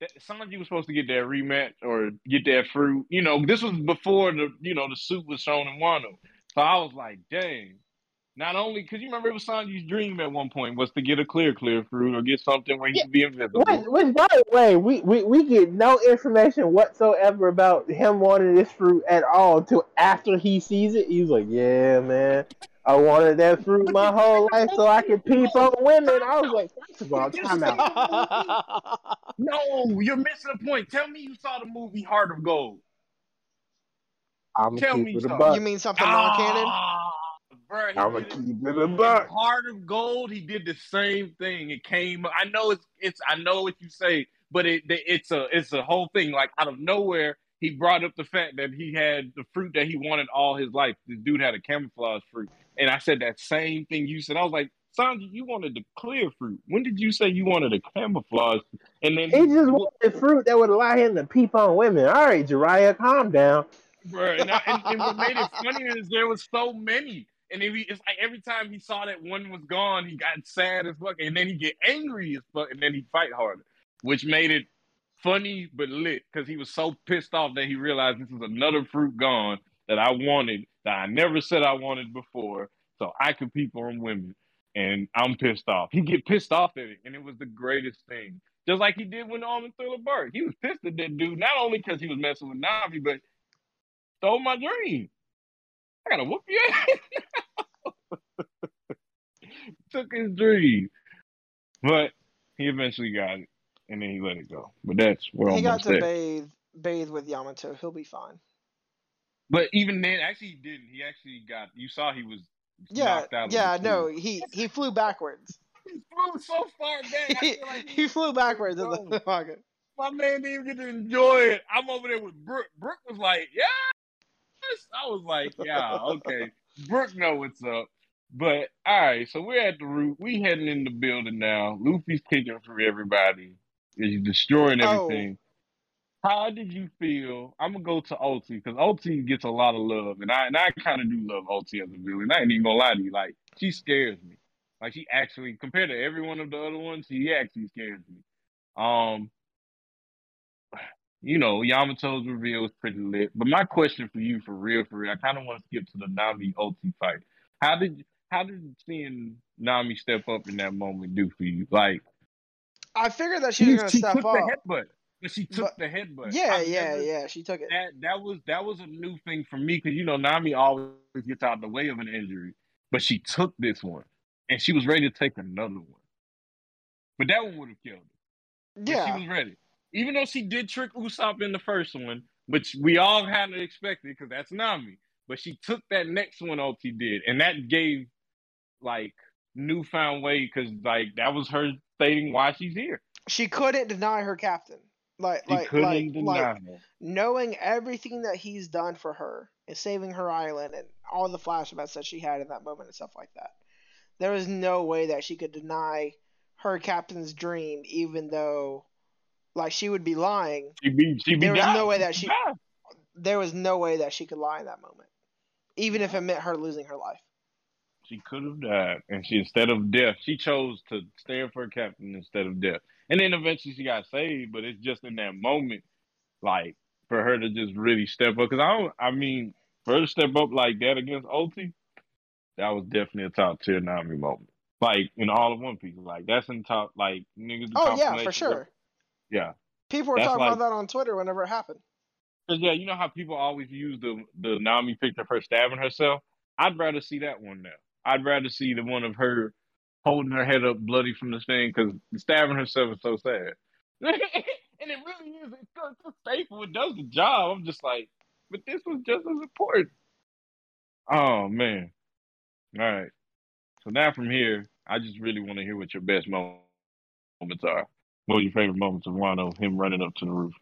that Sanji was supposed to get that rematch or get that fruit. You know, this was before the you know the suit was shown in Wano. So I was like, dang. Not only because you remember it was Sanji's dream at one point was to get a clear clear fruit or get something where he Yeah. could be invisible. Which, which, by the way, we, we, we get no information whatsoever about him wanting this fruit at all until after he sees it. He's like, "Yeah, man, I wanted that fruit my whole life so I could peep on women." I was like, first of all, time out. No, you're missing the point. Tell me you saw the movie Heart of Gold. I'm Tell me it a something. buck. you mean something non-canon? Ah, bruh, I'm gonna it. keep it a buck. Heart of Gold, he did the same thing. It came. I know it's it's. I know what you say, but it it's a it's a whole thing. Like out of nowhere, he brought up the fact that he had the fruit that he wanted all his life. This dude had a camouflage fruit, and I said that same thing you said. I was like, Sanji, you wanted the clear fruit. When did you say you wanted a camouflage? And then He just wanted fruit that would allow him to peep on women. All right, Jiraiya, calm down. Bruh, and, I, and, and what made it funny is there was so many. And it, it's like every time he saw that one was gone, he got sad as fuck, and then he get angry as fuck, and then he fight harder, which made it funny but lit because he was so pissed off that he realized this is another fruit gone that I wanted that I never said I wanted before, so I compete peep on women, and I'm pissed off. He get pissed off at it, and it was the greatest thing. Just like he did with Almond Thriller Bark. He was pissed at that dude, not only because he was messing with Nami, but stole my dream. I gotta whoop ass. [laughs] Took his dream. But he eventually got it. and then he let it go. But that's where he got to bathe bathe with Yamato. He'll be fine. But even then, actually, he didn't. He actually got. You saw he was Yeah, knocked out. yeah, no, he he flew backwards. [laughs] He flew so far back. I he, feel like [laughs] he flew backwards in the pocket. my man didn't even get to enjoy it. I'm over there with Brook. Brook was like, "Yeah." I was like, "Yeah, okay." Brook know what's up. But all right, so we're at the root. We heading in the building now. Luffy's kicking for everybody. He's destroying Oh. How did you feel? I'm gonna go to Ulti because Ulti gets a lot of love, and I and I kind of do love Ulti as a villain. I ain't even gonna lie to you. Like she scares me. Like she actually, compared to every one of the other ones, she actually scares me. Um, you know, Yamato's reveal was pretty lit. But my question for you, for real, for real, I kind of want to skip to the Nami Ulti fight. How did how did seeing Nami step up in that moment do for you? Like I figured that she was gonna she step up. the headbutt, but she took But- the headbutt. Yeah, I've yeah, never- yeah. She took it. That that was that was a new thing for me because you know Nami always gets out of the way of an injury, but she took this one and she was ready to take another one. But that one would have killed her. But Yeah, she was ready. Even though she did trick Usopp in the first one, but we all kind of expected because that's Nami. But she took that next one Ulti did, and that gave like newfound way because like that was her stating why she's here. she couldn't deny her captain. Like, like, like, like knowing everything that he's done for her and saving her island and all the flashbacks that she had in that moment and stuff like that. There was no way that she could deny her captain's dream, even though, like, she would be lying. She be she be There was dying. no way that she- died. There was no way that she could lie in that moment, even if it meant her losing her life. She could have died, and she instead of death, she chose to stand for her captain instead of death. And then eventually she got saved, but it's just in that moment, like for her to just really step up. Because I don't, I mean, for her to step up like that against Ulti, that was definitely a top tier Nami moment. Like in all of One Piece, like that's in top. Like niggas. Oh yeah, for sure. Yeah, People were That's talking like- about that on Twitter whenever it happened. Cause yeah, you know how people always use the the Nami picture of her stabbing herself. I'd rather see that one now. I'd rather see the one of her holding her head up, bloody from the thing, because stabbing herself is so sad. [laughs] and it really is. It's so, it's so faithful. It does the job. I'm just like, but this was just as important. Oh man. All right. So now from here, I just really want to hear what your best moments are. What were your favorite moments of Wano? Him running up to the roof.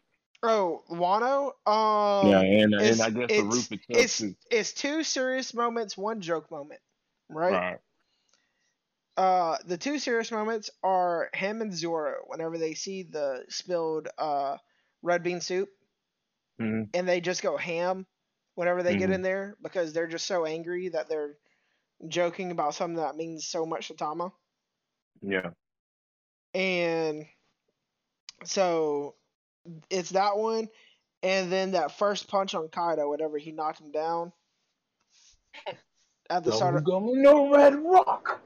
Oh, Wano. Um, yeah, and, and I guess the roof itself it's too. it's two serious moments, one joke moment, right? Right. Uh, the two serious moments are him and Zoro whenever they see the spilled uh red bean soup, Mhm. and they just go ham whenever they get Mhm. in there because they're just so angry that they're joking about something that means so much to Tama, Yeah. and so it's that one, and then that first punch on Kaido whenever he knocked him down [laughs] at the start of no red rock.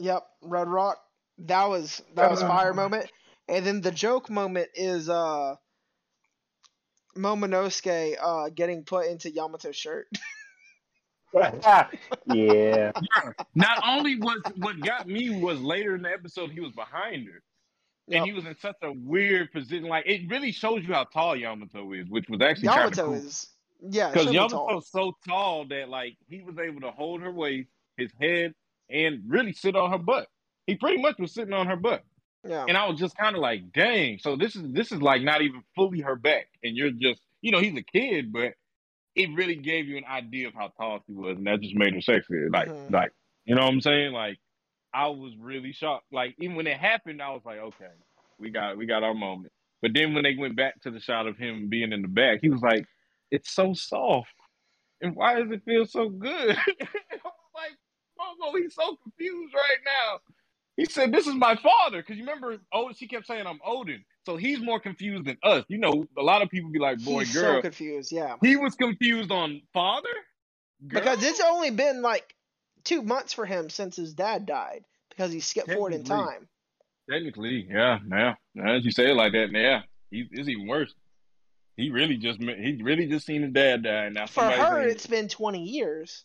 Yep, Red Rock. That was that was fire Uh. moment. And then the joke moment is uh Momonosuke uh getting put into Yamato's shirt. [laughs] [laughs] yeah. Not only was what got me was later in the episode he was behind her. Yep. And he was in such a weird position. Like it really shows you how tall Yamato is, which was actually kind of Yamato cool. is yeah, Because should be Yamato's so tall that like he was able to hold her waist, his head, and really sit on her butt. He pretty much was sitting on her butt. Yeah. And I was just kind of like, dang. So this is this is like not even fully her back. And you're just you know, he's a kid, but it really gave you an idea of how tall she was, and that just made her sexy. Like Mhm. like you know what I'm saying? Like I was really shocked. Like even when it happened, I was like, okay, we got we got our moment. But then when they went back to the shot of him being in the back, he was like, it's so soft. And why does it feel so good? [laughs] I was like, Momo, he's so confused right now. He said, This is my father. Because you remember, oh, she kept saying, I'm Oden. So he's more confused than us. You know, a lot of people be like, Boy, He's girl. so confused, yeah. he was confused on father? Girl? Because it's only been like two months for him since his dad died because he skipped forward in time. Technically, yeah, yeah. Now that you say it like that, yeah, he, it's even worse. He really just he really just seen his dad die. Now For her, it's been twenty years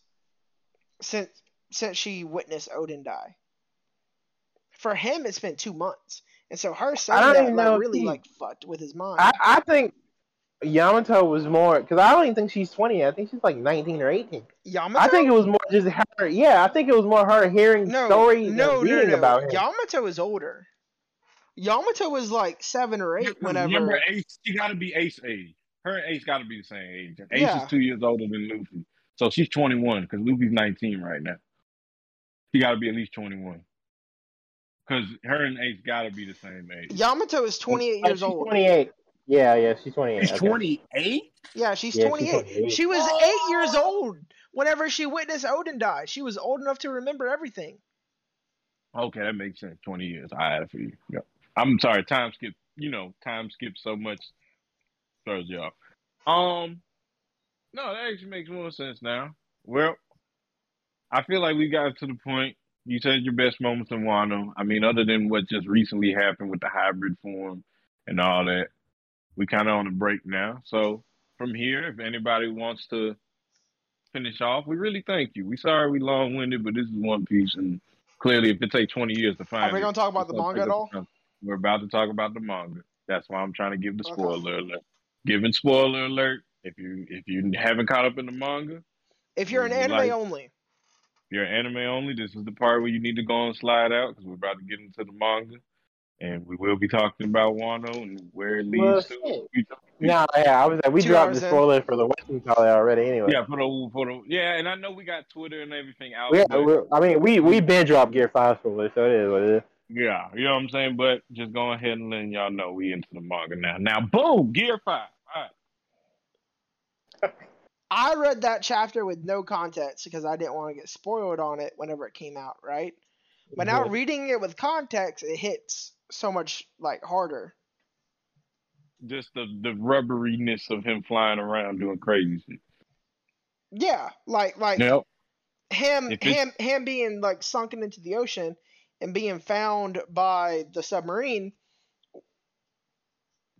since since she witnessed Oden die. for him, it's been two months, and so her I saying don't that like know really he- like fucked with his mind. I, I think Yamato was more because I don't even think she's twenty. I think she's like nineteen or eighteen. Yamato. I think it was more just her. Yeah, I think it was more her hearing no, stories no, and no, reading no. about him. Yamato is older. Yamato was like seven or eight whenever. Remember, Ace, she got to be Ace age. Her and Ace got to be the same age. Ace Yeah. is two years older than Luffy, so she's 21 because Luffy's 19 right now. She got to be at least 21 because her and Ace got to be the same age. Yamato is 28 Oh, years she's old. Twenty-eight. Yeah, yeah, she's twenty-eight. She's okay. 28. Yeah, she's Yeah, she's 28. 28. She was Oh! eight years old whenever she witnessed Oden die. She was old enough to remember everything. Okay, that makes sense. 20 years. I had it for you. Yep. I'm sorry. Time skip. You know, time skip so much. Throws you off. Um, no, that actually makes more sense now. Well, I feel like we got to the point. You said your best moments in Wano. I mean, other than what just recently happened with the hybrid form and all that, we kind of on a break now. So from here, if anybody wants to finish off, we really thank you. We sorry we long winded, but this is One Piece, and clearly, if it takes twenty years to find Are we it, gonna talk about the manga at all? We're about to talk about the manga. That's why I'm trying to give the Okay. spoiler alert. Giving spoiler alert. If you if you haven't caught up in the manga, If you're an anime like- only, if you're anime only, this is the part where you need to go and slide out because we're about to get into the manga, and we will be talking about Wano and where it leads Well, to. shit. No, yeah, I was like, we Two dropped hours the in. spoiler for the Western Collie already anyway. Yeah, for the for the yeah, and I know we got Twitter and everything out. Yeah, we're, I mean, we we been dropped Gear Five spoiler, so it is what it is. Yeah, you know what I'm saying? But just go ahead and letting y'all know we into the manga now. Now, boom, Gear 5. All right. [laughs] I read that chapter with no context because I didn't want to get spoiled on it whenever it came out, right? But now reading it with context, it hits so much like harder. Just the, the rubberiness of him flying around doing crazy shit. Yeah, like like Yep. him him him being like sunken into the ocean and being found by the submarine.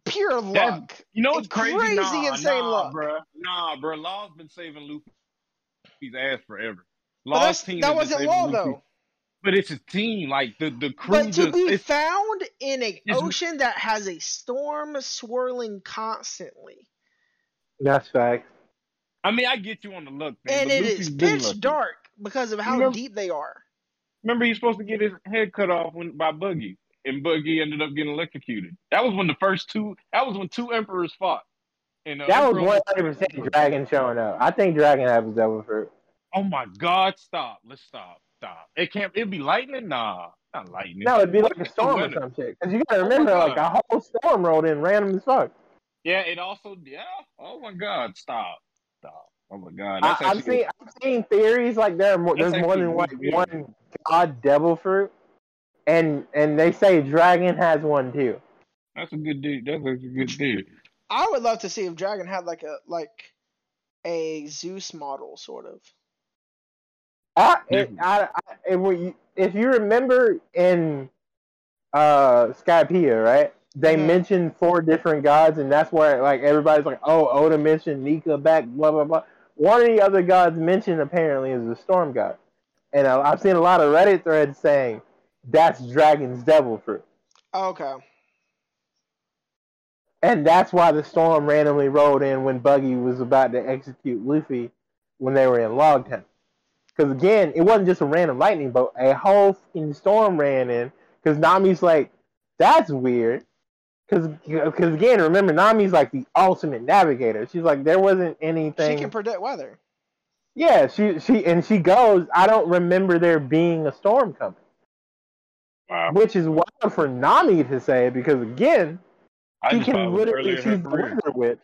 Pure luck. You know what's crazy? Crazy, nah, insane nah, luck. bruh. Nah, bro. Law's been saving Luffy's ass forever. Law's that's, team that wasn't saving law Luffy. though. But it's a team. Like, the, the crew But to just... be it's- found in a ocean that has a storm swirling constantly, That's fact. I mean, I get you on the look, thing. and but it Luffy's is pitch lucky. dark because of how Remember- deep they are. Remember, he's supposed to get his head cut off when, by Buggy, and Buggy ended up getting electrocuted. That was when the first two. That was when two emperors fought. And uh, That was one hundred percent Dragon showing up. I think Dragon happens devil fruit. Oh my God! Stop! Let's stop! Stop! It can't. It'd be lightning. Nah, not lightning. No, it'd be like a storm or some shit. Because you gotta Oh remember, like a whole storm rolled in random as fuck. Yeah, it also. Yeah. Oh my God! Stop! Stop! Oh my God! I, That's I've seen I've seen theories like there are more, there's more than like one god devil fruit, and and they say Dragon has one too. That's a good dude. That's a good dude. I would love to see if Dragon had like a like a Zeus model, sort of. I, it, I, I, it, if you remember in uh Skypiea, right? They Mhm. mentioned four different gods, and that's where like everybody's like, "Oh, Oda mentioned Nika back, blah blah blah." One of the other gods mentioned apparently is the storm god, and uh, I've seen a lot of Reddit threads saying that's Dragon's devil fruit, oh, Okay. and that's why the storm randomly rolled in when Buggy was about to execute Luffy when they were in Logtown. Because again, it wasn't just a random lightning bolt; a whole fucking storm ran in. Because Nami's like, "That's weird." Because again, remember Nami's like the ultimate navigator. She's like, there wasn't anything. She can predict weather. Yeah, she she and she goes. I don't remember there being a storm coming, Wow. which is wild for Nami to say because again, I she just thought it can literally she's career. weather witch.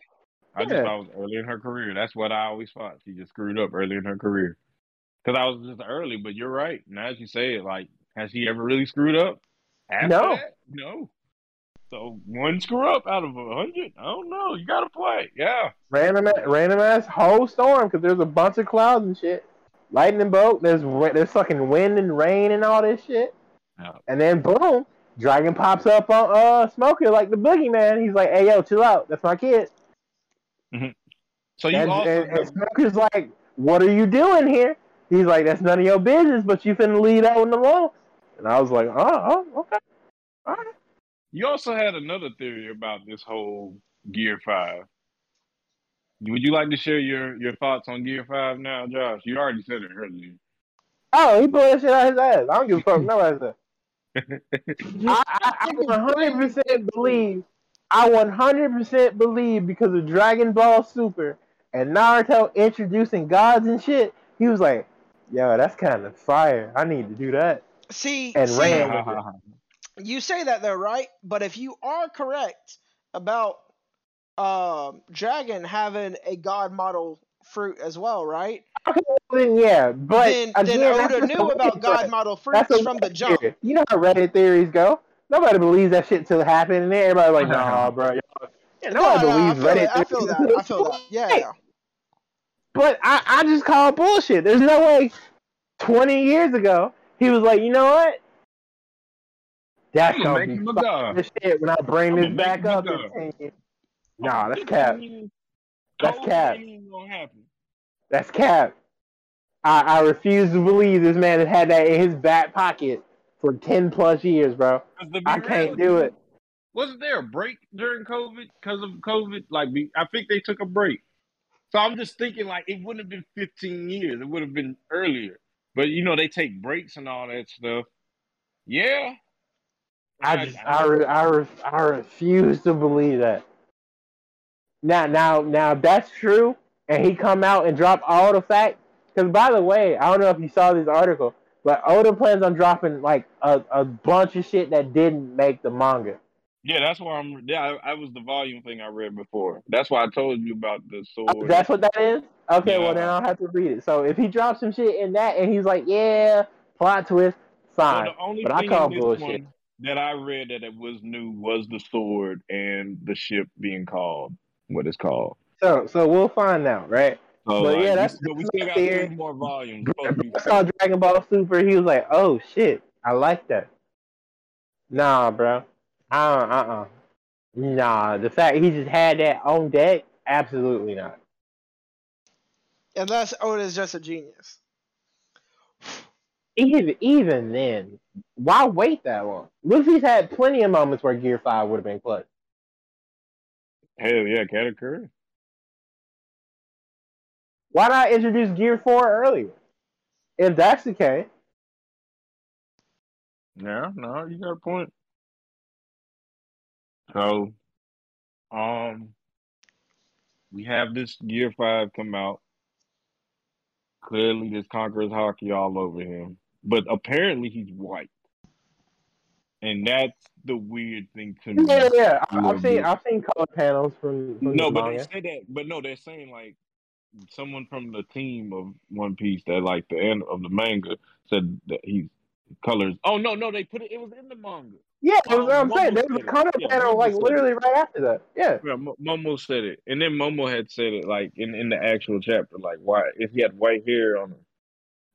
I just thought it was early in her career. That's what I always thought. She just screwed up early in her career. Because I was just early, but you're right. Now as you say it, like, has she ever really screwed up? After No. that? No. So one screw up out of a hundred? I don't know. You gotta play. Yeah. Random random ass whole storm because there's a bunch of clouds and shit. Lightning bolt. There's there's fucking wind and rain and all this shit. Yeah. And then boom, dragon pops up on uh Smoker like the boogeyman. He's like, "Hey yo, chill out. That's my kid." So you And, also and, and Smoker's like, "What are you doing here?" He's like, "That's none of your business, but you finna lead out in the law." and I was like, oh, oh okay, all right. You also had another theory about this whole Gear Five. Would you like to share your, your thoughts on Gear Five now, Josh? You already said it earlier. Oh, he pulled that shit out his ass. I don't give a fuck. [laughs] No, said. I, I, I 100% believe. I 100% believe because of Dragon Ball Super and Naruto introducing gods and shit. He was like, "Yo, that's kind of fire. I need to do that." See, And see, ran [laughs] with it. you say that though, right? But if you are correct about um, Dragon having a god model fruit as well, right? Then yeah, but then again, then that's Oda knew about god model That's fruits a from the jump. theory. You know how Reddit theories go. Nobody believes that shit till it happened, and then everybody's like, "Nah, bro." y'all- Yeah, No, nobody no, I believes feel Reddit. that. I feel that. I feel that. Yeah, right. yeah. But I, I just call it bullshit. There's no way 20 years ago he was like, you know what? That's I'm gonna gonna be a fucking god. the shit when I bring I'm this back up in god. 10 years. Nah, that's cap. That's COVID cap. ain't gonna happen. That's cap. I, I refuse to believe this man has had that in his back pocket for 10 plus years, bro. I can't do it. Wasn't there a break during COVID because of COVID? Like, I think they took a break. So I'm just thinking, like, it wouldn't have been 15 years. It would have been earlier. But you know, they take breaks and all that stuff. Yeah. I just, I, re, I, re, I refuse to believe that. Now, now, now, that's true, and he come out and drop all the facts. Because by the way, I don't know if you saw this article, but Oda plans on dropping like a, a bunch of shit that didn't make the manga. yeah, that's why I'm. Yeah, I, I was the volume thing I read before. That's why I told you about the Oh, sword. that's what that is. Okay, well Yeah. then I'll have to read it. So if he drops some shit in that, and he's like, "Yeah, plot twist," So fine. only but I call bullshit. that I read that it was new was the sword and the ship being called what it's called. So, so we'll find out, right? So But yeah, that's- but we that's still my got theory. more volumes. Supposed to be I saw Dragon Ball Super. He was like, "Oh shit, I like that." Nah, bro. Uh, uh, uh. Nah, the fact he just had that on deck, absolutely not. Unless Oda's just a genius. Even, even then, why wait that long? Luffy's had plenty of moments where Gear Five would have been clutch. Hell yeah, Katakuri. Why not introduce Gear Four earlier? If that's the case, Yeah, no, you got a point. So, um, we have this Gear Five come out. Clearly, there's Conqueror's Haki all over him, but apparently he's white, and that's the weird thing to me. yeah, yeah. I've seen. I've seen color panels from, from No, but they say that. But no, they're saying like someone from the team of One Piece that like the end of the manga said that he's colors. Oh no, no, they put it. It was in the manga. Yeah, that's what I'm saying. There was a color Yeah, panel Momo like said it. literally right after that. Yeah. Yeah, Mo- Momo said it, and then Momo had said it like in in the actual chapter, like why if he had white hair on him.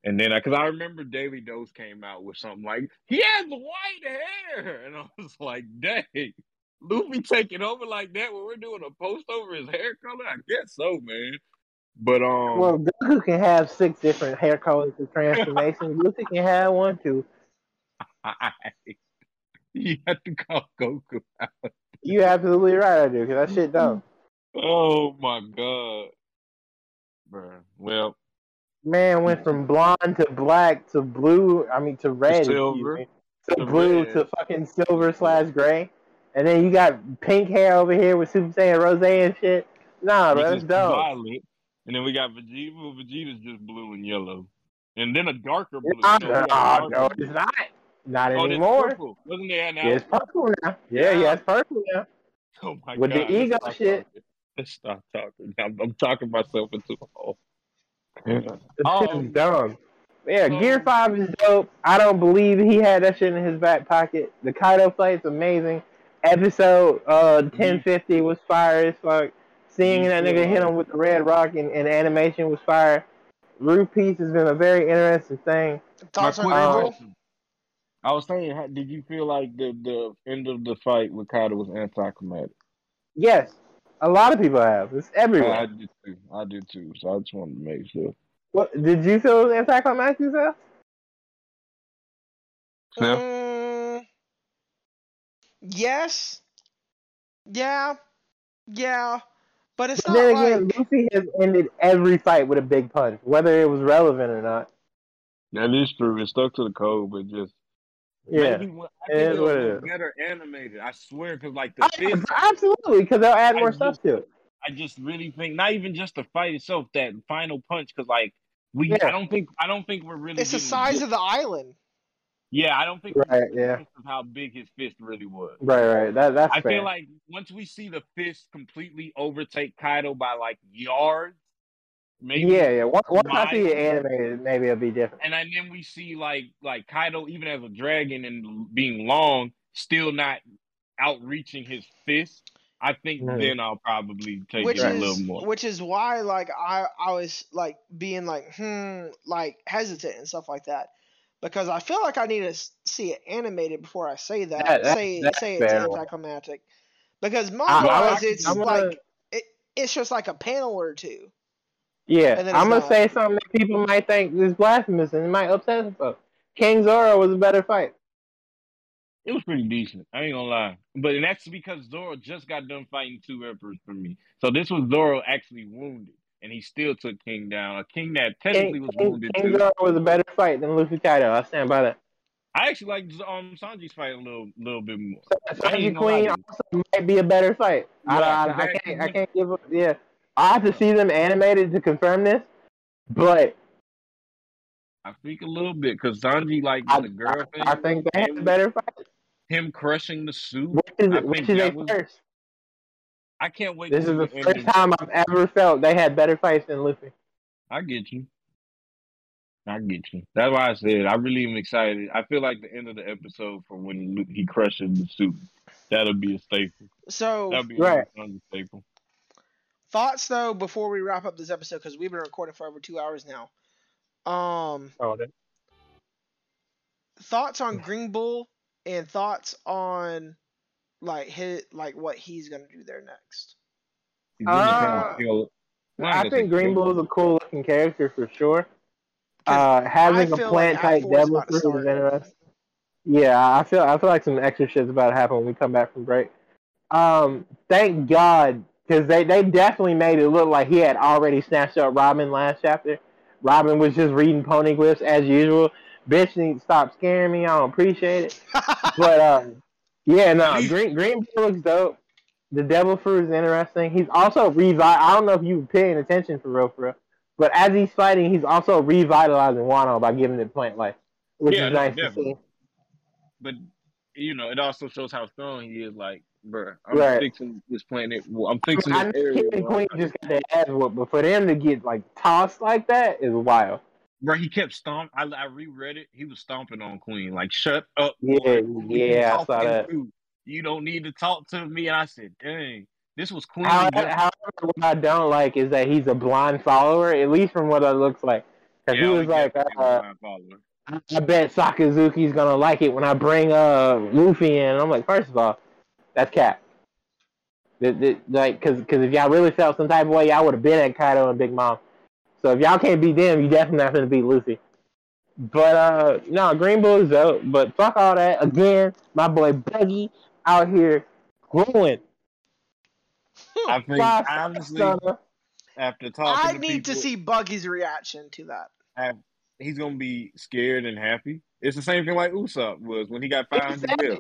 And then, because I remember Daily Dose came out with something like, he has white hair. [laughs] And I was like, dang, Luffy taking over like that when we're doing a post over his hair color? I guess so, man. But, um, Well, Goku can have six different hair colors of transformations. [laughs] Luffy can have one too. [laughs] you have to call Goku out. You absolutely right, I do, because that shit dumb. Oh, my God. Bruh. Well, Man went from blonde to black to blue. I mean to red. excuse silver, to, to blue red. to fucking silver slash gray. And then you got pink hair over here with Super Saiyan Rose and shit. Nah, bro, that's dumb. violet. And then we got Vegeta. Well, Vegeta's just blue and yellow. And then a darker blue. Nah, No, we darker no, it's not. Not Oh, that's anymore. purple. Wasn't there now? Yeah, it's purple now. Yeah, yeah, it's purple now. Oh my With the ego let's stop shit. talking. Let's stop talking. I'm, I'm talking myself into a hole. This shit Um, is dumb. Yeah, um, Gear 5 is dope. I don't believe he had that shit in his back pocket. The Kaido is amazing. Episode uh 1050 was fire as fuck. Seeing that nigga hit him with the Red Roc and, and animation was fire. Root Piece has been a very interesting thing. My Thoughts on Um, I was saying, how- did you feel like the, the end of the fight with Kaido was anticlimactic? Yes, a lot of people have. It's I, I everywhere. do too. I do too. So I just wanted to make sure. What did you feel it was anticlimactic yourself? Yeah. Mm, yes. Yeah. Yeah. But it's But not then like again, Luffy has ended every fight with a big punch, whether it was relevant or not. That is true. It stuck to the code, but just Yeah, maybe when- I It think it was better animated. I swear, because like the I- fist, absolutely, because they'll add I more just- stuff to it. I just really think not even just the fight itself, that final punch, because like we, Yeah. I don't think, I don't think we're really. it's the size good- of the island. Yeah, I don't think Right, yeah. of how big his fist really was. Right, right. That that's I fair. feel like once we see the fist completely overtake Kaido by like yards, maybe yeah, yeah. Once, once I see miles. it animated, maybe it'll be different. and then then we see like like Kaido even as a dragon and being long, still not outreaching his fist. I think Mhm. then I'll probably take which it a is little more. which is why like I I was like being like hmm like hesitant and stuff like that because I feel like I need to see it animated before I say that, That- that- say that's say it's fair. anticlimactic because I- manga I- wise it's I'm gonna- like it, it's just like a panel or two. Yeah, I'm gonna not. say something that people might think is blasphemous and it might upset some folks. King Zoro was a better fight. It was pretty decent. I ain't gonna lie, but and that's because Zoro just got done fighting two emperors for me. So this was Zoro actually wounded, and he still took King down. A king that technically King, was King, wounded King too. Zoro was a better fight than Luffy Kaido. I stand by that. I actually like um Sanji's fight a little little bit more. I Sanji Queen also might be a better fight. I, Yeah, I, I exactly. can't. I can't give. up. yeah, I have to see them animated to confirm this, but I think a little bit because Sanji like I, the girl thing, I, I think they had a better fight. him crushing the suit. Which is, I which is a first. I can't wait. This to is the first ending. time I've ever felt they had better fights than Luffy. I get you. I get you. That's why I said I really am excited. I feel like the end of the episode for when Luke, he crushes the suit. That'll be a staple. So That'll be Right. a staple. thoughts though before we wrap up this episode because we've been recording for over two hours now. Um, Oh, that- thoughts on Green Bull and thoughts on like hit like what he's gonna do there next. He's really trying Uh, to feel- well, I'm I gonna think say Green feel- Bull's a cool looking character for sure. Uh, having a plant like type Act Four devil about to fruit is interesting. Yeah, I feel I feel like some extra shit's about to happen when we come back from break. Um, thank God, because they, they definitely made it look like he had already snatched up Robin last chapter. Robin was just reading poneglyphs as usual. Bitch needs to stop scaring me. I don't appreciate it. [laughs] But um, yeah, no, Please. Green Green Bull looks dope. The Devil Fruit is interesting. He's also revi I don't know if you were paying attention for real, for real. But as he's fighting, he's also revitalizing Wano by giving it plant life, which Yeah, is nice definitely. to see. But you know, it also shows how strong he is. Like, bruh, I'm Right. fixing this planet. well, I'm fixing I this know area. And Queen just got their ass whooped, but for them to get like tossed like that is wild. Bro, he kept stomp. I, I reread it. He was stomping on Queen. Like, shut up. Yeah. You yeah, I saw that. to? You don't need to talk to me. And I said, dang, this was Queen. However, just- however, what I don't like is that he's a blind follower, at least from what it looks like. Because Yeah, he was like, uh. I bet Sakazuki's gonna like it when I bring uh Luffy in. I'm like, first of all, that's cap. The, the, like, cause, cause if y'all really felt some type of way, y'all would have been at Kaido and Big Mom. So if y'all can't beat them, you definitely not gonna beat Luffy. But uh, no, Green Bull's out. But fuck all that. Again, my boy Buggy out here growing. I think, Five honestly, stunner. after talking I to need to see Buggy's reaction to that. he's going to be scared and happy. It's the same thing like Usopp was when he got He 500 said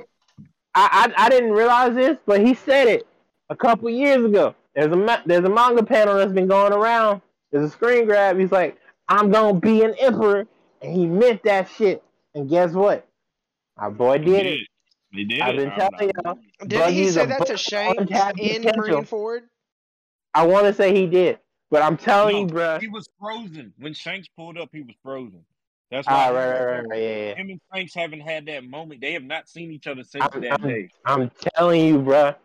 I, I I didn't realize this, but he said it a couple years ago. There's a there's a manga panel that's been going around. There's a screen grab. He's like, "I'm gonna be an emperor," and he meant that shit. And guess what? Our boy He did it. He did I've been I'm telling y'all. Did he Buggy's say a that bu- to Shanks untapped in potential. Marineford? I want to say he did, but I'm telling No, you, bruh. He was frozen. When Shanks pulled up, he was frozen. That's Ah, why right, right, right, right, yeah, yeah. him and Shanks haven't had that moment. They have not seen each other since I'm, that I'm- day. I'm telling you, bruh.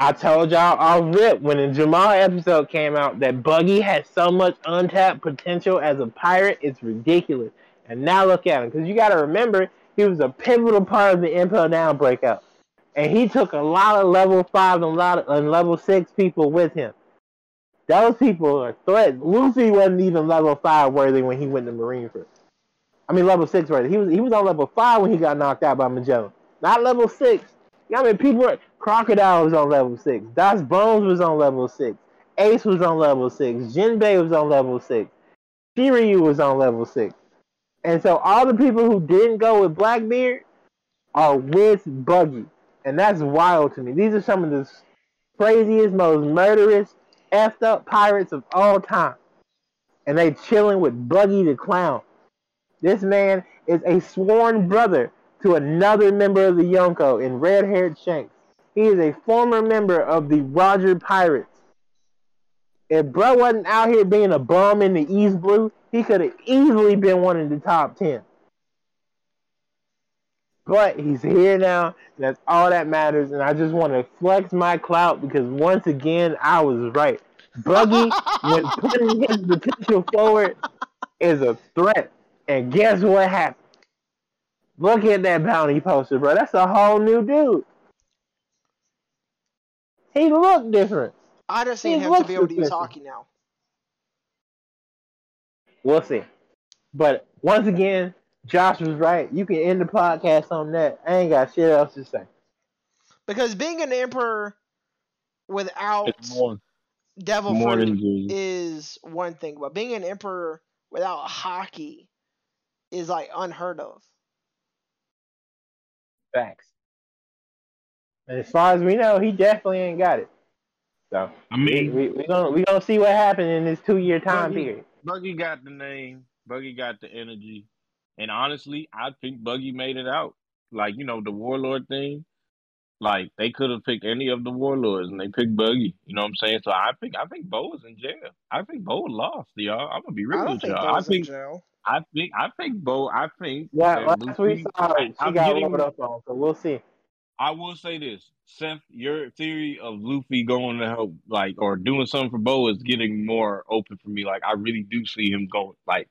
I told y'all rip when the Jamal episode came out that Buggy has so much untapped potential as a pirate, it's ridiculous. And now look at him, because you got to remember he was a pivotal part of the Impel Down breakout, and he took a lot of level five and a lot of and level six people with him. Those people are threats. Luffy wasn't even level five worthy when he went to Marineford. I mean level six worthy. He was he was on level five when he got knocked out by Magellan. Not level six. I mean people were Crocodile was on level six. Daz Bonez was on level six. Ace was on level six. Jinbei was on level six. Shiryu was on level six. And so all the people who didn't go with Blackbeard are with Buggy. And that's wild to me. These are some of the craziest, most murderous, effed up pirates of all time. And they chilling with Buggy the Clown. This man is a sworn brother to another member of the Yonko in red haired Shanks. He is a former member of the Roger Pirates. If bro wasn't out here being a bum in the East Blue, he could have easily been one of the top ten. But he's here now, and that's all that matters. And I just want to flex my clout because once again, I was right. Buggy, [laughs] when putting his potential forward, is a threat. And guess what happened? Look at that bounty poster, bro. That's a whole new dude. He looked different. I just He need him to be able to use Haki now. We'll see. But once again, Josh was right. You can end the podcast on that. I ain't got shit else to say. Because being an emperor without more, devil more fruit is one thing, but being an emperor without Haki is like unheard of. Facts. And as far as we know, he definitely ain't got it. So I we mean, we, we gonna we gonna see what happened in this two year time Buggy- period. Buggy got the name. Buggy got the energy. And honestly, I think Buggy made it out. Like, you know, the warlord thing. Like they could have picked any of the warlords and they picked Buggy. You know what I'm saying? So I think I think Bo is in jail. I think Bo lost, y'all. I'm gonna be real with y'all. I Bo's in think jail. I think I think Bo I think Yeah, that last we Luffy- saw she I'm got getting- loaded up on, so we'll see. I will say this, Seth, your theory of Luffy going to help, like, or doing something for Bo is getting more open for me. Like, I really do see him going, like,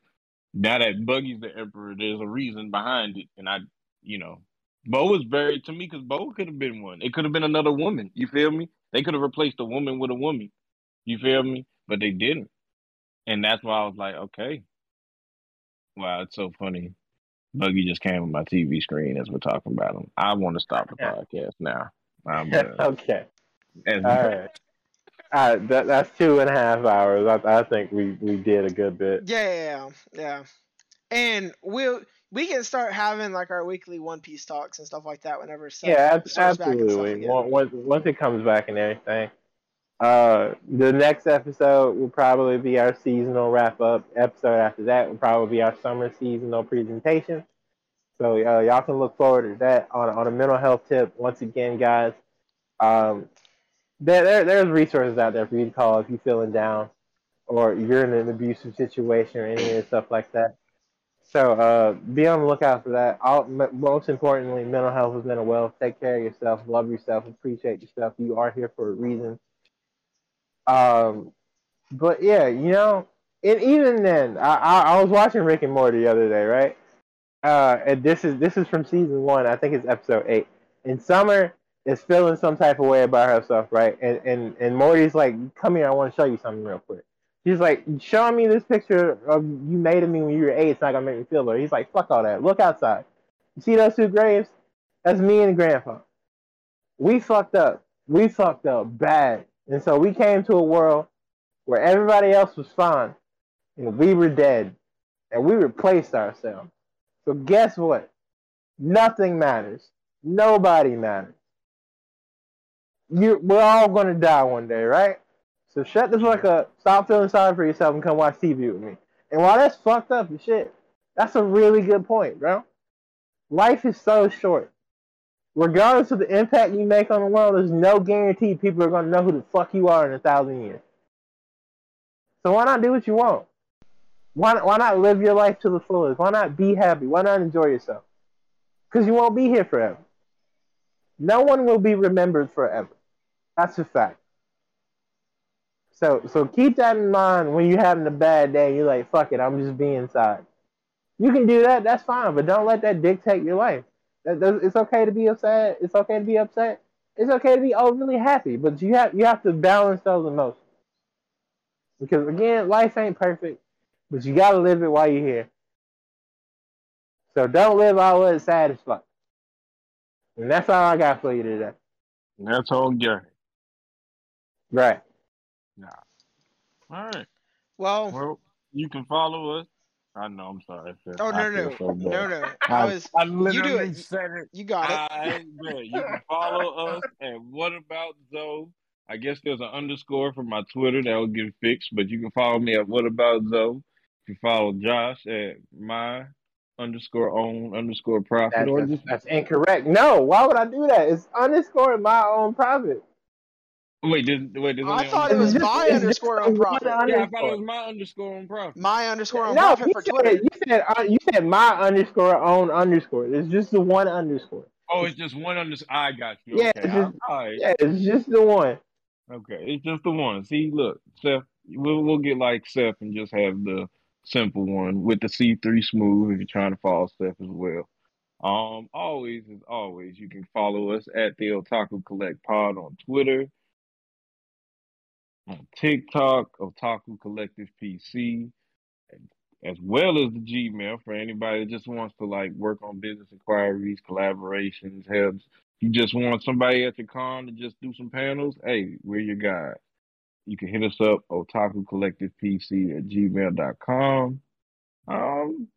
now that Buggy's the Emperor, there's a reason behind it. And I, you know, Bo is very, to me, because Bo could have been one. It could have been another woman. You feel me? They could have replaced a woman with a woman. You feel me? But they didn't. And that's why I was like, okay. Wow, it's so funny. Buggy just came on my TV screen as we're talking about him. I want to stop the Yeah. podcast now. I'm [laughs] okay. And- All right. All right, that, that's two and a half hours. I, I think we, we did a good bit. Yeah, yeah, yeah, yeah. And we'll we can start having like our weekly One Piece talks and stuff like that whenever. Stuff Yeah, ab- starts back absolutely. Once, once- once it comes back and everything. Uh, the next episode will probably be our seasonal wrap up. Episode after that will probably be our summer seasonal presentation. So uh, y'all can look forward to that on on a mental health tip. Once again, guys, um, there, there there's resources out there for you to call if you're feeling down or you're in an abusive situation or any of stuff like that. So uh, be on the lookout for that. All, most importantly, mental health is mental wealth. Take care of yourself. Love yourself. Appreciate yourself. You are here for a reason. Um, but yeah, you know, and even then, I, I, I was watching Rick and Morty the other day, right? Uh, and this is this is from season one. I think it's episode eight. And Summer is feeling some type of way about herself, right? And and and Morty's like, "Come here, I want to show you something real quick." She's like, "Show me this picture of you made of me when you were eight. It's not gonna make me feel better." He's like, "Fuck all that. Look outside. You see those two graves? That's me and Grandpa. We fucked up. We fucked up bad. And so we came to a world where everybody else was fine, and we were dead, and we replaced ourselves. So guess what? Nothing matters. Nobody matters. You, we're all gonna die one day, right? So shut the fuck up. Stop feeling sorry for yourself and come watch TV with me. And while that's fucked up and shit, that's a really good point, bro. Life is so short. Regardless of the impact you make on the world, there's no guarantee people are gonna know who the fuck you are in a thousand years. So why not do what you want? Why not, why not live your life to the fullest? Why not be happy? Why not enjoy yourself? Because you won't be here forever. No one will be remembered forever. That's a fact. So so keep that in mind when you're having a bad day. You're like, fuck it, I'm just being sad. You can do that. That's fine, but don't let that dictate your life. That, that- it's okay to be upset. It's okay to be upset. It's okay to be overly happy, but you have you have to balance those emotions. Because again, life ain't perfect, but you gotta live it while you're here. So don't live all it sad as fuck. And that's all I got for you today. And that's all Gary. Right. Nah. All right. Well, Well, you can follow us. I know. I'm sorry. Seth. oh I no no so no no. I I, was I you do it. said it. You got it. I bet. You can follow us at What About Zoe. I guess there's an underscore for my Twitter that will get fixed, but you can follow me at What About Zoe. You can follow Josh at my underscore own underscore profit That's, or that's, just that's incorrect. No, why would I do that? It's underscore my own profit. Wait. Does, wait. Does I thought it was my underscore on one profit. yeah, I thought it was my underscore on profit. My underscore on No, profit for said, Twitter. you said uh, you said my underscore own underscore. It's just the one underscore. Oh, it's just one underscore. I got you. Yeah, Okay. it's just- all right. Yeah, it's just the one. Okay, it's just the one. See, look, Seth, we'll we'll get like Seth and just have the simple one with the C three smooth if you're trying to follow Seth as well. Um, always as always, you can follow us at the Otaku Collect Pod on Twitter, on TikTok, Otaku Collective PC, as well as the Gmail for anybody that just wants to like work on business inquiries, collaborations, helps. You just want somebody at your con to just do some panels, hey, we're your guy. You can hit us up, Otaku Collective PC at gmail.com. Um,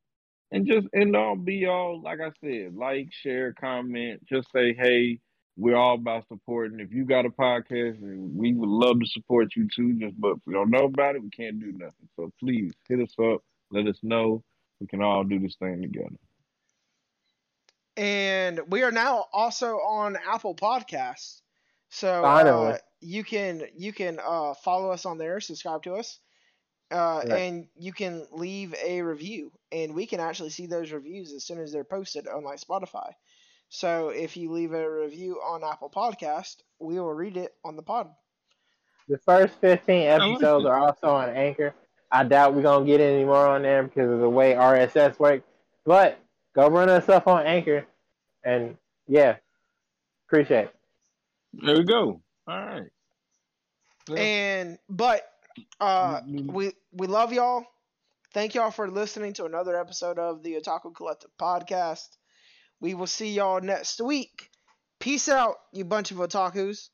and just end all be all, like I said, like, share, comment, just say, hey, we're all about supporting. If you got a podcast, and we would love to support you too. Just but if we don't know about it, we can't do nothing. So please hit us up, let us know. We can all do this thing together. and we are now also on Apple Podcasts. So Finally. uh, you can you can uh, follow us on there, subscribe to us, uh, Right. and you can leave a review, and we can actually see those reviews as soon as they're posted, unlike Spotify. So if you leave a review on Apple Podcast, we will read it on the pod. The first 15 episodes are also on Anchor. I doubt we're going to get any more on there because of the way RSS works. But go run us up on Anchor. And yeah, appreciate it. There we go. All right. Yeah. And but uh, Mhm. we we love y'all. Thank y'all for listening to another episode of the Otaku Collective podcast. We will see y'all next week. Peace out, you bunch of otakus.